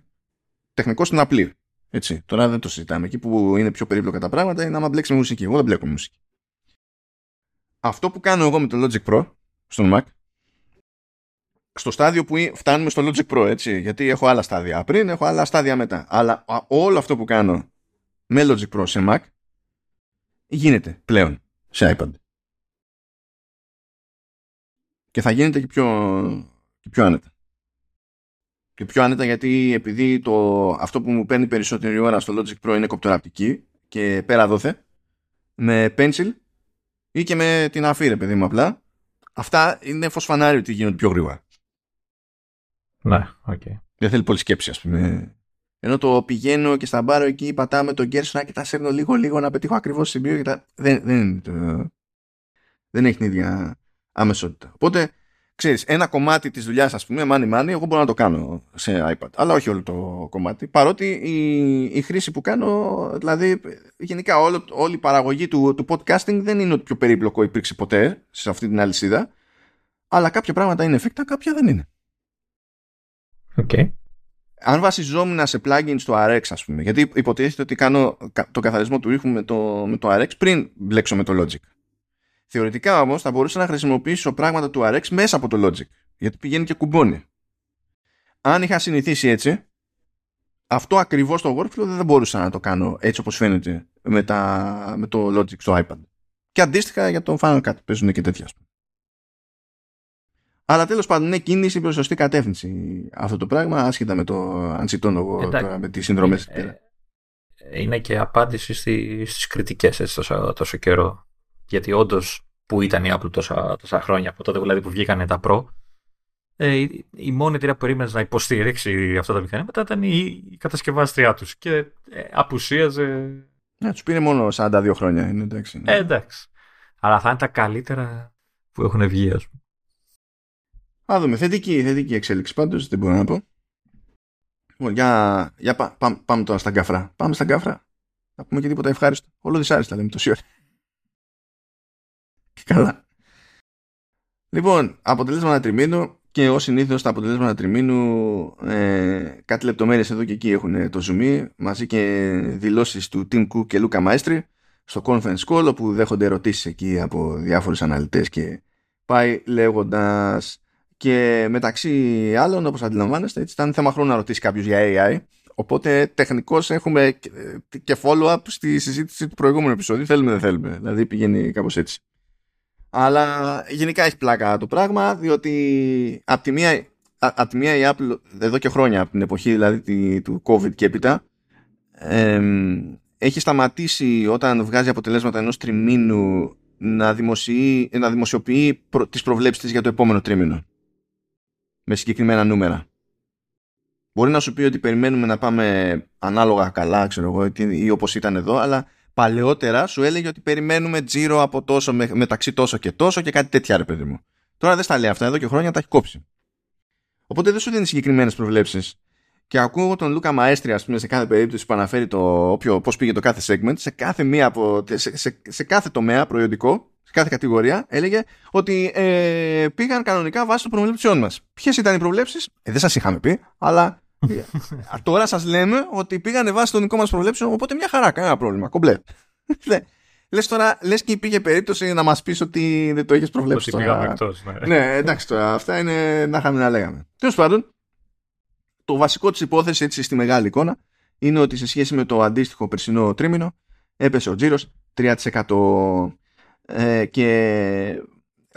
τεχνικός είναι απλή. Έτσι. Τώρα δεν το συζητάμε. Εκεί που είναι πιο περίπλοκα τα πράγματα είναι άμα μπλέξεις με μουσική. Εγώ δεν μπλέκω με μουσική. Αυτό που κάνω εγώ με το Logic Pro στον Mac στο στάδιο που φτάνουμε στο Logic Pro, έτσι, γιατί έχω άλλα στάδια πριν, έχω άλλα στάδια μετά. Αλλά όλο αυτό που κάνω με Logic Pro σε Mac γίνεται πλέον σε iPad. Και θα γίνεται και πιο, και πιο άνετα. Και πιο άνετα γιατί επειδή το, αυτό που μου παίρνει περισσότερη ώρα στο Logic Pro είναι κοπτεραπτική και πέρα δόθε με pencil ή και με την αφή ρε παιδί μου απλά αυτά είναι φως φανάρι ότι γίνονται πιο γρήγορα. Ναι, ok. Okay. Δεν θέλει πολύ σκέψη ας πούμε. Ενώ το πηγαίνω και στα μπάρο εκεί πατάμε τον cursor να και τα σέρνω λίγο λίγο να πετύχω ακριβώς σημείο και τα... δεν, δεν, δεν έχει την ίδια αμεσότητα. Οπότε ξέρεις, ένα κομμάτι της δουλειάς, ας πούμε, money money, εγώ μπορώ να το κάνω σε iPad, αλλά όχι όλο το κομμάτι. Παρότι η, η χρήση που κάνω, δηλαδή, γενικά όλο, όλη η παραγωγή του, του podcasting δεν είναι ότι πιο περίπλοκο υπήρξε ποτέ σε αυτή την αλυσίδα, αλλά κάποια πράγματα είναι εφικτά, κάποια δεν είναι. Okay. Αν βασιζόμουν σε plugin στο RX, ας πούμε, γιατί υποτίθεται ότι κάνω το καθαρισμό του ήχου με το, με το RX πριν μπλέξω με το Logic. Θεωρητικά όμως θα μπορούσα να χρησιμοποιήσω πράγματα του RX μέσα από το Logic. Γιατί πηγαίνει και κουμπώνει. Αν είχα συνηθίσει έτσι, αυτό ακριβώς το workflow δεν μπορούσα να το κάνω έτσι όπως φαίνεται με, τα, με το Logic στο iPad. Και αντίστοιχα για το Final Cut παίζουν και τέτοια. Αλλά τέλος πάντων είναι κίνηση προς σωστή κατεύθυνση αυτό το πράγμα, άσχετα με το αν σιτώνω εγώ τώρα με τις συνδρομές. Ε, ε, είναι και απάντηση στις κριτικές τόσο, τόσο καιρό γιατί όντως που ήταν η Apple τόσα, τόσα χρόνια, από τότε δηλαδή που βγήκανε τα Pro, ε, η, μόνη εταιρεία που περίμενε να υποστηρίξει αυτά τα μηχανήματα ήταν η, η κατασκευάστριά τους. Και ε, απουσίαζε. Ναι, τους πήρε μόνο 42 χρόνια. Είναι εντάξει. Ναι. Ε, εντάξει. Αλλά θα είναι τα καλύτερα που έχουν βγει, ας πούμε. Α δούμε. Θετική, θετική εξέλιξη πάντως, δεν μπορώ να πω. Λοιπόν, για, για πά, πά, πάμε τώρα στα γκάφρα. Πάμε στα γκάφρα. Να πούμε και τίποτα ευχάριστο. Όλο δυσάριστα λέμε τόση ώρα. Καλά. Λοιπόν, αποτελέσματα τριμήνου και ως συνήθως τα αποτελέσματα τριμήνου ε, κάτι λεπτομέρειες εδώ και εκεί έχουν το zoom μαζί και δηλώσεις του Tim Cook και Luca Maestri στο conference call όπου δέχονται ερωτήσεις εκεί από διάφορους αναλυτές και πάει λέγοντας. Και μεταξύ άλλων, όπως αντιλαμβάνεστε, έτσι, ήταν θέμα χρόνου να ρωτήσει κάποιος για AI. Οπότε τεχνικώς έχουμε και follow-up στη συζήτηση του προηγούμενου επεισόδου. Θέλουμε δεν θέλουμε. Δηλαδή πηγαίνει κάπως έτσι. Αλλά γενικά έχει πλάκα το πράγμα, διότι από τη μία, απ τη μία η Apple εδώ και χρόνια, από την εποχή δηλαδή του COVID και έπειτα, έχει σταματήσει όταν βγάζει αποτελέσματα ενός τριμήνου να, δημοσιοποιεί, να δημοσιοποιεί προ, τις προβλέψεις της για το επόμενο τρίμηνο. Με συγκεκριμένα νούμερα. Μπορεί να σου πει ότι περιμένουμε να πάμε ανάλογα καλά, ξέρω εγώ, ή όπως ήταν εδώ, αλλά παλαιότερα σου έλεγε ότι περιμένουμε τζίρο από τόσο μεταξύ τόσο και τόσο και κάτι τέτοια ρε παιδί μου. Τώρα δεν στα λέει αυτά, εδώ και χρόνια τα έχει κόψει. Οπότε δεν σου δίνει συγκεκριμένες προβλέψεις. Και ακούω τον Λούκα Μαέστρια, ας πούμε, σε κάθε περίπτωση που αναφέρει το όποιο, πώς πήγε το κάθε segment, σε κάθε, μία από, σε, σε, σε κάθε τομέα προϊόντικό, σε κάθε κατηγορία, έλεγε ότι ε, πήγαν κανονικά βάσει των προβλέψεών μας. Ποιες ήταν οι προβλέψεις, ε, δεν σας είχαμε πει, αλλά Τώρα σας λέμε ότι πήγανε βάσει των δικών μας προβλέψεων, οπότε μια χαρά, κανένα πρόβλημα. Κομπλέ. <laughs> Λε τώρα, λες και υπήρχε περίπτωση να μας πεις ότι δεν το έχεις προβλέψει. Ότι πήγαμε εκτός. Ναι. ναι, εντάξει τώρα, αυτά είναι να είχαμε να λέγαμε. Τέλος πάντων, το βασικό της υπόθεση έτσι στη μεγάλη εικόνα είναι ότι σε σχέση με το αντίστοιχο περσινό τρίμηνο έπεσε ο τζίρος 3%. Ε, και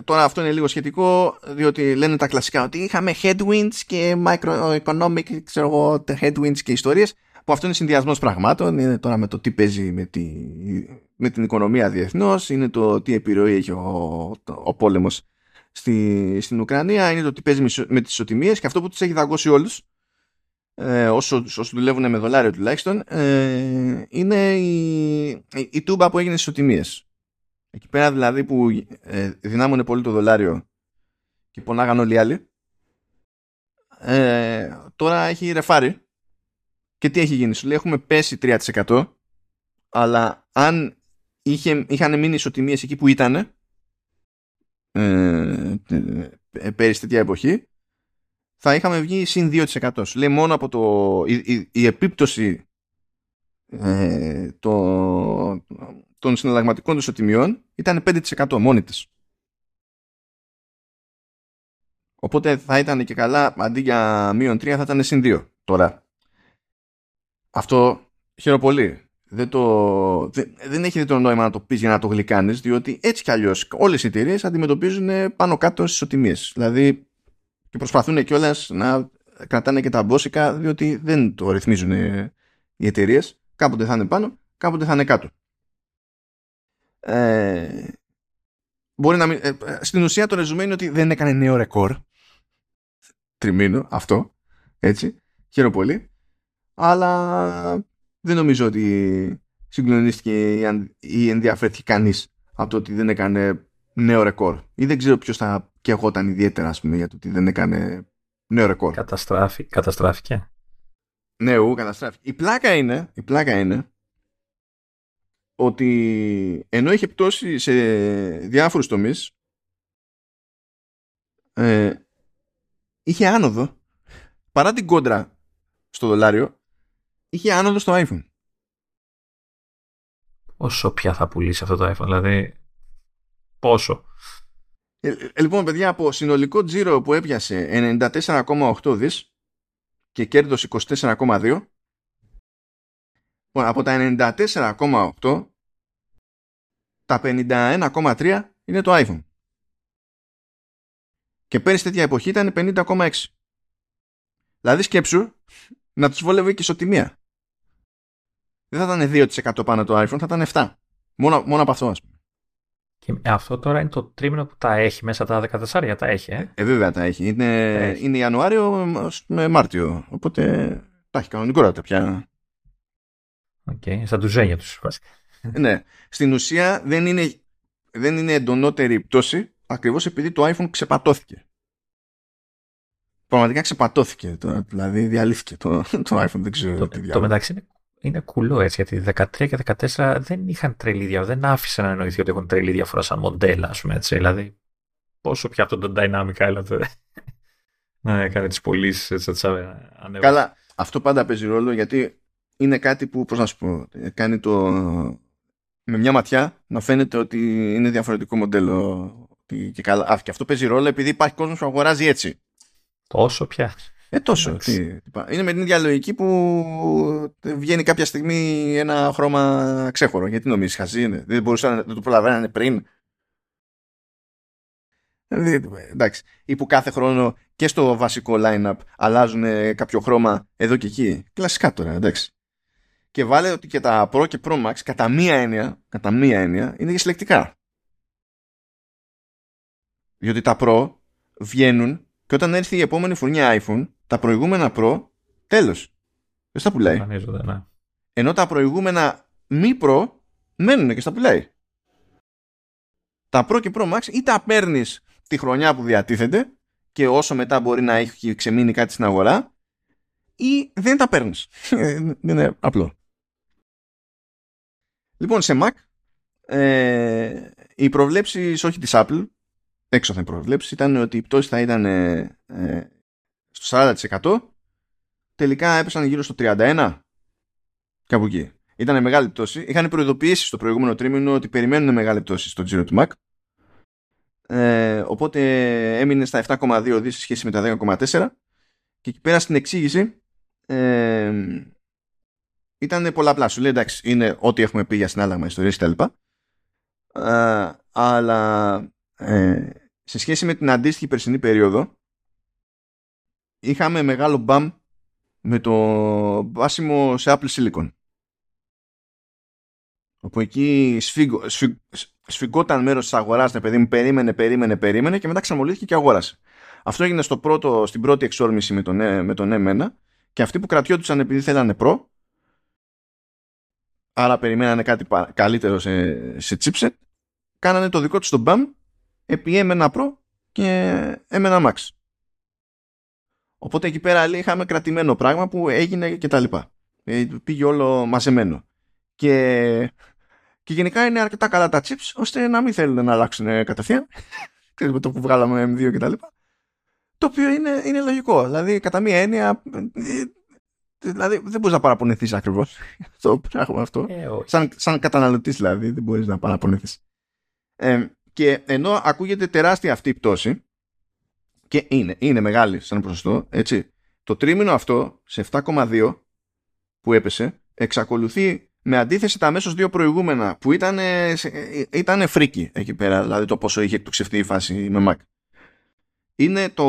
Τώρα αυτό είναι λίγο σχετικό διότι λένε τα κλασικά ότι είχαμε headwinds και microeconomic ξέρω εγώ, headwinds και ιστορίες που αυτό είναι συνδυασμός πραγμάτων. Είναι τώρα με το τι παίζει με, τη, με την οικονομία διεθνώς είναι το τι επιρροή έχει ο, ο πόλεμος στη, στην Ουκρανία είναι το τι παίζει με τις ισοτιμίες και αυτό που τους έχει δαγκώσει όλους ε, όσο, όσο δουλεύουν με δολάριο τουλάχιστον ε, είναι η, η, η τούμπα που έγινε στις ισοτιμίες Εκεί πέρα δηλαδή που ε, δυνάμωνε πολύ το δολάριο και πονάγαν όλοι οι άλλοι. Ε, τώρα έχει ρεφάρει. Και τι έχει γίνει. Σου λέει έχουμε πέσει 3% αλλά αν είχε, είχαν μείνει ισοτιμίες εκεί που ήταν ε, ε, πέρυσι τέτοια εποχή θα είχαμε βγει συν 2%. Σου λέει μόνο από το, η, η, επίπτωση ε, το, των συναλλαγματικών τους ισοτιμιών ήταν 5% μόνη της. Οπότε θα ήταν και καλά, αντί για μείον 3 θα ήταν συν 2 τώρα. Αυτό χαίρομαι πολύ. Δεν, το, δεν, δεν έχει το νόημα να το πεις για να το γλυκάνεις, διότι έτσι κι αλλιώς όλες οι εταιρείες αντιμετωπίζουν πάνω κάτω στις ισοτιμίες. Δηλαδή και προσπαθούν κιόλας να κρατάνε και τα μπόσικα, διότι δεν το ρυθμίζουν οι εταιρείες. Κάποτε θα είναι πάνω, κάποτε θα είναι κάτω. Ε, μπορεί να μην, ε, στην ουσία το ρεζουμέ είναι ότι δεν έκανε νέο ρεκόρ. Τριμήνο αυτό. Έτσι. Χαίρομαι πολύ. Αλλά δεν νομίζω ότι συγκλονίστηκε ή ενδιαφέρθηκε κανείς από το ότι δεν έκανε νέο ρεκόρ. Ή δεν ξέρω ποιος θα κεγόταν ιδιαίτερα ας πούμε, για το ότι δεν έκανε νέο ρεκόρ. Καταστράφη, καταστράφηκε. Ναι, ου, καταστράφηκε. Η πλάκα είναι, η πλάκα είναι ότι ενώ είχε πτώσει σε διάφορους τομείς ε, είχε άνοδο. Παρά την κόντρα στο δολάριο είχε άνοδο στο iPhone. Όσο πια θα πουλήσει αυτό το iPhone δηλαδή πόσο; Ε, ε λοιπόν παιδιά από συνολικό τζίρο που έπιασε 94,8 δις και κέρδος 24,2 από τα 94,8 τα 51,3 είναι το iPhone. Και πέρυσι τέτοια εποχή ήταν 50,6. Δηλαδή σκέψου να τους βόλευε και ισοτιμία. Δεν θα ήταν 2% πάνω το iPhone, θα ήταν 7. Μόνο, μόνο από αυτό ας πούμε. Και αυτό τώρα είναι το τρίμηνο που τα έχει μέσα τα 14, τα έχει, ε; Ε, βέβαια τα έχει. Είναι, έχει. είναι Ιανουάριο με Μάρτιο. Οπότε τα έχει κανονικότατα πια. Ok, okay, σαν τους ζένια τους βασικά ναι. Στην ουσία δεν είναι, δεν είναι εντονότερη η πτώση ακριβώς επειδή το iPhone ξεπατώθηκε. Πραγματικά ξεπατώθηκε. Το, δηλαδή διαλύθηκε το, το iPhone. Δεν ξέρω το, τι το μεταξύ είναι, είναι κουλό έτσι γιατί 13 και 14 δεν είχαν τρελή διαφορά. Δεν άφησε να εννοηθεί ότι έχουν τρελή διαφορά σαν μοντέλα, ας πούμε έτσι. Δηλαδή, πόσο πια αυτό το dynamic έλαβε <laughs> να έκανε τις πωλήσεις έτσι, έτσι Καλά, αυτό πάντα παίζει ρόλο γιατί είναι κάτι που, πώς να σου πω, κάνει το, με μια ματιά να φαίνεται ότι είναι διαφορετικό μοντέλο Και, καλά. Α, και αυτό παίζει ρόλο επειδή υπάρχει κόσμος που αγοράζει έτσι. Τόσο πια. Ε, τόσο. Τι, είναι με την ίδια λογική που βγαίνει κάποια στιγμή ένα χρώμα ξέχωρο. Γιατί νομίζεις, χαζί είναι. Δεν μπορούσαν να το προλαβαίνανε πριν. Εντάξει. Ή που κάθε χρόνο και στο βασικό line-up αλλάζουν κάποιο χρώμα εδώ και εκεί. Κλασικά τώρα, εντάξει. Και βάλε ότι και τα Pro και Pro Max κατά μία έννοια, κατά μία έννοια είναι και συλλεκτικά. Διότι τα Pro βγαίνουν και όταν έρθει η επόμενη φουρνιά iPhone, τα προηγούμενα Pro, τέλος. Δεν στα πουλάει. Ναι. Ενώ τα προηγούμενα μη Pro μένουν και στα πουλάει. Τα Pro και Pro Max ή τα παίρνεις τη χρονιά που διατίθεται και όσο μετά μπορεί να έχει ξεμείνει κάτι στην αγορά ή δεν τα παίρνεις. είναι απλό. Λοιπόν, σε Mac ε, οι προβλέψεις όχι της Apple έξωθεν προβλέψεις ήταν ότι η πτώση θα ήταν ε, ε στο 40% τελικά έπεσαν γύρω στο 31% κάπου εκεί. Ήταν μεγάλη πτώση. Είχαν προειδοποιήσει στο προηγούμενο τρίμηνο ότι περιμένουν μεγάλη πτώση στο τζίρο του Mac. Ε, οπότε έμεινε στα 7,2 δις σε σχέση με τα 10,4 και εκεί πέρα στην εξήγηση ε, ήταν πολλαπλά. Σου λέει εντάξει, είναι ό,τι έχουμε πει για συνάλλαγμα ιστορίες κτλ. Ε, αλλά ε, σε σχέση με την αντίστοιχη περσινή περίοδο είχαμε μεγάλο μπαμ με το βάσιμο σε Apple Silicon. Όπου εκεί σφίγγω, σφιγγόταν μέρος της αγοράς, παιδί μου, περίμενε, περίμενε, περίμενε και μετά ξαμολύθηκε και αγόρασε. Αυτό έγινε στο πρώτο, στην πρώτη εξόρμηση με τον, με τον M1 και αυτοί που κρατιόντουσαν επειδή θέλανε προ άρα περιμένανε κάτι καλύτερο σε, σε chipset κάνανε το δικό τους το BAM επί M1 Pro και M1 Max. Οπότε εκεί πέρα λέει, είχαμε κρατημένο πράγμα που έγινε και τα λοιπά. Ε, πήγε όλο μαζεμένο. Και, και γενικά είναι αρκετά καλά τα chips ώστε να μην θέλουν να αλλάξουν κατευθείαν. <laughs> με το που βγάλαμε M2 και τα λοιπά. Το οποίο είναι, είναι λογικό. Δηλαδή, κατά μία έννοια, ε, Δηλαδή δεν μπορείς να παραπονεθεί ακριβώς το πράγμα αυτό. Ε, σαν, σαν καταναλωτής δηλαδή, δεν μπορείς να παραπονεθεί. Ε, και ενώ ακούγεται τεράστια αυτή η πτώση, και είναι, είναι μεγάλη σαν ποσοστό, έτσι, το τρίμηνο αυτό σε 7,2 που έπεσε, εξακολουθεί με αντίθεση τα αμέσως δύο προηγούμενα που ήταν, ήταν φρίκι εκεί πέρα, δηλαδή το πόσο είχε εκτοξευτεί η φάση με Mac. Είναι το.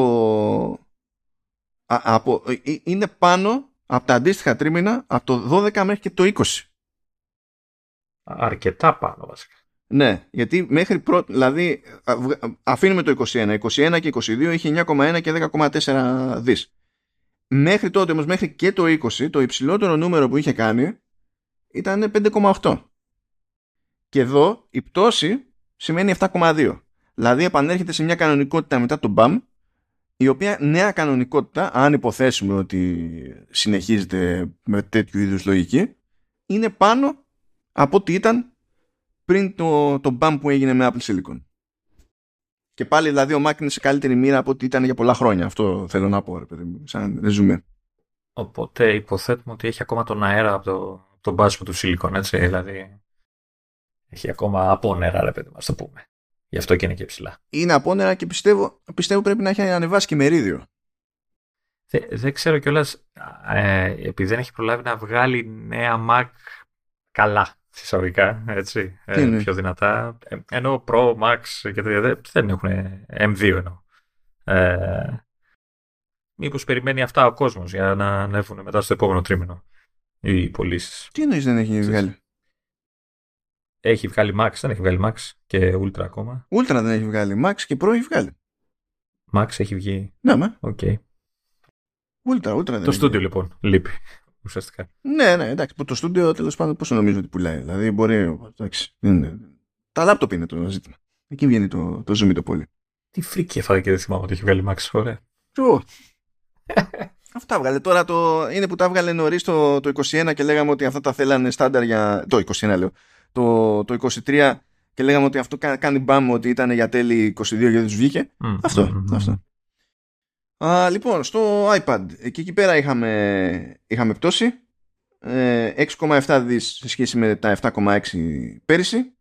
Α, από, ε, ε, είναι πάνω από τα αντίστοιχα τρίμηνα από το 12 μέχρι και το 20. Αρκετά πάνω βασικά. Ναι, γιατί μέχρι πρώτη, δηλαδή αφήνουμε το 21, 21 και 22 είχε 9,1 και 10,4 δις. Μέχρι τότε όμως, μέχρι και το 20, το υψηλότερο νούμερο που είχε κάνει ήταν 5,8. Και εδώ η πτώση σημαίνει 7,2. Δηλαδή επανέρχεται σε μια κανονικότητα μετά το BAM η οποία νέα κανονικότητα, αν υποθέσουμε ότι συνεχίζεται με τέτοιου είδους λογική, είναι πάνω από ό,τι ήταν πριν το, το bump που έγινε με Apple Silicon. Και πάλι δηλαδή ο Mac είναι σε καλύτερη μοίρα από ό,τι ήταν για πολλά χρόνια. Αυτό θέλω να πω, ρε παιδί μου, σαν ρεζουμέ. Οπότε υποθέτουμε ότι έχει ακόμα τον αέρα από το, το μπάσιμο του Silicon, έτσι, δηλαδή έχει ακόμα απόνερα, ρε παιδί μας, το πούμε. Γι' αυτό και είναι και ψηλά. Είναι απόνερα και πιστεύω, πιστεύω πρέπει να έχει ανεβάσει και μερίδιο. Δεν, δεν ξέρω κιόλας, ε, επειδή δεν έχει προλάβει να βγάλει νέα Mac καλά, συσσαγωγικά, έτσι, ε, πιο δυνατά. Ε, ενώ Pro, Max και τέτοια δεν έχουν M2 εννοώ. Ε, μήπως περιμένει αυτά ο κόσμος για να ανέβουν μετά στο επόμενο τρίμηνο οι πωλήσεις. Τι εννοείς δεν έχει βγάλει; Έχει βγάλει Max, δεν έχει βγάλει Max και Ultra ακόμα. Ultra δεν έχει βγάλει, Max και Pro έχει βγάλει. Max έχει βγει. Ναι, με. Οκ. Okay. Ultra, Ultra δεν Το στούντιο λοιπόν λείπει. <laughs> Ουσιαστικά. Ναι, ναι, εντάξει. Το στούντιο τέλος πάντων πόσο νομίζω ότι πουλάει. Δηλαδή μπορεί. Εντάξει, είναι... Τα λάπτοπ είναι το ζήτημα. Εκεί βγαίνει το, το zoom το πολύ. Τι φρίκι έφαγε και δεν θυμάμαι ότι έχει βγάλει Max, ωραία. <laughs> Αυτά βγάλε. Τώρα το, είναι που τα βγάλε νωρίς το, το 21 και λέγαμε ότι αυτά τα θέλανε στάνταρ για. Το 21 λέω το, το 23 και λέγαμε ότι αυτό κάνει μπαμ ότι ήταν για τέλη 22 και δεν τους βγήκε. αυτό. αυτό. Α, λοιπόν, στο iPad, εκεί, εκεί πέρα είχαμε, είχαμε πτώση. 6,7 ε, δις σε σχέση με τα 7,6 πέρυσι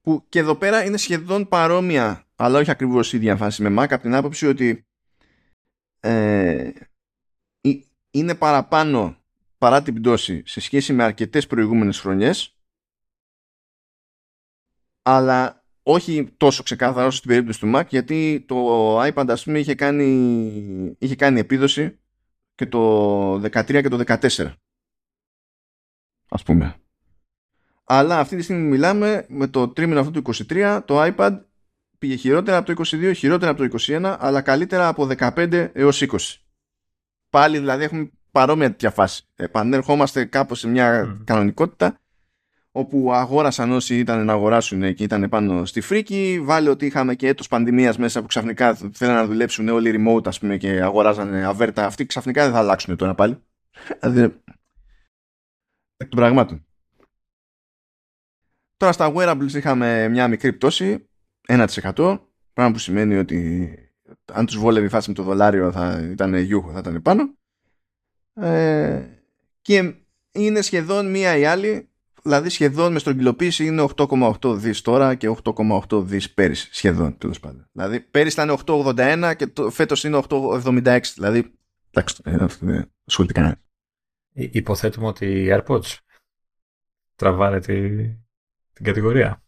που και εδώ πέρα είναι σχεδόν παρόμοια αλλά όχι ακριβώς η ίδια φάση με Mac από την άποψη ότι ε, είναι παραπάνω παρά την πτώση σε σχέση με αρκετές προηγούμενες χρονιές αλλά όχι τόσο ξεκάθαρα όσο στην περίπτωση του Mac γιατί το iPad ας πούμε είχε κάνει, είχε κάνει επίδοση και το 13 και το 14 ας πούμε. Αλλά αυτή τη στιγμή μιλάμε με το τρίμηνο αυτό του 23 το iPad πήγε χειρότερα από το 22 χειρότερα από το 21 αλλά καλύτερα από 15 έως 20 πάλι δηλαδή έχουμε παρόμοια τέτοια φάση. Επανέρχομαστε κάπως σε μια κανονικότητα όπου αγόρασαν όσοι ήταν να αγοράσουν και ήταν πάνω στη φρίκη. Βάλε ότι είχαμε και έτος πανδημίας μέσα που ξαφνικά θέλουν να δουλέψουν όλοι remote ας πούμε και αγοράζανε αβέρτα. Αυτοί ξαφνικά δεν θα αλλάξουν τώρα πάλι. <laughs> Δηλαδή, εκ των πραγμάτων. Τώρα στα wearables είχαμε μια μικρή πτώση, 1%. Πράγμα που σημαίνει ότι αν τους βόλευε η φάση με το δολάριο θα ήταν γιούχο, θα ήταν πάνω. Ε, και είναι σχεδόν μία ή άλλη Δηλαδή σχεδόν με στρογγυλοποίηση είναι 8,8 δις τώρα και 8,8 δις πέρυσι. Σχεδόν τέλος πάντων. Δηλαδή πέρυσι ήταν 8,81 και το, φέτος είναι 8,76. Δηλαδή εντάξει, δεν ασχολείται κανένας. Υποθέτουμε ότι οι AirPods τραβάνε τη, την κατηγορία.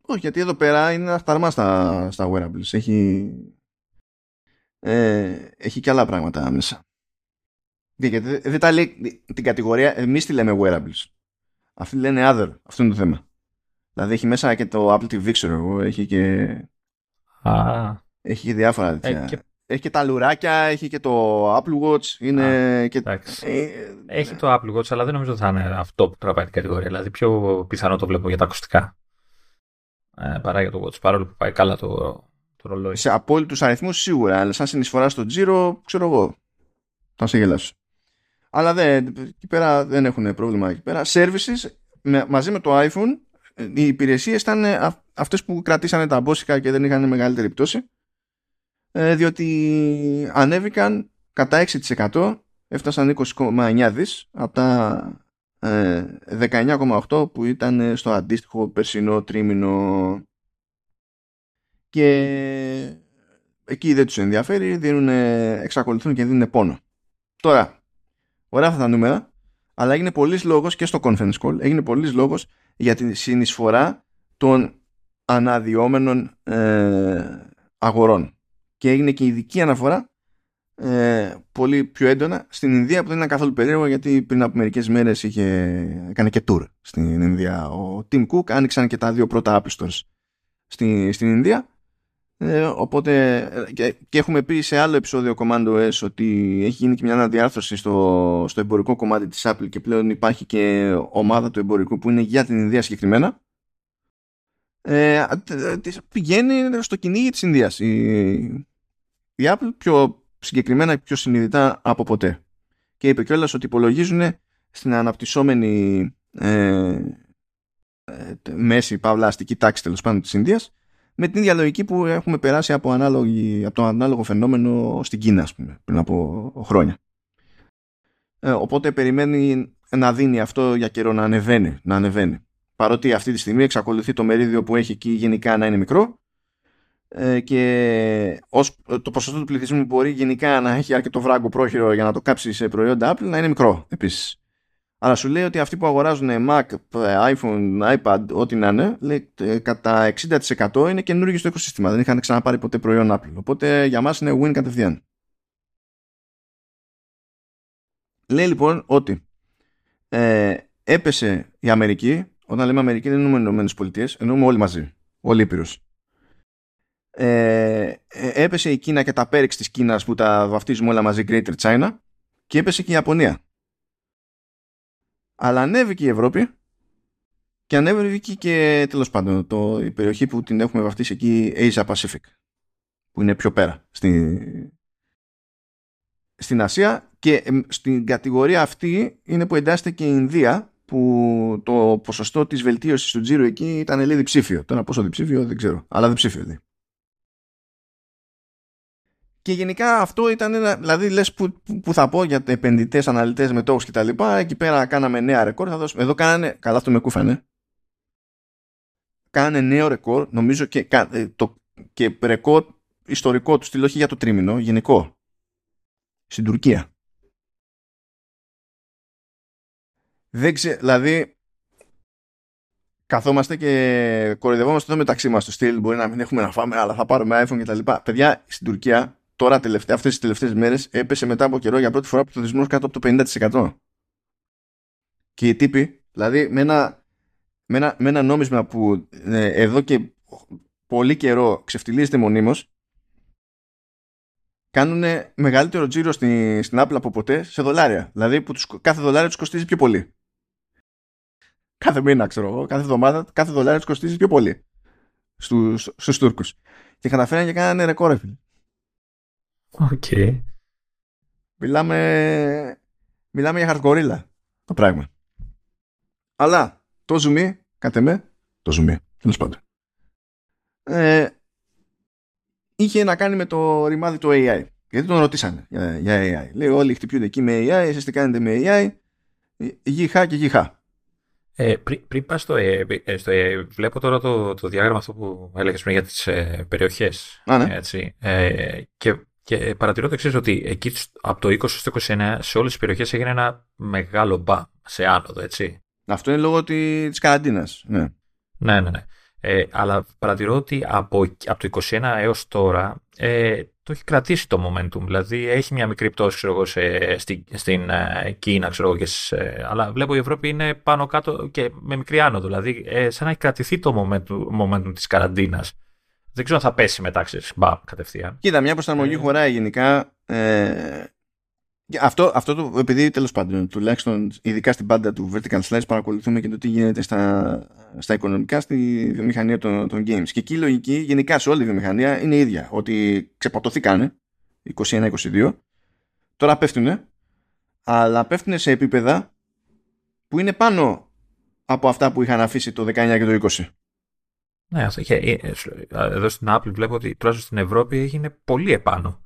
Όχι, γιατί εδώ πέρα είναι αχταρμά στα, στα wearables. Έχει, ε, έχει και άλλα πράγματα μέσα. Γιατί δεν τα λέει την κατηγορία, εμείς τη λέμε wearables. Αυτοί λένε other. Αυτό είναι το θέμα. Δηλαδή έχει μέσα και το Apple TV, ξέρω εγώ. Έχει και. Α. Έχει και διάφορα τέτοια. Έχει και... έχει και τα λουράκια, έχει και το Apple Watch. Είναι Α, και... Ε, έχει το Apple Watch, αλλά δεν νομίζω ότι θα είναι αυτό που τραβάει την κατηγορία. Δηλαδή πιο πιθανό το βλέπω για τα ακουστικά. Ε, παρά για το Watch. Παρόλο που πάει καλά το, το ρολόι. Σε απόλυτους αριθμούς σίγουρα, αλλά σαν συνεισφορά στο Giro, ξέρω εγώ. Θα σε γελάσω. Αλλά δεν, εκεί πέρα δεν έχουν πρόβλημα εκεί πέρα. Services με, μαζί με το iPhone οι υπηρεσίες ήταν αυτές που κρατήσανε τα μπόσικα και δεν είχαν μεγαλύτερη πτώση. Ε, διότι ανέβηκαν κατά 6% έφτασαν 20,9 δις από τα 19,8 ε, που ήταν στο αντίστοιχο περσινό τρίμηνο και εκεί δεν τους ενδιαφέρει δίνουν, εξακολουθούν και δίνουν πόνο τώρα Ωραία αυτά τα νούμερα, αλλά έγινε πολλής λόγος και στο conference call, έγινε πολλής λόγος για τη συνεισφορά των αναδυόμενων ε, αγορών. Και έγινε και ειδική αναφορά ε, πολύ πιο έντονα στην Ινδία που δεν ήταν καθόλου περίεργο γιατί πριν από μερικές μέρες είχε, έκανε και tour στην Ινδία. Ο Tim Cook άνοιξαν και τα δύο πρώτα Apple Stores στην, στην Ινδία ε, οπότε και, και, έχουμε πει σε άλλο επεισόδιο Commando S ότι έχει γίνει και μια αναδιάρθρωση στο, στο εμπορικό κομμάτι της Apple και πλέον υπάρχει και ομάδα του εμπορικού που είναι για την Ινδία συγκεκριμένα. Ε, πηγαίνει στο κυνήγι της Ινδίας. Η, η Apple πιο συγκεκριμένα και πιο συνειδητά από ποτέ. Και είπε κιόλας ότι υπολογίζουν στην αναπτυσσόμενη ε, ε, μέση παύλα αστική τάξη τέλος πάντων της Ινδίας με την ίδια λογική που έχουμε περάσει από, ανάλογη, από το ανάλογο φαινόμενο στην Κίνα, ας πούμε, πριν από χρόνια. Ε, οπότε περιμένει να δίνει αυτό για καιρό να ανεβαίνει, να ανεβαίνει. Παρότι αυτή τη στιγμή εξακολουθεί το μερίδιο που έχει εκεί γενικά να είναι μικρό ε, και ως, το ποσοστό του πληθυσμού που μπορεί γενικά να έχει αρκετό βράγκο πρόχειρο για να το κάψει σε προϊόντα Apple να είναι μικρό επίσης. Αλλά σου λέει ότι αυτοί που αγοράζουν Mac, iPhone, iPad, ό,τι να είναι, λέει, ε, κατά 60% είναι καινούργιοι στο οικοσύστημα. Δεν είχαν ξαναπάρει ποτέ προϊόν Apple. Οπότε για μας είναι win κατευθείαν. Λέει λοιπόν ότι ε, έπεσε η Αμερική, όταν λέμε Αμερική δεν εννοούμε Ηνωμένες Πολιτείες, εννοούμε όλοι μαζί, όλοι ήπειρος. Ε, ε, έπεσε η Κίνα και τα πέριξ της Κίνας που τα βαφτίζουμε όλα μαζί Greater China και έπεσε και η Ιαπωνία. Αλλά ανέβηκε η Ευρώπη και ανέβηκε και τέλος πάντων το, η περιοχή που την έχουμε βαφτίσει εκεί Asia Pacific που είναι πιο πέρα στη, στην Ασία και στην κατηγορία αυτή είναι που εντάσσεται και η Ινδία που το ποσοστό της βελτίωσης του τζίρου εκεί ήταν λίγο διψήφιο. Τώρα πόσο διψήφιο δεν ξέρω, αλλά διψήφιο δηλαδή. Και γενικά αυτό ήταν, δηλαδή λες που, που θα πω για επενδυτές, αναλυτές, μετόχους κτλ. Εκεί πέρα κάναμε νέα ρεκόρ. Θα δώσουμε. Εδώ κάνανε, καλά αυτό με κούφανε. Κάνανε νέο ρεκόρ, νομίζω και ε, το, και ρεκόρ ιστορικό του στυλ, όχι για το τρίμηνο, γενικό. Στην Τουρκία. Δεν ξέρω, δηλαδή καθόμαστε και κοροϊδευόμαστε εδώ μεταξύ μας στο στυλ. Μπορεί να μην έχουμε να φάμε, αλλά θα πάρουμε iPhone κτλ. Παιδιά, στην Τουρκία τώρα τελευταία, αυτές τις τελευταίες μέρες έπεσε μετά από καιρό για πρώτη φορά που το δυσμός κάτω από το 50%. Και οι τύποι, δηλαδή με ένα, με ένα, με ένα νόμισμα που ε, εδώ και πολύ καιρό ξεφτιλίζεται μονίμως, κάνουν μεγαλύτερο τζίρο στην, στην Apple από ποτέ σε δολάρια. Δηλαδή που τους, κάθε δολάριο τους κοστίζει πιο πολύ. Κάθε μήνα, ξέρω εγώ, κάθε εβδομάδα, κάθε δολάριο τους κοστίζει πιο πολύ στους, στους Τούρκους. Και καταφέρανε και κάνανε ρεκόρ, Οκ. Μιλάμε, μιλάμε για hardcore το πράγμα. Αλλά το zoom, κάτε με, το zoom, τέλος πάντων. Ε, είχε να κάνει με το ρημάδι του AI. Γιατί τον ρωτήσανε για, για AI. Λέει όλοι χτυπιούνται εκεί με AI, εσείς τι κάνετε με AI, γihά και γihά. Ε, πριν, πριν πας στο, ε, ε, στο ε, βλέπω τώρα το, το διάγραμμα αυτό που έλεγες πριν για τις ε, περιοχές. Α, ναι. έτσι, ε, και και παρατηρώ το εξής ότι εκεί από το 20 στο 29 σε όλες τις περιοχές έγινε ένα μεγάλο μπα σε άνοδο, έτσι. Αυτό είναι λόγω της καραντίνας. Ναι. ναι, ναι, ναι. Ε, αλλά παρατηρώ ότι από, από το 21 έως τώρα ε, το έχει κρατήσει το momentum. Δηλαδή έχει μια μικρή πτώση ξέρω εγώ, σε, στην, στην ε, Κίνα, ξέρω εγώ, και σε, αλλά βλέπω η Ευρώπη είναι πάνω κάτω και με μικρή άνοδο. Δηλαδή ε, σαν να έχει κρατηθεί το momentum, momentum της καραντίνας. Δεν ξέρω αν θα πέσει μετά, ξέρεις, μπαμ, κατευθείαν. Κοίτα, μια προσαρμογή ε... χωράει γενικά. Ε, αυτό, αυτό το, επειδή τέλος πάντων, τουλάχιστον ειδικά στην πάντα του Vertical Slice, παρακολουθούμε και το τι γίνεται στα, στα οικονομικά στη βιομηχανία των, των games. Και εκεί η λογική, γενικά σε όλη τη βιομηχανία, είναι ίδια. Ότι ξεπατωθήκανε 21-22, τώρα πέφτουνε, αλλά πέφτουνε σε επίπεδα που είναι πάνω από αυτά που είχαν αφήσει το 19 και το 20. Ναι, αυτό είχε, ε, ε, εδώ στην Apple βλέπω ότι τουλάχιστον στην Ευρώπη έγινε πολύ επάνω.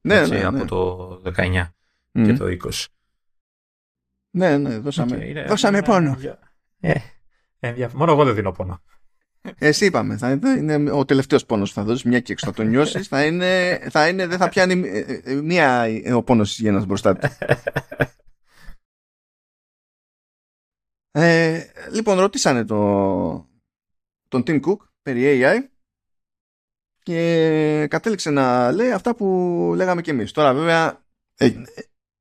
Ναι, έτσι, ναι, από ναι. το 19 και το 20. Ναι, ναι, δώσαμε, okay, είναι, δώσαμε είναι, πόνο. Ε, ε, μόνο εγώ δεν δίνω πόνο. Εσύ είπαμε, θα είναι ο τελευταίος πόνος που θα δώσεις, μια και έξω θα το νιώσεις. θα είναι, θα είναι, δεν θα πιάνει μία ο πόνος τη γέννα μπροστά του. <laughs> ε, λοιπόν, ρωτήσανε το, τον Tim Cook περί AI και κατέληξε να λέει αυτά που λέγαμε και εμείς. Τώρα βέβαια ε,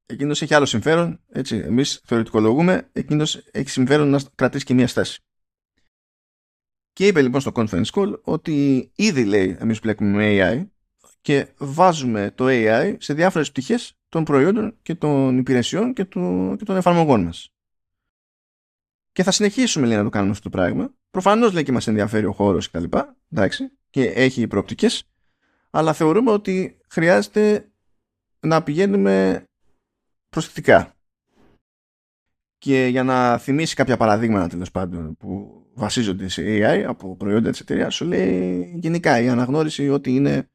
εκείνος έχει άλλο συμφέρον, έτσι, εμείς θεωρητικολογούμε, εκείνος έχει συμφέρον να κρατήσει και μία στάση. Και είπε λοιπόν στο conference call ότι ήδη λέει εμείς μπλέκουμε με AI και βάζουμε το AI σε διάφορες πτυχές των προϊόντων και των υπηρεσιών και, του, και των εφαρμογών μας. Και θα συνεχίσουμε λέει, να το κάνουμε αυτό το πράγμα. Προφανώς λέει και μας ενδιαφέρει ο χώρος κτλ. Εντάξει, και έχει προοπτικές. Αλλά θεωρούμε ότι χρειάζεται να πηγαίνουμε προσεκτικά. Και για να θυμίσει κάποια παραδείγματα τέλος πάντων που βασίζονται σε AI από προϊόντα της εταιρείας, σου λέει γενικά η αναγνώριση ότι είναι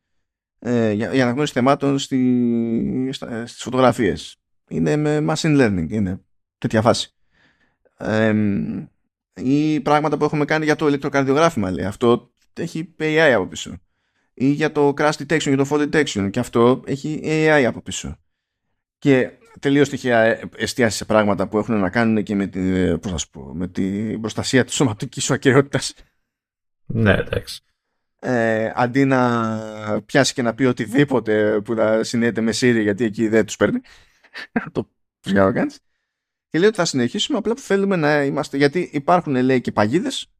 ε, η αναγνώριση θεμάτων στη, στις φωτογραφίες. Είναι με machine learning, είναι τέτοια φάση ή πράγματα που έχουμε κάνει για το ηλεκτροκαρδιογράφημα λέει. Αυτό έχει AI από πίσω. Ή για το crash detection, για το fall detection και αυτό έχει AI από πίσω. Και τελείως τυχαία εστίαση σε πράγματα που έχουν να κάνουν και με, την, πώς να πω, με την προστασία της σωματικής σου ακαιρεότητας. Ναι, εντάξει. Ε, αντί να πιάσει και να πει οτιδήποτε που να συνδέεται με Siri γιατί εκεί δεν τους παίρνει. <laughs> το πώς να το και λέει ότι θα συνεχίσουμε απλά που θέλουμε να είμαστε γιατί υπάρχουν λέει και παγίδες.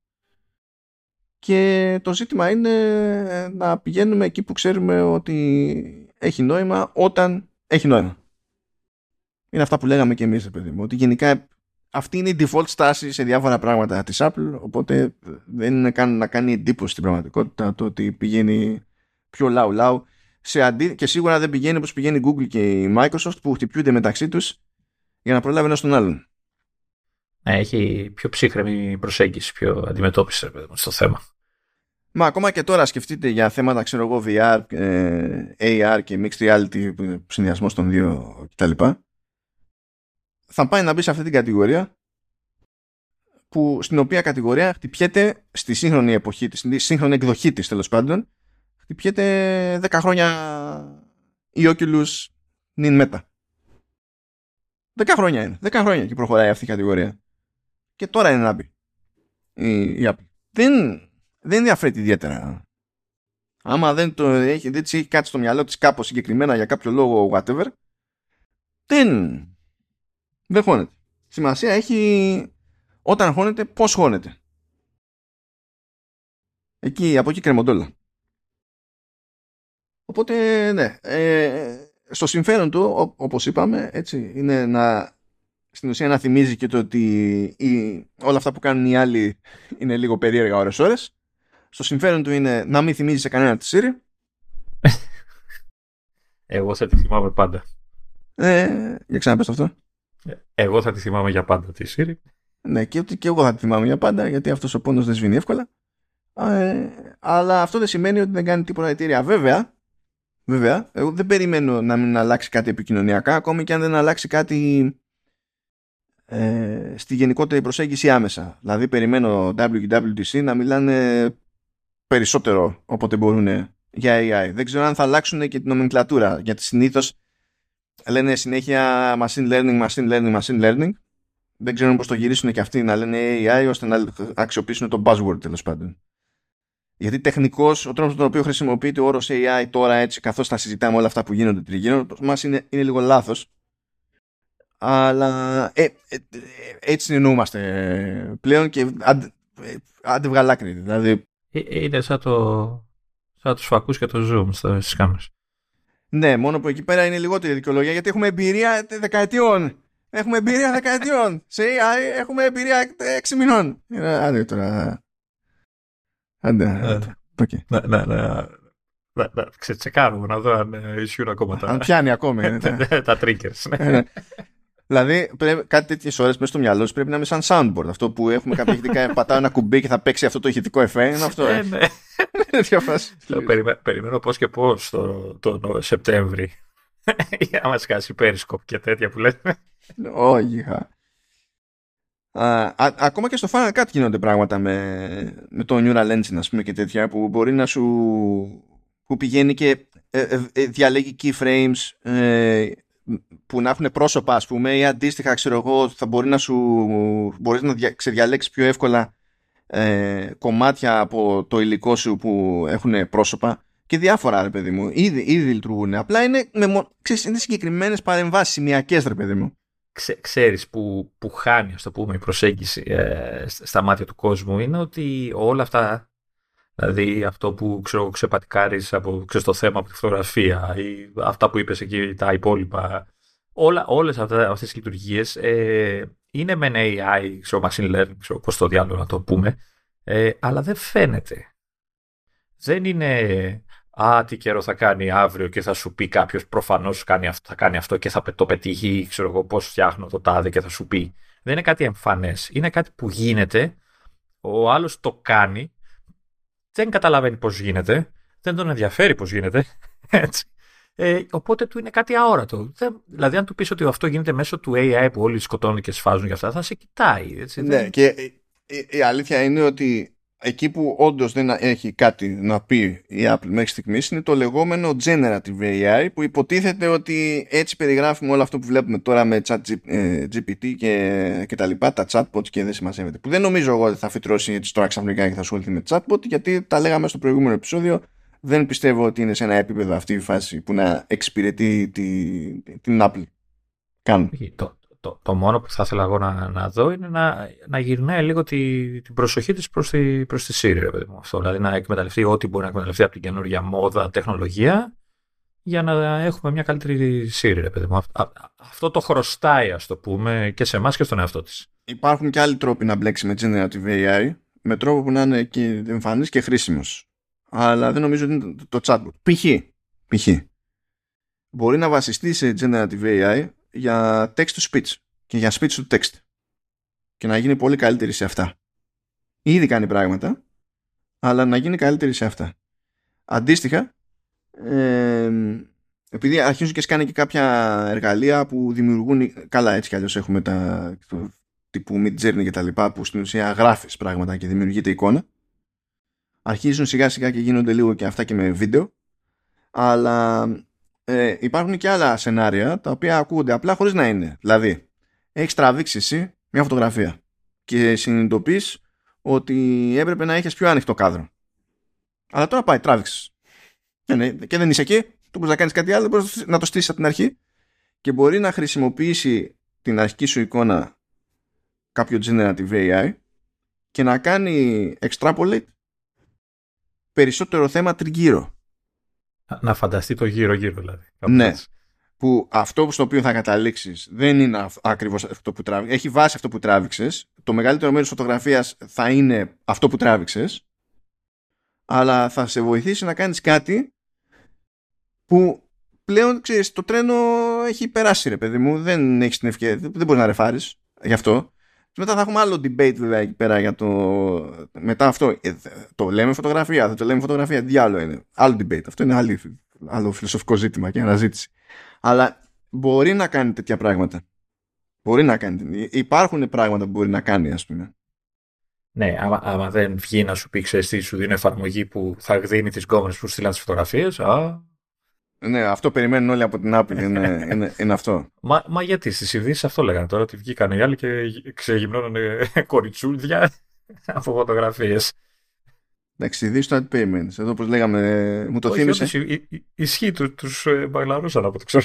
Και το ζήτημα είναι να πηγαίνουμε εκεί που ξέρουμε ότι έχει νόημα όταν έχει νόημα. Είναι αυτά που λέγαμε και εμείς, παιδί μου, ότι γενικά αυτή είναι η default στάση σε διάφορα πράγματα της Apple, οπότε δεν είναι καν να κάνει εντύπωση στην πραγματικότητα το ότι πηγαίνει πιο λαου λαου σε αντί... και σίγουρα δεν πηγαίνει όπως πηγαίνει η Google και η Microsoft που χτυπιούνται μεταξύ τους για να προλάβει ένας τον άλλον. Ναι, έχει πιο ψύχρεμη προσέγγιση, πιο αντιμετώπιση στο θέμα. Μα ακόμα και τώρα σκεφτείτε για θέματα, ξέρω εγώ, VR, ε, AR και Mixed Reality, συνδυασμός των δύο κτλ. Θα πάει να μπει σε αυτή την κατηγορία που, στην οποία κατηγορία χτυπιέται στη σύγχρονη εποχή, στη σύγχρονη εκδοχή της τέλος πάντων, χτυπιέται 10 χρόνια η Oculus νυν Meta. 10 χρόνια είναι. 10 χρόνια και προχωράει αυτή η κατηγορία. Και τώρα είναι να μπει η, η Apple. Δεν, δεν ενδιαφέρει ιδιαίτερα. Άμα δεν, το έχει, δεν έχει κάτι στο μυαλό της κάπως συγκεκριμένα για κάποιο λόγο whatever, δεν, δεν χώνεται. Σημασία έχει όταν χώνεται, πώς χώνεται. Εκεί, από εκεί κρεμοντόλα. Οπότε, ναι, ε, στο συμφέρον του, ό, όπως είπαμε, έτσι, είναι να στην ουσία να θυμίζει και το ότι η, όλα αυτά που κάνουν οι άλλοι είναι λίγο περίεργα ώρες ώρες. Στο συμφέρον του είναι να μην θυμίζει σε κανένα τη Siri. <laughs> Εγώ θα τη θυμάμαι πάντα. Ε, για ξαναπες αυτό. Ε, εγώ θα τη θυμάμαι για πάντα τη Siri. Ναι, και, και εγώ θα τη θυμάμαι για πάντα, γιατί αυτός ο πόνος δεν σβήνει εύκολα. Ε, αλλά αυτό δεν σημαίνει ότι δεν κάνει τίποτα εταιρεία. Βέβαια, βέβαια, εγώ δεν περιμένω να μην αλλάξει κάτι επικοινωνιακά, ακόμη και αν δεν αλλάξει κάτι ε, στη γενικότερη προσέγγιση άμεσα. Δηλαδή περιμένω WWDC να μιλάνε περισσότερο όποτε μπορούν για AI. Δεν ξέρω αν θα αλλάξουν και την νομιμκλατούρα γιατί συνήθως λένε συνέχεια machine learning, machine learning, machine learning. Δεν ξέρω πώς το γυρίσουν και αυτοί να λένε AI ώστε να αξιοποιήσουν το buzzword τέλος πάντων. Γιατί τεχνικώ ο τρόπος τον οποίο χρησιμοποιείται ο όρος AI τώρα έτσι καθώς θα συζητάμε όλα αυτά που γίνονται τριγύρω μα είναι, είναι λίγο λάθος αλλά ε, ε, ε, έτσι συνεννοούμαστε πλέον και άντε, άντε βγαλάκρι. Δηλαδή... Είναι σαν, το, σαν τους φακούς και το zoom στις κάμερες. Ναι, μόνο που εκεί πέρα είναι λιγότερη δικαιολογία γιατί έχουμε εμπειρία δεκαετιών. Έχουμε εμπειρία δεκαετιών. Σε AI έχουμε εμπειρία έξι μηνών. Άντε τώρα. Άντε. Okay. Να, να, να, να, να ξετσεκάρουμε να δω αν ισχύουν ακόμα τα... Αν πιάνει ακόμη. <laughs> τα triggers. Ναι. Δηλαδή, πρέπει, κάτι τέτοιες ώρες μέσα στο μυαλό σου πρέπει να είναι σαν soundboard. Αυτό που έχουμε κάποια ηχητικά, <laughs> πατάω ένα κουμπί και θα παίξει αυτό το ηχητικό εφέ. Είναι αυτό. Ε, ναι. <laughs> περιμένω πώς και πώς τον το, Σεπτέμβρη για να μας κάσει πέρισκοπ και τέτοια που λέτε. Όχι. Ακόμα και στο Final Cut γίνονται πράγματα με, με το Neural Engine ας πούμε και τέτοια που μπορεί να σου που πηγαίνει και ε, ε, ε διαλέγει keyframes ε, που να έχουν πρόσωπα ας πούμε ή αντίστοιχα ξέρω εγώ θα μπορεί να σου μπορείς να ξεδιαλέξεις πιο εύκολα ε, κομμάτια από το υλικό σου που έχουν πρόσωπα και διάφορα ρε παιδί μου. Ήδη, ήδη λειτουργούν. Απλά είναι, με, ξέρεις, είναι συγκεκριμένες παρεμβάσεις σημειακές ρε παιδί μου Ξέ, ξέρεις που, που χάνει ας το πούμε η προσέγγιση ε, στα μάτια του κόσμου είναι ότι όλα αυτά Δηλαδή αυτό που ξέρω, ξεπατικάρεις από ξέρεις, το θέμα από τη φωτογραφία ή αυτά που είπες εκεί τα υπόλοιπα. Όλα, όλες αυτά, αυτές τις λειτουργίες ε, είναι με AI, ξέρω, machine learning, ξέρω, πώς το διάλογο να το πούμε, ε, αλλά δεν φαίνεται. Δεν είναι «Α, τι καιρό θα κάνει αύριο και θα σου πει κάποιος προφανώς κάνει αυτό, θα κάνει αυτό και θα το πετύχει, ξέρω εγώ πώς φτιάχνω το τάδε και θα σου πει». Δεν είναι κάτι εμφανές. Είναι κάτι που γίνεται, ο άλλος το κάνει δεν καταλαβαίνει πώς γίνεται, δεν τον ενδιαφέρει πώς γίνεται, <laughs> έτσι. Ε, οπότε του είναι κάτι αόρατο. Δεν, δηλαδή, αν του πεις ότι αυτό γίνεται μέσω του AI που όλοι σκοτώνουν και σφάζουν και αυτά, θα σε κοιτάει. Έτσι, ναι, δεν... και η, η, αλήθεια είναι ότι εκεί που όντως δεν έχει κάτι να πει η Apple μέχρι στιγμής είναι το λεγόμενο generative AI που υποτίθεται ότι έτσι περιγράφουμε όλο αυτό που βλέπουμε τώρα με chat GPT και, και τα λοιπά, τα chatbots και δεν σημασέβεται. Που δεν νομίζω εγώ ότι θα φυτρώσει έτσι τώρα ξαφνικά και θα ασχοληθεί με chatbot γιατί τα λέγαμε στο προηγούμενο επεισόδιο δεν πιστεύω ότι είναι σε ένα επίπεδο αυτή η φάση που να εξυπηρετεί την Apple. Καν. Το, το, το μόνο που θα ήθελα εγώ να, να δω είναι να, να γυρνάει λίγο τη, την προσοχή της προς τη, προς τη Siri, ρε παιδί μου. Αυτό, δηλαδή να εκμεταλλευτεί ό,τι μπορεί να εκμεταλλευτεί από την καινούργια μόδα, τεχνολογία, για να έχουμε μια καλύτερη Siri, ρε παιδί μου. αυτό το χρωστάει, ας το πούμε, και σε εμάς και στον εαυτό της. Υπάρχουν και άλλοι τρόποι να μπλέξει με Generative AI, με τρόπο που να είναι και εμφανής και χρήσιμος. Αλλά δεν νομίζω ότι είναι το chatbot. Π.χ. π.χ. Μπορεί να βασιστεί σε Generative AI για text to speech και για speech to text και να γίνει πολύ καλύτερη σε αυτά. Ήδη κάνει πράγματα, αλλά να γίνει καλύτερη σε αυτά. Αντίστοιχα, ε, επειδή αρχίζουν και σκάνε και κάποια εργαλεία που δημιουργούν, καλά έτσι κι αλλιώς έχουμε τα το, τύπου Mid Journey και τα λοιπά που στην ουσία γράφεις πράγματα και δημιουργείται εικόνα αρχίζουν σιγά σιγά και γίνονται λίγο και αυτά και με βίντεο αλλά ε, υπάρχουν και άλλα σενάρια τα οποία ακούγονται απλά χωρίς να είναι. Δηλαδή, έχεις τραβήξει εσύ μια φωτογραφία και συνειδητοποιείς ότι έπρεπε να έχεις πιο ανοιχτό κάδρο. Αλλά τώρα πάει, τράβηξες. Και δεν είσαι εκεί, του μπορείς να κάνεις κάτι άλλο, μπορείς να το στήσεις από την αρχή και μπορεί να χρησιμοποιήσει την αρχική σου εικόνα κάποιο generative AI και να κάνει extrapolate περισσότερο θέμα τριγύρω. Να φανταστεί το γύρω-γύρω δηλαδή. Ναι. Που αυτό στο οποίο θα καταλήξεις δεν είναι ακριβώς αυτό που τράβηξες. Έχει βάση αυτό που τράβηξες. Το μεγαλύτερο μέρος της φωτογραφίας θα είναι αυτό που τράβηξες. Αλλά θα σε βοηθήσει να κάνεις κάτι που πλέον ξέρεις, το τρένο έχει περάσει, ρε παιδί μου. Δεν έχεις την ευκαιρία. Δεν μπορείς να ρεφάρεις γι' αυτό. Μετά θα έχουμε άλλο debate βέβαια εκεί πέρα για το. Μετά αυτό. Ε, το λέμε φωτογραφία, δεν το λέμε φωτογραφία. Τι άλλο είναι. Άλλο debate. Αυτό είναι άλλο, άλλο φιλοσοφικό ζήτημα και αναζήτηση. Αλλά μπορεί να κάνει τέτοια πράγματα. Μπορεί να κάνει. Υπάρχουν πράγματα που μπορεί να κάνει, ας πούμε. Ναι, άμα, άμα δεν βγει να σου πει, ξέρεις τι, σου δίνει εφαρμογή που θα δίνει τις γκόμενε που στείλαν τις φωτογραφίες. Α, ναι, αυτό περιμένουν όλοι από την Apple. Είναι, <laughs> είναι, είναι αυτό. Μα, μα γιατί στις ειδήσεις αυτό λέγανε τώρα, ότι βγήκαν οι άλλοι και ξεγυμνώνανε κοριτσούλδια <laughs> από φωτογραφίες. Εντάξει, ειδήσεις το payment. Εδώ όπως λέγαμε, μου το θύμισε. Όχι, ισχύει, του τους ε, μπαγλαρούσαν από το ξέρω.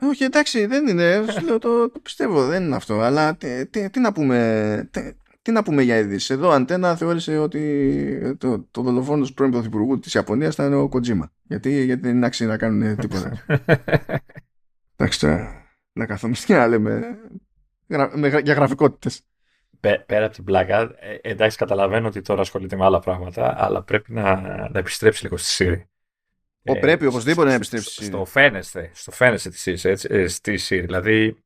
Όχι, εντάξει, δεν είναι. το, το, πιστεύω, δεν είναι αυτό. Αλλά τι, τι, τι να πούμε. Τι, τι να πούμε για είδηση. Εδώ Αντένα θεώρησε ότι το, το δολοφόνο του πρώην πρωθυπουργού της Ιαπωνίας ήταν ο Κοτζίμα. Γιατί, γιατί δεν είναι άξιο να κάνουν τίποτα. <laughs> Εντάξει τώρα. Να καθόμαστε και να λέμε για γραφικότητες. Πέρα από την πλάκα, ε, εντάξει, καταλαβαίνω ότι τώρα ασχολείται με άλλα πράγματα, αλλά πρέπει να, να επιστρέψει λίγο στη Siri. Ο, ε, πρέπει οπωσδήποτε να επιστρέψει. Στο φαίνεστε, στο φαίνεστε ε, στη Siri. Δηλαδή,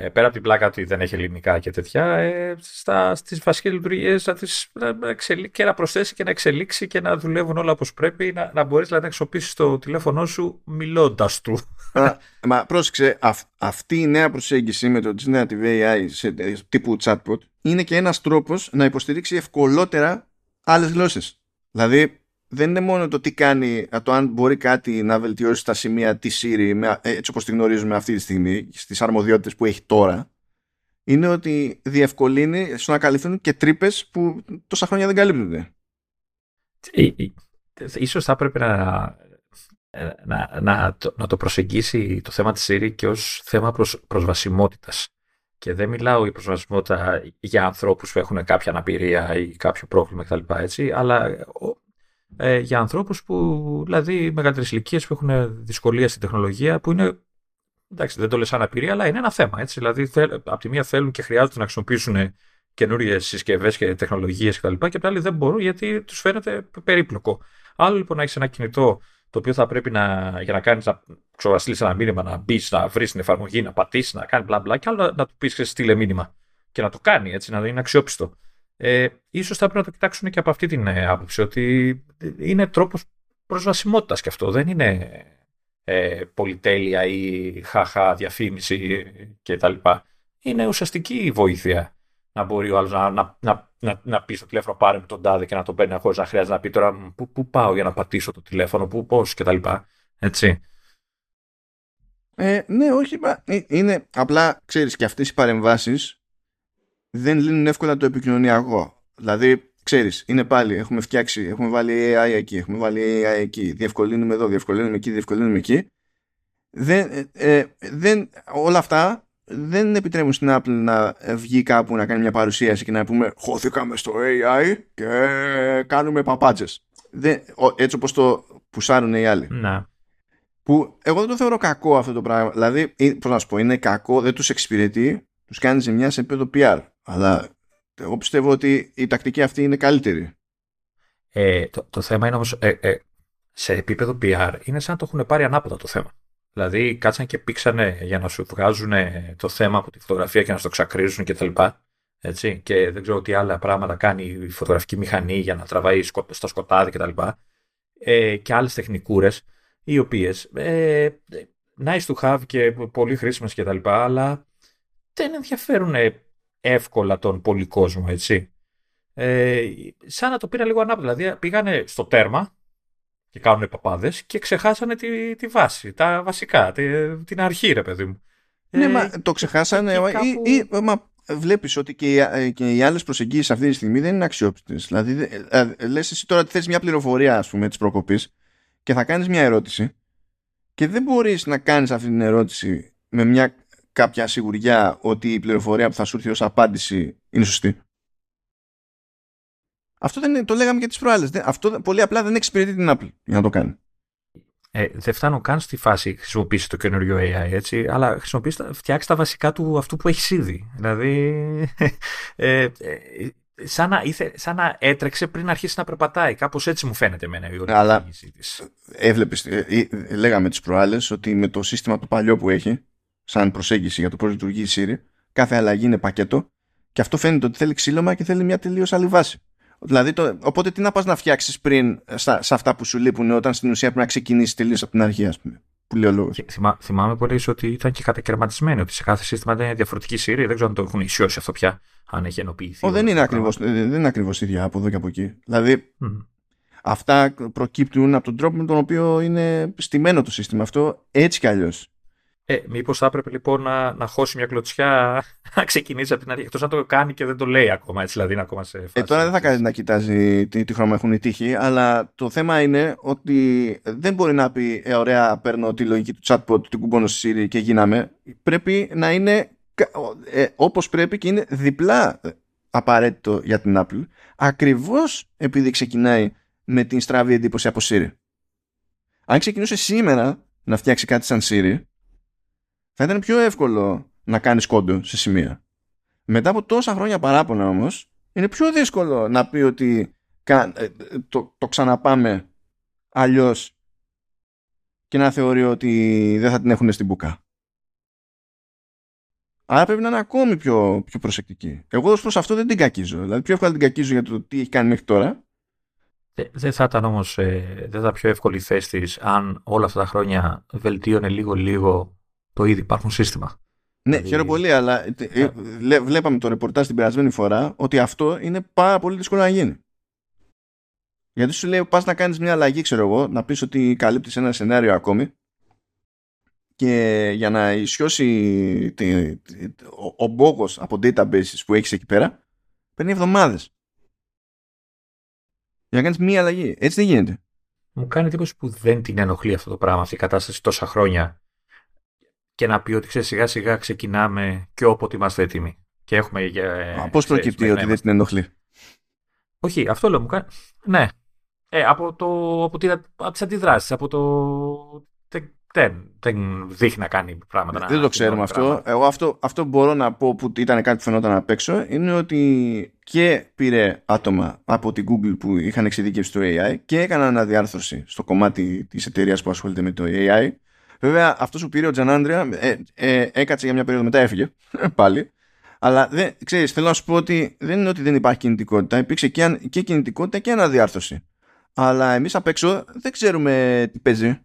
ε, πέρα από την πλάκα ότι δεν έχει ελληνικά και τέτοια, ε, στα, στις βασικές λειτουργίες να τις, να, και να προσθέσει και να εξελίξει και να δουλεύουν όλα όπως πρέπει, να, να μπορείς δηλαδή, να χρησιμοποιήσεις το τηλέφωνό σου μιλώντας του. Α, μα πρόσεξε, αυτή η νέα προσέγγιση με το Generative AI σε, τύπου chatbot είναι και ένας τρόπος να υποστηρίξει ευκολότερα άλλες γλώσσες. Δηλαδή, δεν είναι μόνο το τι κάνει, το αν μπορεί κάτι να βελτιώσει τα σημεία της Siri έτσι όπως τη γνωρίζουμε αυτή τη στιγμή στις αρμοδιότητες που έχει τώρα είναι ότι διευκολύνει στο να καλυφθούν και τρύπες που τόσα χρόνια δεν καλύπτονται. Ε, ε, ίσως θα έπρεπε να, να, να, το, να το προσεγγίσει το θέμα της Siri και ως θέμα προσ, προσβασιμότητας. Και δεν μιλάω για προσβασιμότητα για ανθρώπους που έχουν κάποια αναπηρία ή κάποιο πρόβλημα κτλ. Έτσι, αλλά ε, για ανθρώπους που, δηλαδή μεγαλύτερες ηλικίες που έχουν δυσκολία στην τεχνολογία, που είναι. Εντάξει, δεν το λες σαν απειρία, αλλά είναι ένα θέμα. Έτσι. Δηλαδή, θέλ, από τη μία θέλουν και χρειάζονται να χρησιμοποιήσουν καινούριες συσκευές και τεχνολογίες κτλ. Και, και από την άλλη δεν μπορούν γιατί τους φαίνεται περίπλοκο. Άλλο λοιπόν να έχεις ένα κινητό το οποίο θα πρέπει να, για να κάνεις να ξοβαστείλει ένα μήνυμα, να μπεις, να βρεις την εφαρμογή, να πατήσεις, να κάνεις μπλα μπλα, και άλλο να του πεις στείλε μήνυμα. Και να το κάνει έτσι, να είναι αξιόπιστο ε, ίσως θα πρέπει να το κοιτάξουν και από αυτή την ε, άποψη, ότι είναι τρόπος προσβασιμότητας και αυτό, δεν είναι ε, πολυτέλεια ή χαχά διαφήμιση κτλ. Είναι ουσιαστική βοήθεια να μπορεί ο άλλος να, να, να, να, να πει στο τηλέφωνο πάρε με τον τάδε και να τον παίρνει χωρίς να χρειάζεται να πει τώρα πού, πού πάω για να πατήσω το τηλέφωνο, πού, πώς κτλ. Έτσι. Ε, ναι, όχι, ε, είναι απλά, ξέρεις, και αυτές οι παρεμβάσεις δεν λύνουν εύκολα το επικοινωνιακό. Δηλαδή, ξέρεις, είναι πάλι, έχουμε φτιάξει, έχουμε βάλει AI εκεί, έχουμε βάλει AI εκεί, διευκολύνουμε εδώ, διευκολύνουμε εκεί, διευκολύνουμε εκεί. Δεν, ε, ε, δεν, όλα αυτά δεν επιτρέπουν στην Apple να βγει κάπου να κάνει μια παρουσίαση και να πούμε χώθηκαμε στο AI και κάνουμε παπάτσες. Δεν, έτσι όπως το πουσάρουν οι άλλοι. Να. Που εγώ δεν το θεωρώ κακό αυτό το πράγμα. Δηλαδή, πώς να σου πω, είναι κακό, δεν τους εξυπηρετεί, τους κάνει ζημιά σε επίπεδο PR. Αλλά εγώ πιστεύω ότι η τακτική αυτή είναι καλύτερη. Ε, το, το θέμα είναι όμως ε, ε, σε επίπεδο PR είναι σαν να το έχουν πάρει ανάποδα το θέμα. Δηλαδή κάτσαν και πήξανε για να σου βγάζουν το θέμα από τη φωτογραφία και να στο ξακρίζουν και τα λοιπά. Έτσι, και δεν ξέρω τι άλλα πράγματα κάνει η φωτογραφική μηχανή για να τραβάει στα σκοτάδι κτλ. Και, ε, και άλλες τεχνικούρες οι οποίες ε, nice to have και πολύ χρήσιμες κτλ. Αλλά δεν ενδιαφέρουν εύκολα τον πολύ κόσμο, έτσι. Ε, σαν να το πήρα λίγο ανάποδα. Δηλαδή πήγανε στο τέρμα και κάνουν παπάδες και ξεχάσανε τη, τη βάση, τα βασικά, τη, την αρχή, ρε παιδί μου. Ναι, ε, μα το ξεχάσανε. Κάπου... Ή, ή, μα βλέπεις ότι και οι, ε, και οι άλλες προσεγγίσεις αυτή τη στιγμή δεν είναι αξιόπιστες. Δηλαδή, ε, λες εσύ τώρα ότι θες μια πληροφορία, ας πούμε, της προκοπής και θα κάνεις μια ερώτηση και δεν μπορείς να κάνεις αυτή την ερώτηση με μια κάποια σιγουριά ότι η πληροφορία που θα σου έρθει ως απάντηση είναι σωστή; Αυτό δεν είναι, το λέγαμε και τις προάλλες. Αυτό πολύ απλά δεν εξυπηρετεί την Apple για να το κάνει. Ε, δεν φτάνω καν στη φάση χρησιμοποιήσει το καινούριο AI, έτσι, αλλά χρησιμοποιήσει, φτιάξει τα βασικά του αυτού που έχεις ήδη. Δηλαδή, <laughs> ε, ε, σαν, να, ήθε, σαν να έτρεξε πριν αρχίσει να περπατάει. Κάπως έτσι μου φαίνεται εμένα η Αλλά έβλεπες, ε, ε, λέγαμε τις προάλλες ότι με το σύστημα το παλιό που έχει, σαν προσέγγιση για το πώς λειτουργεί η Siri, κάθε αλλαγή είναι πακέτο και αυτό φαίνεται ότι θέλει ξύλωμα και θέλει μια τελείως άλλη βάση. Δηλαδή, το, οπότε τι να πας να φτιάξεις πριν στα, σε αυτά που σου λείπουν όταν στην ουσία πρέπει να ξεκινήσεις τελείως από την αρχή, ας πούμε. Που λέει ο λόγος. Θυμά, θυμάμαι πολύ ότι ήταν και κατακαιρματισμένο, ότι σε κάθε σύστημα ήταν διαφορετική σύρια. Δεν ξέρω αν το έχουν ισιώσει αυτό πια, αν έχει ενοποιηθεί. Ο, δεν, είναι ακριβώς, δεν είναι ακριβώς ίδια από εδώ και από εκεί. Δηλαδή, mm. αυτά προκύπτουν από τον τρόπο με τον οποίο είναι στημένο το σύστημα αυτό έτσι κι αλλιώς. Ε, Μήπως θα έπρεπε λοιπόν να, να χώσει μια κλωτσιά <laughs> να ξεκινήσει από την αρχή. Εκτός να το κάνει και δεν το λέει ακόμα, έτσι δηλαδή είναι ακόμα σε φάση. Ε, τώρα δεν θα κάνει να κοιτάζει τι, τι χρώμα έχουν οι τύχοι, αλλά το θέμα είναι ότι δεν μπορεί να πει ε, ωραία, παίρνω τη λογική του chatbot, την κουμπώνω στη Siri και γίναμε. Πρέπει να είναι ε, όπως πρέπει και είναι διπλά απαραίτητο για την Apple, ακριβώς επειδή ξεκινάει με την στραβή εντύπωση από Siri. Αν ξεκινούσε σήμερα να φτιάξει κάτι σαν Siri, θα ήταν πιο εύκολο να κάνεις κόντο σε σημεία. Μετά από τόσα χρόνια παράπονα όμως, είναι πιο δύσκολο να πει ότι ε, το, το ξαναπάμε αλλιώς και να θεωρεί ότι δεν θα την έχουν στην μπουκά. Άρα πρέπει να είναι ακόμη πιο, πιο προσεκτική. Εγώ ως προς αυτό δεν την κακίζω. Δηλαδή πιο εύκολα την κακίζω για το τι έχει κάνει μέχρι τώρα. Δεν θα ήταν όμως ε, δεν θα πιο εύκολη θέση της αν όλα αυτά τα χρόνια βελτίωνε λίγο-λίγο το ήδη υπάρχουν σύστημα. Ναι, δηλαδή... χαίρομαι πολύ, αλλά ε, βλέπαμε το ρεπορτάζ την περασμένη φορά ότι αυτό είναι πάρα πολύ δύσκολο να γίνει. Γιατί σου λέει πας να κάνεις μια αλλαγή, ξέρω εγώ, να πεις ότι καλύπτεις ένα σενάριο ακόμη και για να ισιώσει τη, ο, ο μπόκος από databases που έχεις εκεί πέρα παίρνει εβδομάδες. Για να κάνεις μια αλλαγή. Έτσι δεν γίνεται. Μου κάνει εντύπωση που δεν την ενοχλεί αυτό το πράγμα, αυτή η κατάσταση τόσα χρόνια και να πει ότι ξέρεις, σιγά σιγά ξεκινάμε και όποτε είμαστε έτοιμοι. Και έχουμε. Ε, Πώς προκύπτει ότι δεν την ενοχλεί; Όχι, αυτό λέω μου κάνει. Ναι. Ε, από, το, από, τη, από τις αντιδράσεις, από το... Δεν, δεν δείχνει να κάνει πράγματα. Δεν, το ξέρουμε αυτό. Εγώ αυτό, αυτό μπορώ να πω που ήταν κάτι που φαινόταν απ' έξω είναι ότι και πήρε άτομα από την Google που είχαν εξειδικεύσει το AI και έκαναν αναδιάρθρωση στο κομμάτι της εταιρείας που ασχολείται με το AI Βέβαια, αυτός που πήρε ο Τζανάντρια ε, ε, έκατσε για μια περίοδο, μετά έφυγε <laughs> πάλι. Αλλά δεν, ξέρεις, θέλω να σου πω ότι δεν είναι ότι δεν υπάρχει κινητικότητα. Υπήρξε και, και κινητικότητα και αναδιάρθρωση. Αλλά εμείς απ' έξω δεν ξέρουμε τι παίζει.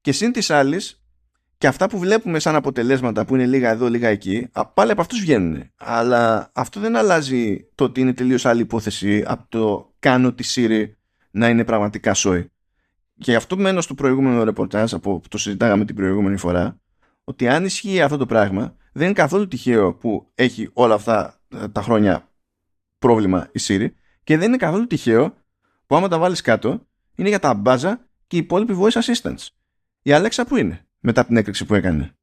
Και συν της άλλης, και αυτά που βλέπουμε σαν αποτελέσματα που είναι λίγα εδώ, λίγα εκεί, πάλι από αυτούς βγαίνουν. Αλλά αυτό δεν αλλάζει το ότι είναι τελείως άλλη υπόθεση από το κάνω τη Siri να είναι πραγματικά σόι. Και αυτό μένω στο προηγούμενο ρεπορτάζ από που το συζητάγαμε την προηγούμενη φορά ότι αν ισχύει αυτό το πράγμα δεν είναι καθόλου τυχαίο που έχει όλα αυτά ε, τα χρόνια πρόβλημα η Siri και δεν είναι καθόλου τυχαίο που άμα τα βάλεις κάτω είναι για τα μπάζα και οι υπόλοιποι voice assistants. Η Alexa που είναι μετά την έκρηξη που έκανε;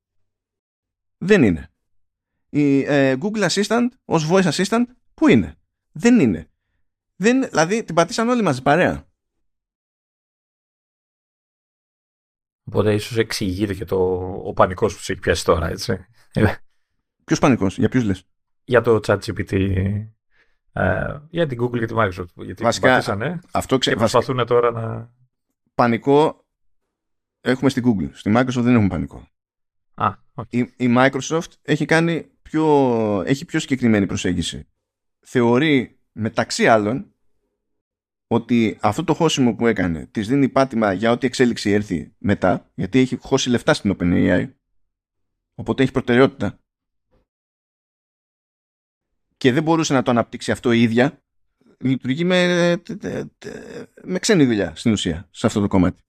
Δεν είναι. Η ε, Google Assistant ως voice assistant που είναι; Δεν είναι. Δεν, δηλαδή την πατήσαν όλοι μαζί παρέα. Οπότε ίσως εξηγείται και το, ο πανικός που σε έχει πιάσει τώρα, έτσι. Ποιος πανικός, για ποιους λες; Για το ChatGPT. Ε, για την Google και τη Microsoft. Γιατί Βασικά, πατήσανε, αυτό ξε... και προσπαθούν τώρα να. Πανικό έχουμε στην Google. Στη Microsoft δεν έχουμε πανικό. Α, okay. η, η Microsoft έχει κάνει πιο, έχει πιο συγκεκριμένη προσέγγιση. Θεωρεί μεταξύ άλλων ότι αυτό το χώσιμο που έκανε της δίνει πάτημα για ό,τι εξέλιξη έρθει μετά, γιατί έχει χώσει λεφτά στην OpenAI, οπότε έχει προτεραιότητα και δεν μπορούσε να το αναπτύξει αυτό η ίδια, λειτουργεί με, με ξένη δουλειά στην ουσία σε αυτό το κομμάτι.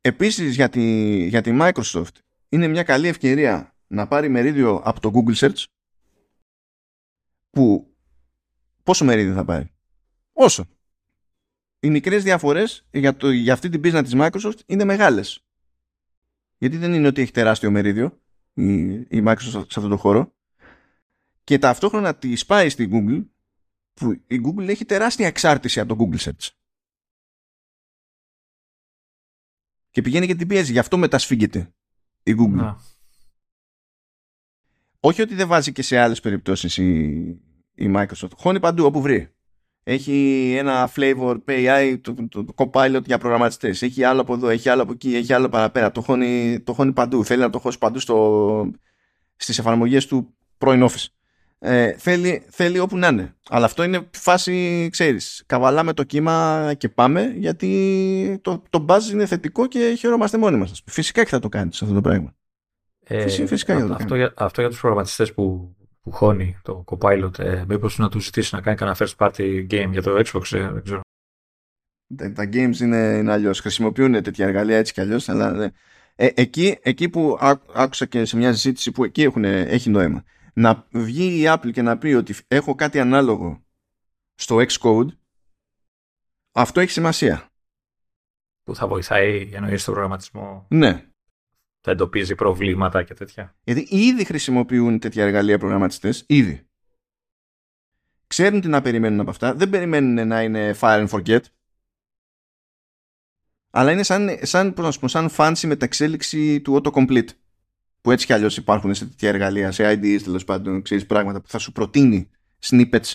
Επίσης για τη, για τη Microsoft είναι μια καλή ευκαιρία να πάρει μερίδιο από το Google Search που πόσο μερίδιο θα πάρει; Όσο. Οι μικρές διαφορές για, το, για αυτή την business της Microsoft είναι μεγάλες. Γιατί δεν είναι ότι έχει τεράστιο μερίδιο η, η Microsoft σε αυτό το χώρο και ταυτόχρονα τη σπάει στην Google που η Google έχει τεράστια εξάρτηση από το Google Search. Και πηγαίνει και την πιέζει. Γι' αυτό μετασφίγγεται η Google. Να. Όχι ότι δεν βάζει και σε άλλες περιπτώσεις η, η Microsoft. Χώνει παντού όπου βρει. Έχει ένα flavor PAI, το, το, το Copilot για προγραμματιστές. Έχει άλλο από εδώ, έχει άλλο από εκεί, έχει άλλο παραπέρα. Το χώνει, το χώνει παντού. Θέλει να το χώσει παντού στο, στις εφαρμογές του πρώην Office. Ε, θέλει, θέλει όπου να είναι. Αλλά αυτό είναι φάση, ξέρεις, καβαλάμε το κύμα και πάμε γιατί το, το buzz είναι θετικό και χαιρόμαστε μόνοι μας. Φυσικά και θα το κάνεις αυτό το πράγμα. Ε, φυσικά, για το αυτό, για, αυτό για τους προγραμματιστές που, που χώνει το Copilot, ε, μήπως να του ζητήσει να κάνει κανένα first party game για το Xbox, ε, δεν ξέρω. Τα, τα games είναι, είναι αλλιώς. Χρησιμοποιούν τέτοια εργαλεία έτσι κι αλλιώς, αλλά ε, εκεί, εκεί που άκουσα και σε μια συζήτηση που εκεί έχουν, έχει νόημα να βγει η Apple και να πει ότι έχω κάτι ανάλογο στο Xcode αυτό έχει σημασία. Που θα βοηθάει εννοείς στον προγραμματισμό. Ναι. Θα εντοπίζει προβλήματα και τέτοια. Γιατί ήδη χρησιμοποιούν τέτοια εργαλεία προγραμματιστές, ήδη. Ξέρουν τι να περιμένουν από αυτά. Δεν περιμένουν να είναι fire and forget. Αλλά είναι σαν, σαν, σαν fancy μεταξέλιξη του autocomplete που έτσι κι αλλιώς υπάρχουν σε τέτοια εργαλεία, σε IDs τέλος πάντων, ξέρεις πράγματα που θα σου προτείνει snippets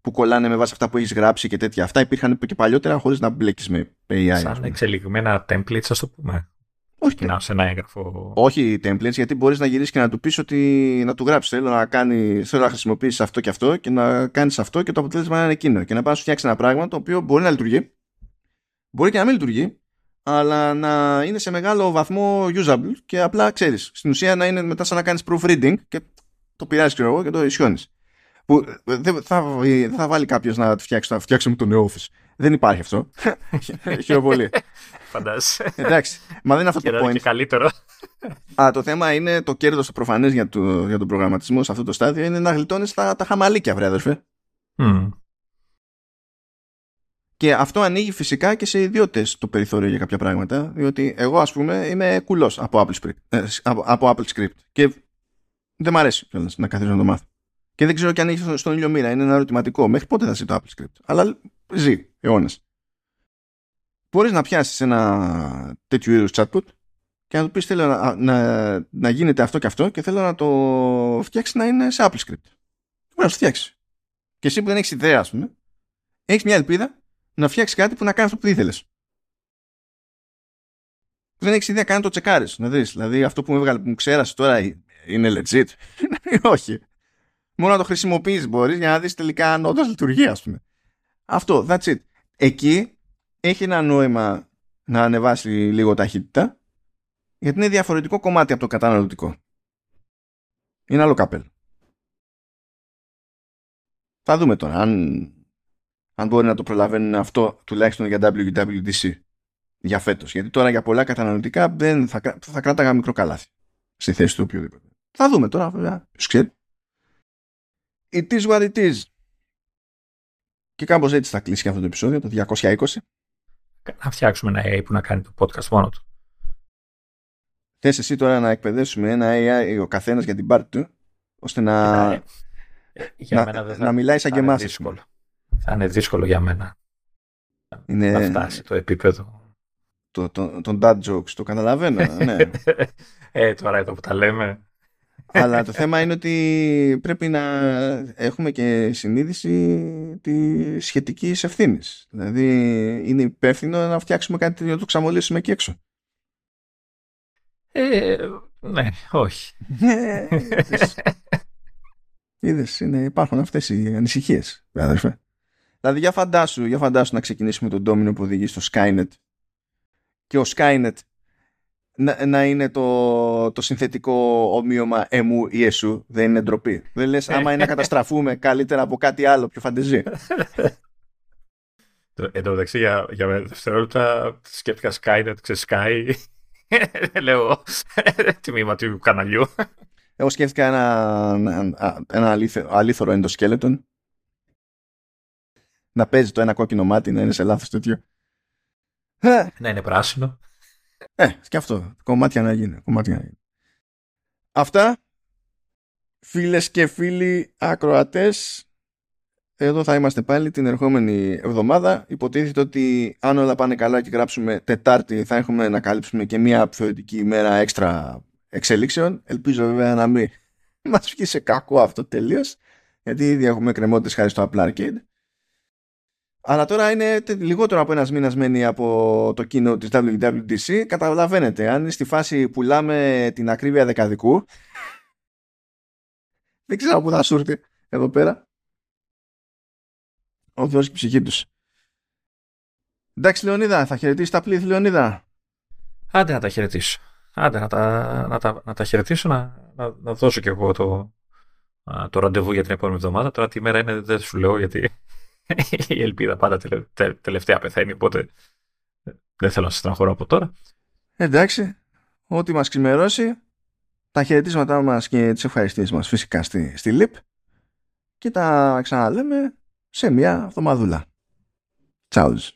που κολλάνε με βάση αυτά που έχεις γράψει και τέτοια. Αυτά υπήρχαν και παλιότερα χωρίς να μπλέκεις με AI. Σαν εξελιγμένα templates, ας το πούμε. Όχι, να, σε ένα έγγραφο. Όχι templates, γιατί μπορείς να γυρίσεις και να του πεις ότι να του γράψεις. Θέλω να, κάνει, θέλω να χρησιμοποιήσεις αυτό και αυτό και να κάνεις αυτό και το αποτέλεσμα να είναι εκείνο. Και να πάει να σου φτιάξει ένα πράγμα το οποίο μπορεί να λειτουργεί, μπορεί και να μην λειτουργεί, αλλά να είναι σε μεγάλο βαθμό usable και απλά ξέρεις, στην ουσία να είναι μετά σαν να κάνεις proofreading και το πειράζεις και εγώ και το ισιώνεις. Που ε, δεν θα, θα βάλει κάποιος να φτιάξει, να φτιάξουμε το νέο office. Δεν υπάρχει αυτό. <laughs> Χαίρομαι πολύ. Φαντάζεσαι. Εντάξει. Μα δεν είναι αυτό το point. Και καλύτερο. Α, το θέμα είναι το κέρδος το προφανές για, το, για τον προγραμματισμό σε αυτό το στάδιο είναι να γλιτώνεις τα, τα χαμαλίκια, βρε αδερφέ. Mm. Και αυτό ανοίγει φυσικά και σε ιδιώτες το περιθώριο για κάποια πράγματα. Διότι εγώ, ας πούμε, είμαι κουλός από, Apple Script, ε, από, Apple Script. Και δεν μ' αρέσει κιόλας να καθίσω να το μάθω. Και δεν ξέρω κι αν έχει στον ήλιο μοίρα. Είναι ένα ερωτηματικό. Μέχρι πότε θα ζει το Apple Script. Αλλά ζει αιώνε. Μπορείς να πιάσεις ένα τέτοιο είδους chatbot και να του πεις: Θέλω να, να, να, γίνεται αυτό και αυτό και θέλω να το φτιάξεις να είναι σε Apple Script. Μπορείς να το φτιάξεις. Και εσύ που δεν έχεις ιδέα, ας πούμε, έχεις μια ελπίδα να φτιάξεις κάτι που να κάνεις αυτό που ήθελες. Δεν έχεις ιδέα καν το τσεκάρεις. Να δεις. Δηλαδή αυτό που μου έβγαλε που μου ξέρασε τώρα είναι legit. <laughs> Όχι. Μόνο να το χρησιμοποιείς μπορείς για να δεις τελικά αν όντως λειτουργεί, ας πούμε. Αυτό, that's it. Εκεί έχει ένα νόημα να ανεβάσει λίγο ταχύτητα γιατί είναι διαφορετικό κομμάτι από το καταναλωτικό. Είναι άλλο καπέλ. Θα δούμε τώρα αν αν μπορεί να το προλαβαίνουν αυτό τουλάχιστον για WWDC για φέτος. Γιατί τώρα για πολλά καταναλωτικά δεν θα, θα κράταγα μικρό καλάθι στη θέση του οποιοδήποτε. Θα δούμε τώρα, βέβαια. Ποιος ξέρει. It is what it is. Και κάπως έτσι θα κλείσει και αυτό το επεισόδιο, το 220. Να φτιάξουμε ένα AI που να κάνει το podcast μόνο του. Θες εσύ τώρα να εκπαιδεύσουμε ένα AI ο καθένας για την πάρτι του, ώστε να, ε, για να, να, να μιλάει σαν και εμά θα είναι δύσκολο για μένα είναι... να φτάσει το επίπεδο. Το, το, τον dad jokes, το καταλαβαίνω. ναι. <laughs> ε, τώρα εδώ που τα λέμε. Αλλά το θέμα είναι ότι πρέπει να έχουμε και συνείδηση τη σχετική ευθύνης. Δηλαδή είναι υπεύθυνο να φτιάξουμε κάτι να το ξαμολύσουμε εκεί έξω. Ε, ναι, όχι. Ε, είδες, είναι, υπάρχουν αυτές οι ανησυχίες, αδερφέ. Δηλαδή για φαντάσου, για φαντάσου να ξεκινήσουμε τον ντόμινο που οδηγεί στο Skynet και ο Skynet να, να είναι το, το συνθετικό ομοίωμα εμού ή εσού. Δεν είναι ντροπή. Δεν λες άμα είναι να καταστραφούμε καλύτερα από κάτι άλλο πιο φαντεζή. <laughs> Εν τω μεταξύ, για, για δευτερόλεπτα σκέφτηκα Skynet, ξέρεις Sky. <laughs> Λέω <laughs> τμήμα του καναλιού. Εγώ σκέφτηκα ένα, ένα, ένα αλήθωρο εντοσκέλετον. Να παίζει το ένα κόκκινο μάτι, να είναι σε λάθος τέτοιο. Να είναι πράσινο. Ε, και αυτό. Κομμάτια να γίνει. Κομμάτια να γίνει. Αυτά. Φίλες και φίλοι ακροατές, εδώ θα είμαστε πάλι την ερχόμενη εβδομάδα. Υποτίθεται ότι αν όλα πάνε καλά και γράψουμε Τετάρτη θα έχουμε να καλύψουμε και μια θεωρητική ημέρα έξτρα εξελίξεων. Ελπίζω βέβαια να μην <laughs> μας βγει σε κακό αυτό τελείως. γιατί ήδη έχουμε κρεμότητες χάρη στο Apple Arcade. Αλλά τώρα είναι λιγότερο από ένας μήνας μένει από το κοινό της WWDC. Καταλαβαίνετε, αν είναι στη φάση πουλάμε την ακρίβεια δεκαδικού, δεν ξέρω πού θα σου έρθει εδώ πέρα. Ο Θεός και η ψυχή τους. Εντάξει Λεωνίδα, θα χαιρετήσεις τα πλήθη Λεωνίδα. Άντε να τα χαιρετήσω. Άντε να τα, να τα, να τα χαιρετήσω, να, να, να δώσω κι εγώ το, το ραντεβού για την επόμενη εβδομάδα. Τώρα τι μέρα είναι δεν σου λέω γιατί <laughs> η ελπίδα πάντα τελε, τε, τελευταία πεθαίνει, οπότε δεν θέλω να σας τραγχωρώ από τώρα. Εντάξει, ό,τι μας ξημερώσει, τα χαιρετίσματά μας και τις ευχαριστήσεις μας φυσικά στη, στη ΛΥΠ και τα ξαναλέμε σε μια εβδομαδούλα. Τσάουζ.